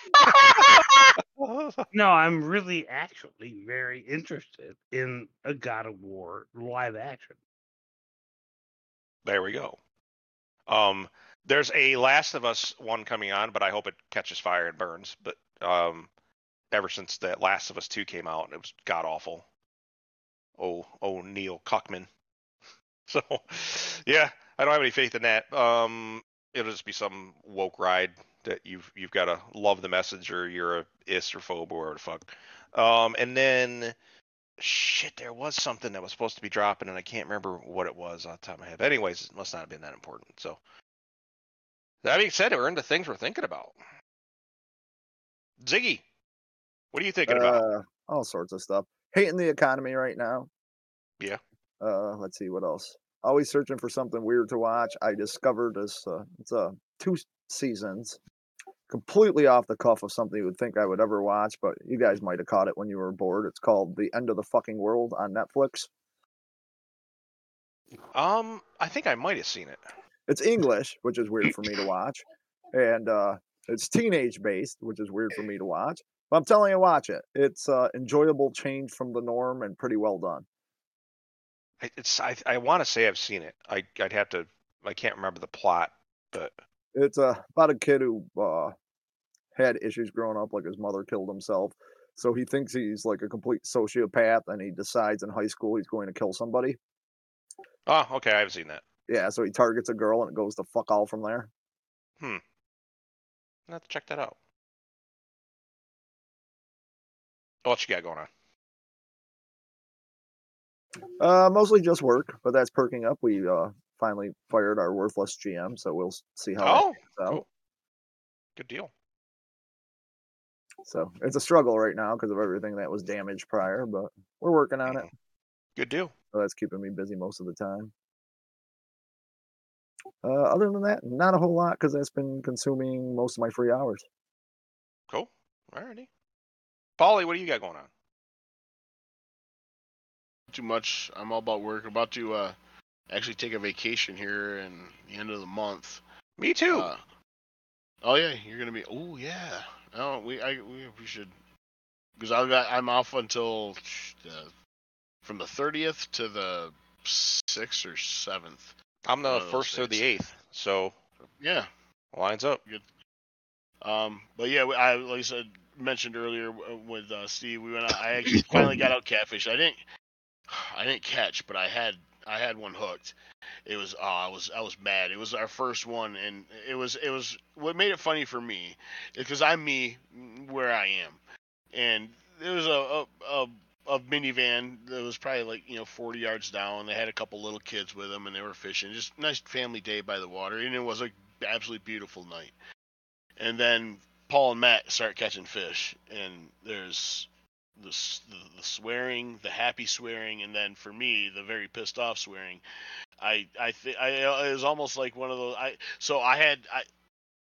No, I'm really actually very interested in a God of War live action. There we go. Um, there's a Last of Us one coming on, but I hope it catches fire and burns. But um, ever since that Last of Us two came out, it was god awful. Oh, oh, Neil Cuckman. [laughs] So, yeah, I don't have any faith in that. Um, it'll just be some woke ride that you've you've got to love the message or you're a is or phobe or whatever the fuck. Um, and then shit, there was something that was supposed to be dropping, and I can't remember what it was off the top of my head. Anyways, it must not have been that important. So, that being said, we're into things we're thinking about. Ziggy, what are you thinking about? Uh, all sorts of stuff. Hating the economy right now. Yeah. Uh, let's see what else. Always searching for something weird to watch. I discovered this. Uh, it's uh, two seasons, completely off the cuff of something you would think I would ever watch, but you guys might have caught it when you were bored. It's called The End of the Fucking World on Netflix. Um, I think I might have seen it. It's English, which is weird for me to watch, and uh, it's teenage based, which is weird for me to watch. But I'm telling you, watch it. It's uh, enjoyable change from the norm and pretty well done. I- It's I I want to say I've seen it. I I'd have to. I can't remember the plot, but It's uh, about a kid who uh, had issues growing up, like his mother killed himself. So he thinks he's like a complete sociopath, and he decides in high school he's going to kill somebody. oh, okay, I haven't seen that. Yeah, so he targets a girl, and it goes to fuck all from there. Hmm. To check that out. What you got going on? Uh, mostly just work, but that's perking up. We uh, finally fired our worthless GM, so we'll see how Oh, out. cool. good deal. So it's a struggle right now because of everything that was damaged prior, but we're working on it. Good deal. So that's keeping me busy most of the time. Uh, other than that, not a whole lot because that's been consuming most of my free hours. Cool. Alrighty. Polly, what do you got going on? Too much. I'm all about work. I'm about to uh, actually take a vacation here in the end of the month. Me too. Uh, oh yeah, you're gonna be. Oh yeah. Oh, we I we, we should because I got I'm off until the, from the 30th to the sixth or seventh. I'm the one of those first or the eighth, so Yeah. lines up. Um, but yeah, I like I said mentioned earlier with uh, Steve, we went. Out, I actually [coughs] finally got out catfish. I didn't, I didn't catch, but I had I had one hooked. It was oh, I was I was mad. It was our first one, and it was it was what made it funny for me, because I'm me where I am, and there was a a, a a minivan that was probably like you know 40 yards down. They had a couple little kids with them, and they were fishing. Just nice family day by the water, and it was a absolutely beautiful night. And then Paul and Matt start catching fish, and there's the, the the swearing, the happy swearing, and then for me, the very pissed off swearing. I I think I uh, it was almost like one of those. I so I had I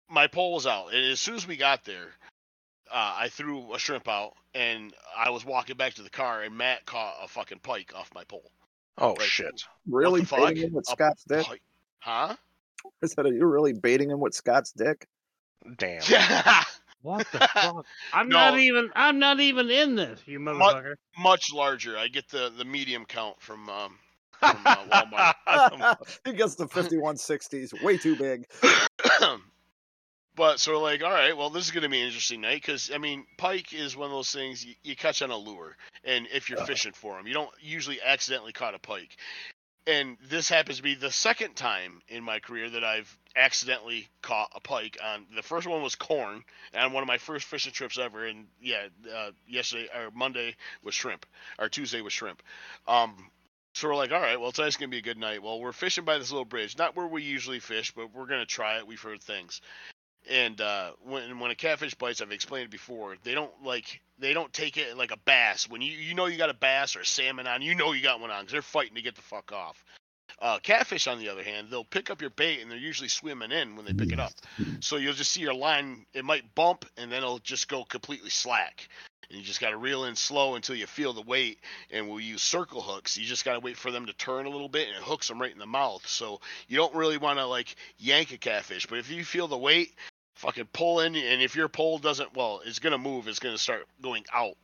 my pole was out, and as soon as we got there, uh, I threw a shrimp out, and I was walking back to the car, and Matt caught a fucking pike off my pole. Oh Right. shit. Really the baiting him with A Scott's dick? Pike. Huh? I said, are you really baiting him with Scott's dick? Damn. [laughs] Yeah, What the [laughs] fuck? I'm No. not even. I'm not even in this, you motherfucker. much larger. I get the the medium count from um from uh, [laughs] Walmart. [laughs] he gets the 5160s, way too big. [coughs] but so we're like, all right, well, this is going to be an interesting night because I mean, pike is one of those things you, you catch on a lure, and if you're fishing for them, you don't usually accidentally caught a pike. And this happens to be the second time in my career that I've accidentally caught a pike. On the first one was corn, on one of my first fishing trips ever. And yeah, uh, yesterday or Monday was shrimp, or Tuesday was shrimp. Um, so we're like, all right, well, tonight's gonna be a good night. Well, we're fishing by this little bridge, not where we usually fish, but we're gonna try it. We've heard things. And uh, when when a catfish bites, I've explained it before. They don't like they don't take it like a bass. When you you know you got a bass or a salmon on, you know you got one on because they're fighting to get the fuck off. Uh, catfish, on the other hand, they'll pick up your bait and they're usually swimming in when they pick it up. So you'll just see your line, it might bump and then it'll just go completely slack. And you just got to reel in slow until you feel the weight. And we'll use circle hooks. You just got to wait for them to turn a little bit and it hooks them right in the mouth. So you don't really want to like yank a catfish. But if you feel the weight, fucking pull in. And if your pole doesn't, well, it's to move. It's to start going out.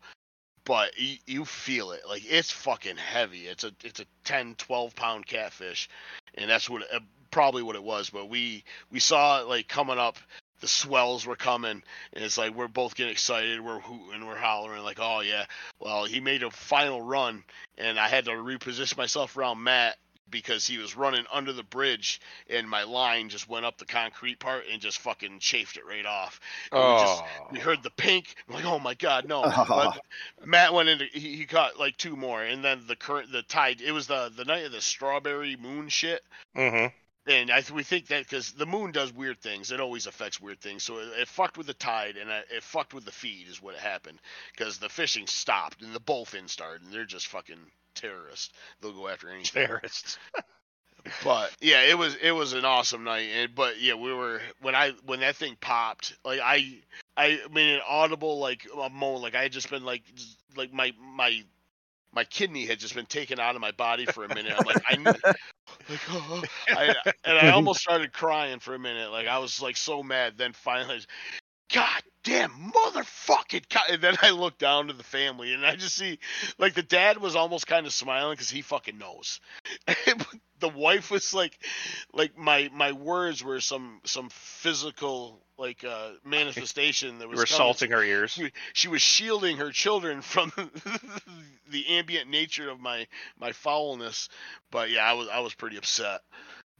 But you, you feel it. Like it's fucking heavy. It's a it's a 10 12 pound catfish and that's what uh, probably what it was. But we we saw it like coming up. The swells were coming and it's like we're both getting excited. We're hooting we're hollering like oh yeah. Well he made a final run and i had to reposition myself around matt because he was running under the bridge and my line just went up the concrete part and just fucking chafed it right off And we just- Oh. we heard the pink. I'm like, oh my god, no! Oh. [laughs] But Matt went into he, he caught like two more, and then the current the tide. It was the the night of the strawberry moon shit, hmm and I th- we think that because the moon does weird things, it always affects weird things. So it, it fucked with the tide, and it, it fucked with the feed is what happened because the fishing stopped and the bullfin started, and they're just fucking terrorists. They'll go after any [laughs] Terrorists. But yeah, it was it was an awesome night. And but yeah, we were when I when that thing popped, like I I mean an audible like a moan, like I had just been like like my my my kidney had just been taken out of my body for a minute. I'm like I [laughs] like oh, [laughs] I, and I almost started crying for a minute. Like I was like so mad. Then finally, God damn motherfucking! co-" And then I look down to the family and I just see like the dad was almost kind of smiling because he fucking knows. [laughs] the wife was like like my my words were some some physical like uh [laughs] manifestation that You was coming. salting her ears. She, she was shielding her children from [laughs] the ambient nature of my my foulness but yeah i was i was pretty upset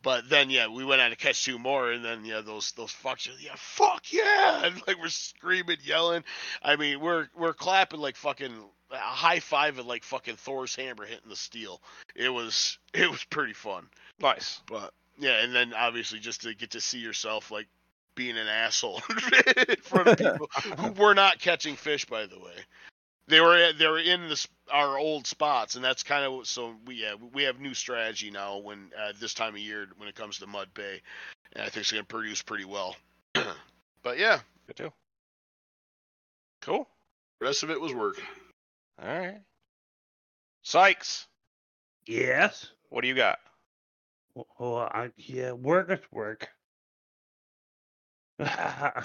but then yeah we went on to catch two more and then yeah those those fucks yeah fuck yeah [laughs] and like we're screaming yelling i mean we're we're clapping like fucking uh, a high five and like fucking thor's hammer hitting the steel it was [laughs] it was pretty fun Nice. but yeah, and then obviously just to get to see yourself like being an asshole [laughs] in front of people who were not catching fish, by the way. They were they were in this our old spots, and that's kind of so we yeah we have new strategy now when uh, this time of year when it comes to Mud Bay, and I think it's gonna produce pretty well. [clears throat] but yeah, Good too. Cool. the rest of it was work. All right. Sykes, Yes. what do you got? Oh, I, yeah, work is work. [laughs] I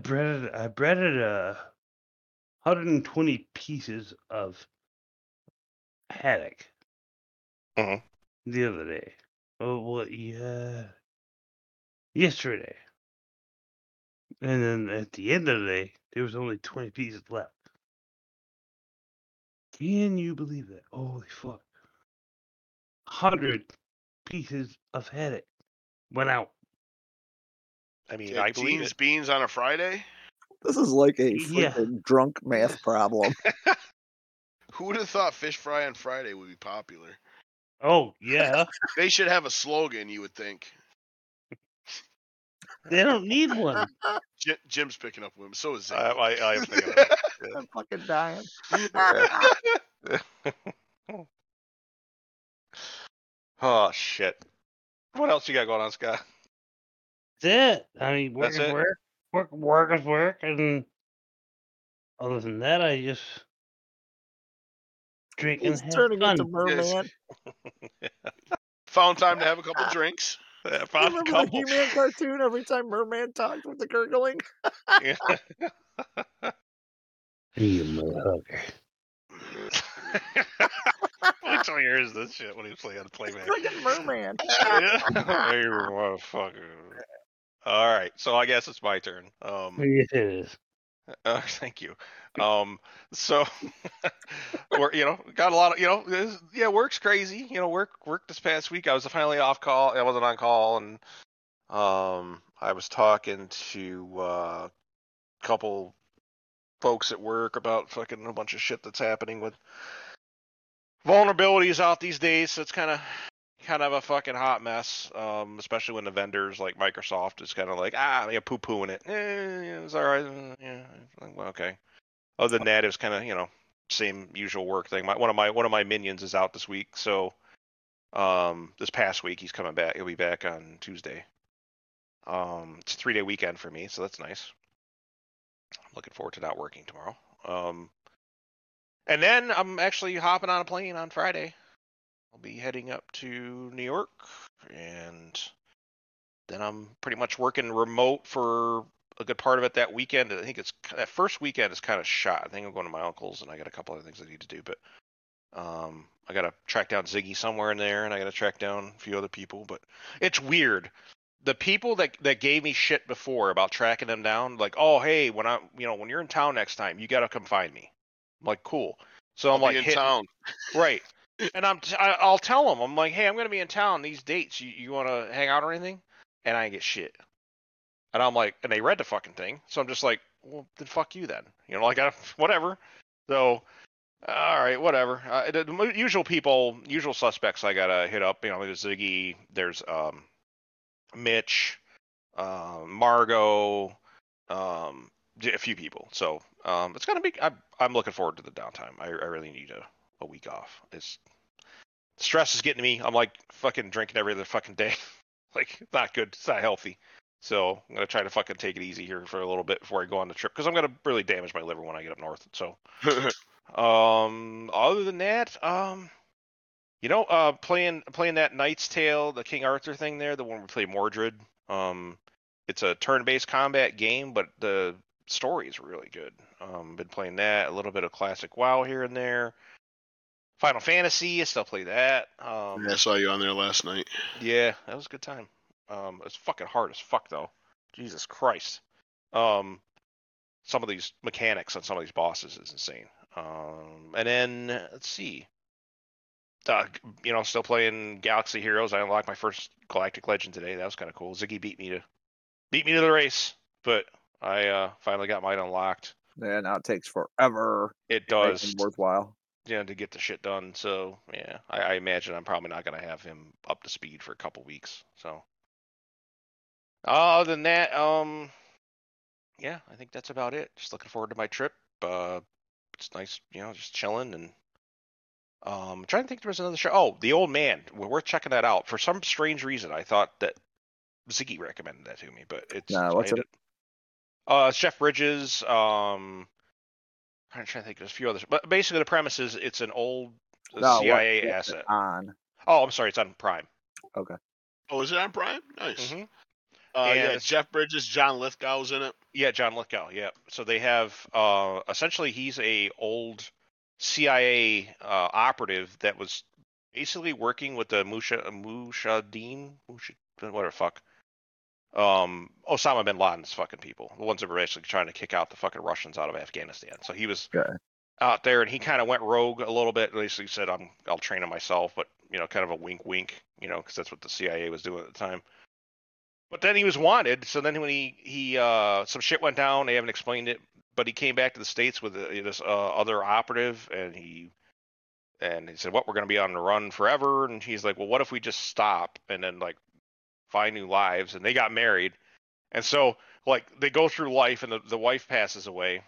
breaded I breaded uh 120 pieces of haddock Mhm. the other day. Oh, well, yeah, yesterday. And then at the end of the day, there was only 20 pieces left. Can you believe that? Holy fuck. 100 pieces of haddock went out. I mean, Yeah, I believe beans, it. beans on a Friday. This is like a Yeah. drunk math problem. [laughs] Who would have thought fish fry on Friday would be popular? Oh, [laughs] yeah. They should have a slogan. You would think. they don't need one. [laughs] J- Jim's picking up women. So is Zig. I, I, I am thinking of it. I'm fucking dying. Oh shit. What else you got going on, Scott? That's it. I mean, work That's is it? Work. Work, work is work. And other than that, I just drink and He's have turning fun. into merman. [laughs] Found time to have a couple [laughs] drinks. I found a Remember the couple. He-Man cartoon? Every time Merman talked with the gurgling. Yeah. [laughs] You motherfucker. Wait till he hears this shit when he's playing Playman. Friggin' Merman. yeah. Hey, motherfucker. All right, so I guess it's my turn. Um, Yes, it is. [laughs] uh, thank you. Um, so [laughs] we're you know got a lot of you know this, yeah work's crazy. You know work work this past week I was finally off call. I wasn't on call and um I was talking to uh, a couple folks at work about fucking a bunch of shit that's happening with vulnerabilities out these days. So it's kind of kind of a fucking hot mess, um, especially when the vendors like Microsoft is kind of like ah yeah poo pooing it. Eh, it's all right. uh, Yeah, well, okay. Other than that, it was kind of you know same usual work thing. My one of my one of my minions is out this week, so um this past week he's coming back. He'll be back on Tuesday. Um, it's a three day weekend for me, so that's nice. I'm looking forward to not working tomorrow. Um, and then I'm actually hopping on a plane on Friday. I'll be heading up to New York, and then I'm pretty much working remote for a good part of it that weekend. I think it's that first weekend is kind of shot. I think I'm going to my uncle's, and I got a couple other things I need to do, but um, I got to track down Ziggy somewhere in there, and I got to track down a few other people. But it's weird. The people that that gave me shit before about tracking them down, like, oh hey, when I, you know, when you're in town next time, you got to come find me. I'm like, cool. So I'm I'll like, in town. Right. And I'm t- I, I'll tell them I'm like, hey, I'm gonna be in town these dates. You you want to hang out or anything? And I get shit. And I'm like, and they read the fucking thing, so I'm just like, well, then fuck you then. You know, like I [laughs] whatever. So, all right, whatever. Uh, the, the usual people, usual suspects, I gotta hit up. You know, there's Ziggy, there's um, Mitch, um, Margot, um, j- a few people. So um, it's gonna be. I'm, I'm looking forward to the downtime. I, I really need a, a week off. It's stress is getting to me. I'm like fucking drinking every other fucking day. [laughs] like not good. It's not healthy. So I'm gonna try to fucking take it easy here for a little bit before I go on the trip because I'm gonna really damage my liver when I get up north. So [laughs] um, other than that, um, you know, uh, playing playing that Knight's Tale, the King Arthur thing there, the one we play Mordred. Um, it's a turn-based combat game, but the story is really good. Um, been playing that, a little bit of classic WoW here and there. Final Fantasy, I still play that. Um, I saw you on there last night. yeah, that was a good time. Um, it's fucking hard as fuck though. Jesus Christ. Um, some of these mechanics on some of these bosses is insane. Um, and then let's see. Uh, you know, still playing Galaxy Heroes. I unlocked my first Galactic Legend today. That was kind of cool. Ziggy beat me to beat me to the race, but I uh, finally got mine unlocked. Yeah, now it takes forever. It does. them worthwhile. You know, to get the shit done. So yeah, I, I imagine I'm probably not gonna have him up to speed for a couple weeks. So other than that, um, yeah, I think that's about it. Just looking forward to my trip. Uh, it's nice, you know, just chilling and um, I'm trying to think there was another show. Oh, The Old Man. We're worth checking that out. For some strange reason, I thought that Ziggy recommended that to me, but it's Nah, what's it? Uh, Jeff Bridges. Um, I'm trying to think. There's a few others, but basically the premise is it's an old No, CIA is asset. On. Oh, I'm sorry, it's on Prime. Okay. Oh, is it on Prime? Nice. hmm Uh, yeah, Jeff Bridges, John Lithgow's in it. Yeah, John Lithgow. Yeah. So they have uh, essentially he's a old CIA uh, operative that was basically working with the Musha Mushadeen, Musha, whatever the fuck. Um, Osama bin Laden's fucking people, the ones that were basically trying to kick out the fucking Russians out of Afghanistan. So he was Okay. out there, and he kind of went rogue a little bit. At least he said, "I'm, I'll train him myself," but you know, kind of a wink, wink, you know, because that's what the CIA was doing at the time. But then he was wanted. So then when he he uh some shit went down, they haven't explained it. But he came back to the states with uh, this uh, other operative, and he and he said, "What we're going to be on the run forever?" And he's like, "Well, what if we just stop and then like find new lives?" And they got married, and so like they go through life, and the the wife passes away.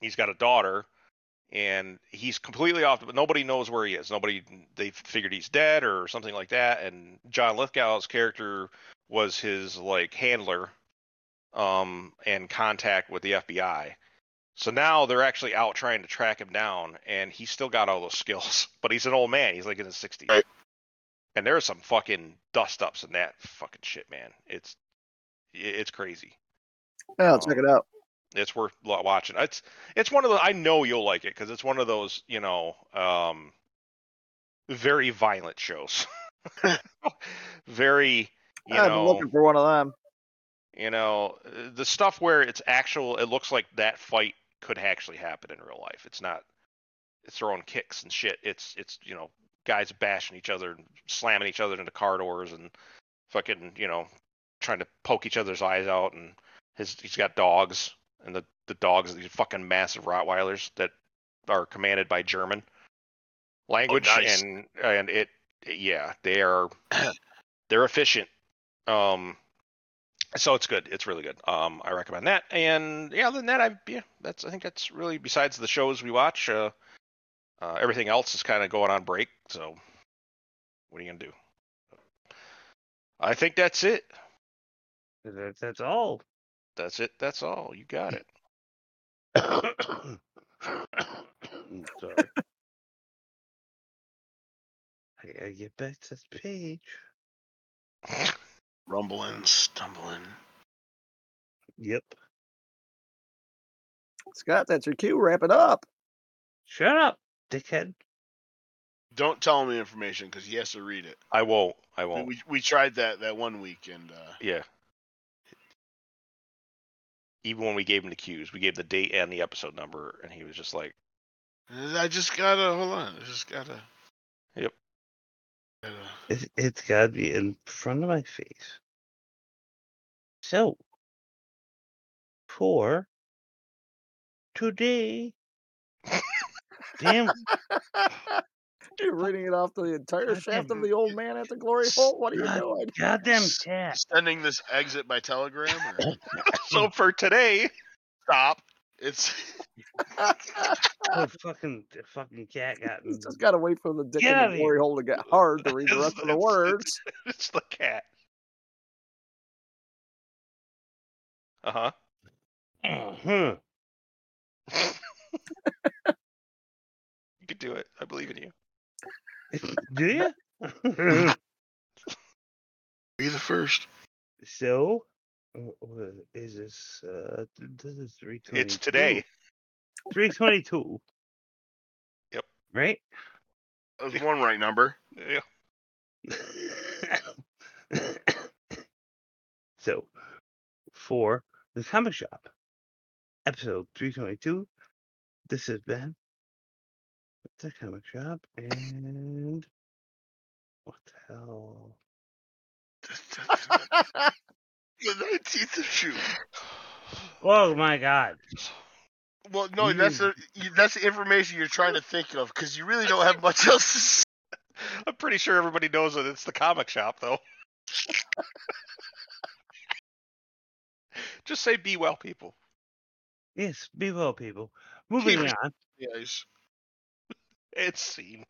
He's got a daughter, and he's completely off. But nobody knows where he is. Nobody they figured he's dead or something like that. And John Lithgow's character was his like handler um and contact with the FBI. So now they're actually out trying to track him down and he's still got all those [laughs] skills, but he's an old man. He's like in his 60s. Right. And there's some fucking dust ups in that fucking shit, man. It's it's crazy. Yeah, I'll check it out. It's worth watching. It's it's one of the I know you'll like it because it's one of those you know um very violent shows. [laughs] [laughs] very you I've been looking for one of them. you know uh, the stuff where it's actual. It looks like that fight could actually happen in real life. It's not. It's throwing kicks and shit. It's it's you know guys bashing each other and slamming each other into car doors and fucking you know trying to poke each other's eyes out and his he's got dogs and the the dogs these fucking massive Rottweilers that are commanded by German language nice. and and it yeah they are [clears throat] they're efficient. Um so it's good. It's really good. Um I recommend that. And yeah other than that I yeah that's I think that's really besides the shows we watch. Uh, uh everything else is kind of going on break so what are you gonna do I think that's it That's, that's all. that's it that's all you got it [coughs] Sorry. I gotta get back to this page. Rumbling, stumbling. Yep. Scott, that's your cue. Wrap it up. Shut up, dickhead. Don't tell him the information because he has to read it. I won't I won't We we tried that that one week and uh, Yeah. Even when we gave him the cues, we gave the date and the episode number, and he was just like, I just gotta hold on. I just gotta. Yep. gotta- It, it's gotta be in front of my face. So, for today, [laughs] damn, [laughs] You're reading it off the entire Goddamn. shaft of the old man at the glory hole. What are you God. doing? goddamn cat. Sending this exit by telegram. Or... [coughs] "So for today, Stop. It's [laughs] Oh, [laughs] fucking, the fucking cat got You just gotta wait for the dick Get in outta the here. glory hole to get hard to read the It's- rest of the words. it's the cat." Uh huh. Uh-huh. You could do it. I believe in you. Do you? [laughs] be the first. so, what is this? Uh, this is three twenty. It's today. Three twenty-two. Yep. Right. That was one right number. Yeah. [coughs] so, for the comic shop, episode 322, this has been the comic shop, and what the hell? [laughs] the nineteenth of June. Oh my god. Well, no, that's the that's the information you're trying to think of because you really don't have [laughs] much else. To say. I'm pretty sure everybody knows that it's the comic shop, though. Just say "Be well, people." Yes, be well, people. Moving on. Yes. It's seen.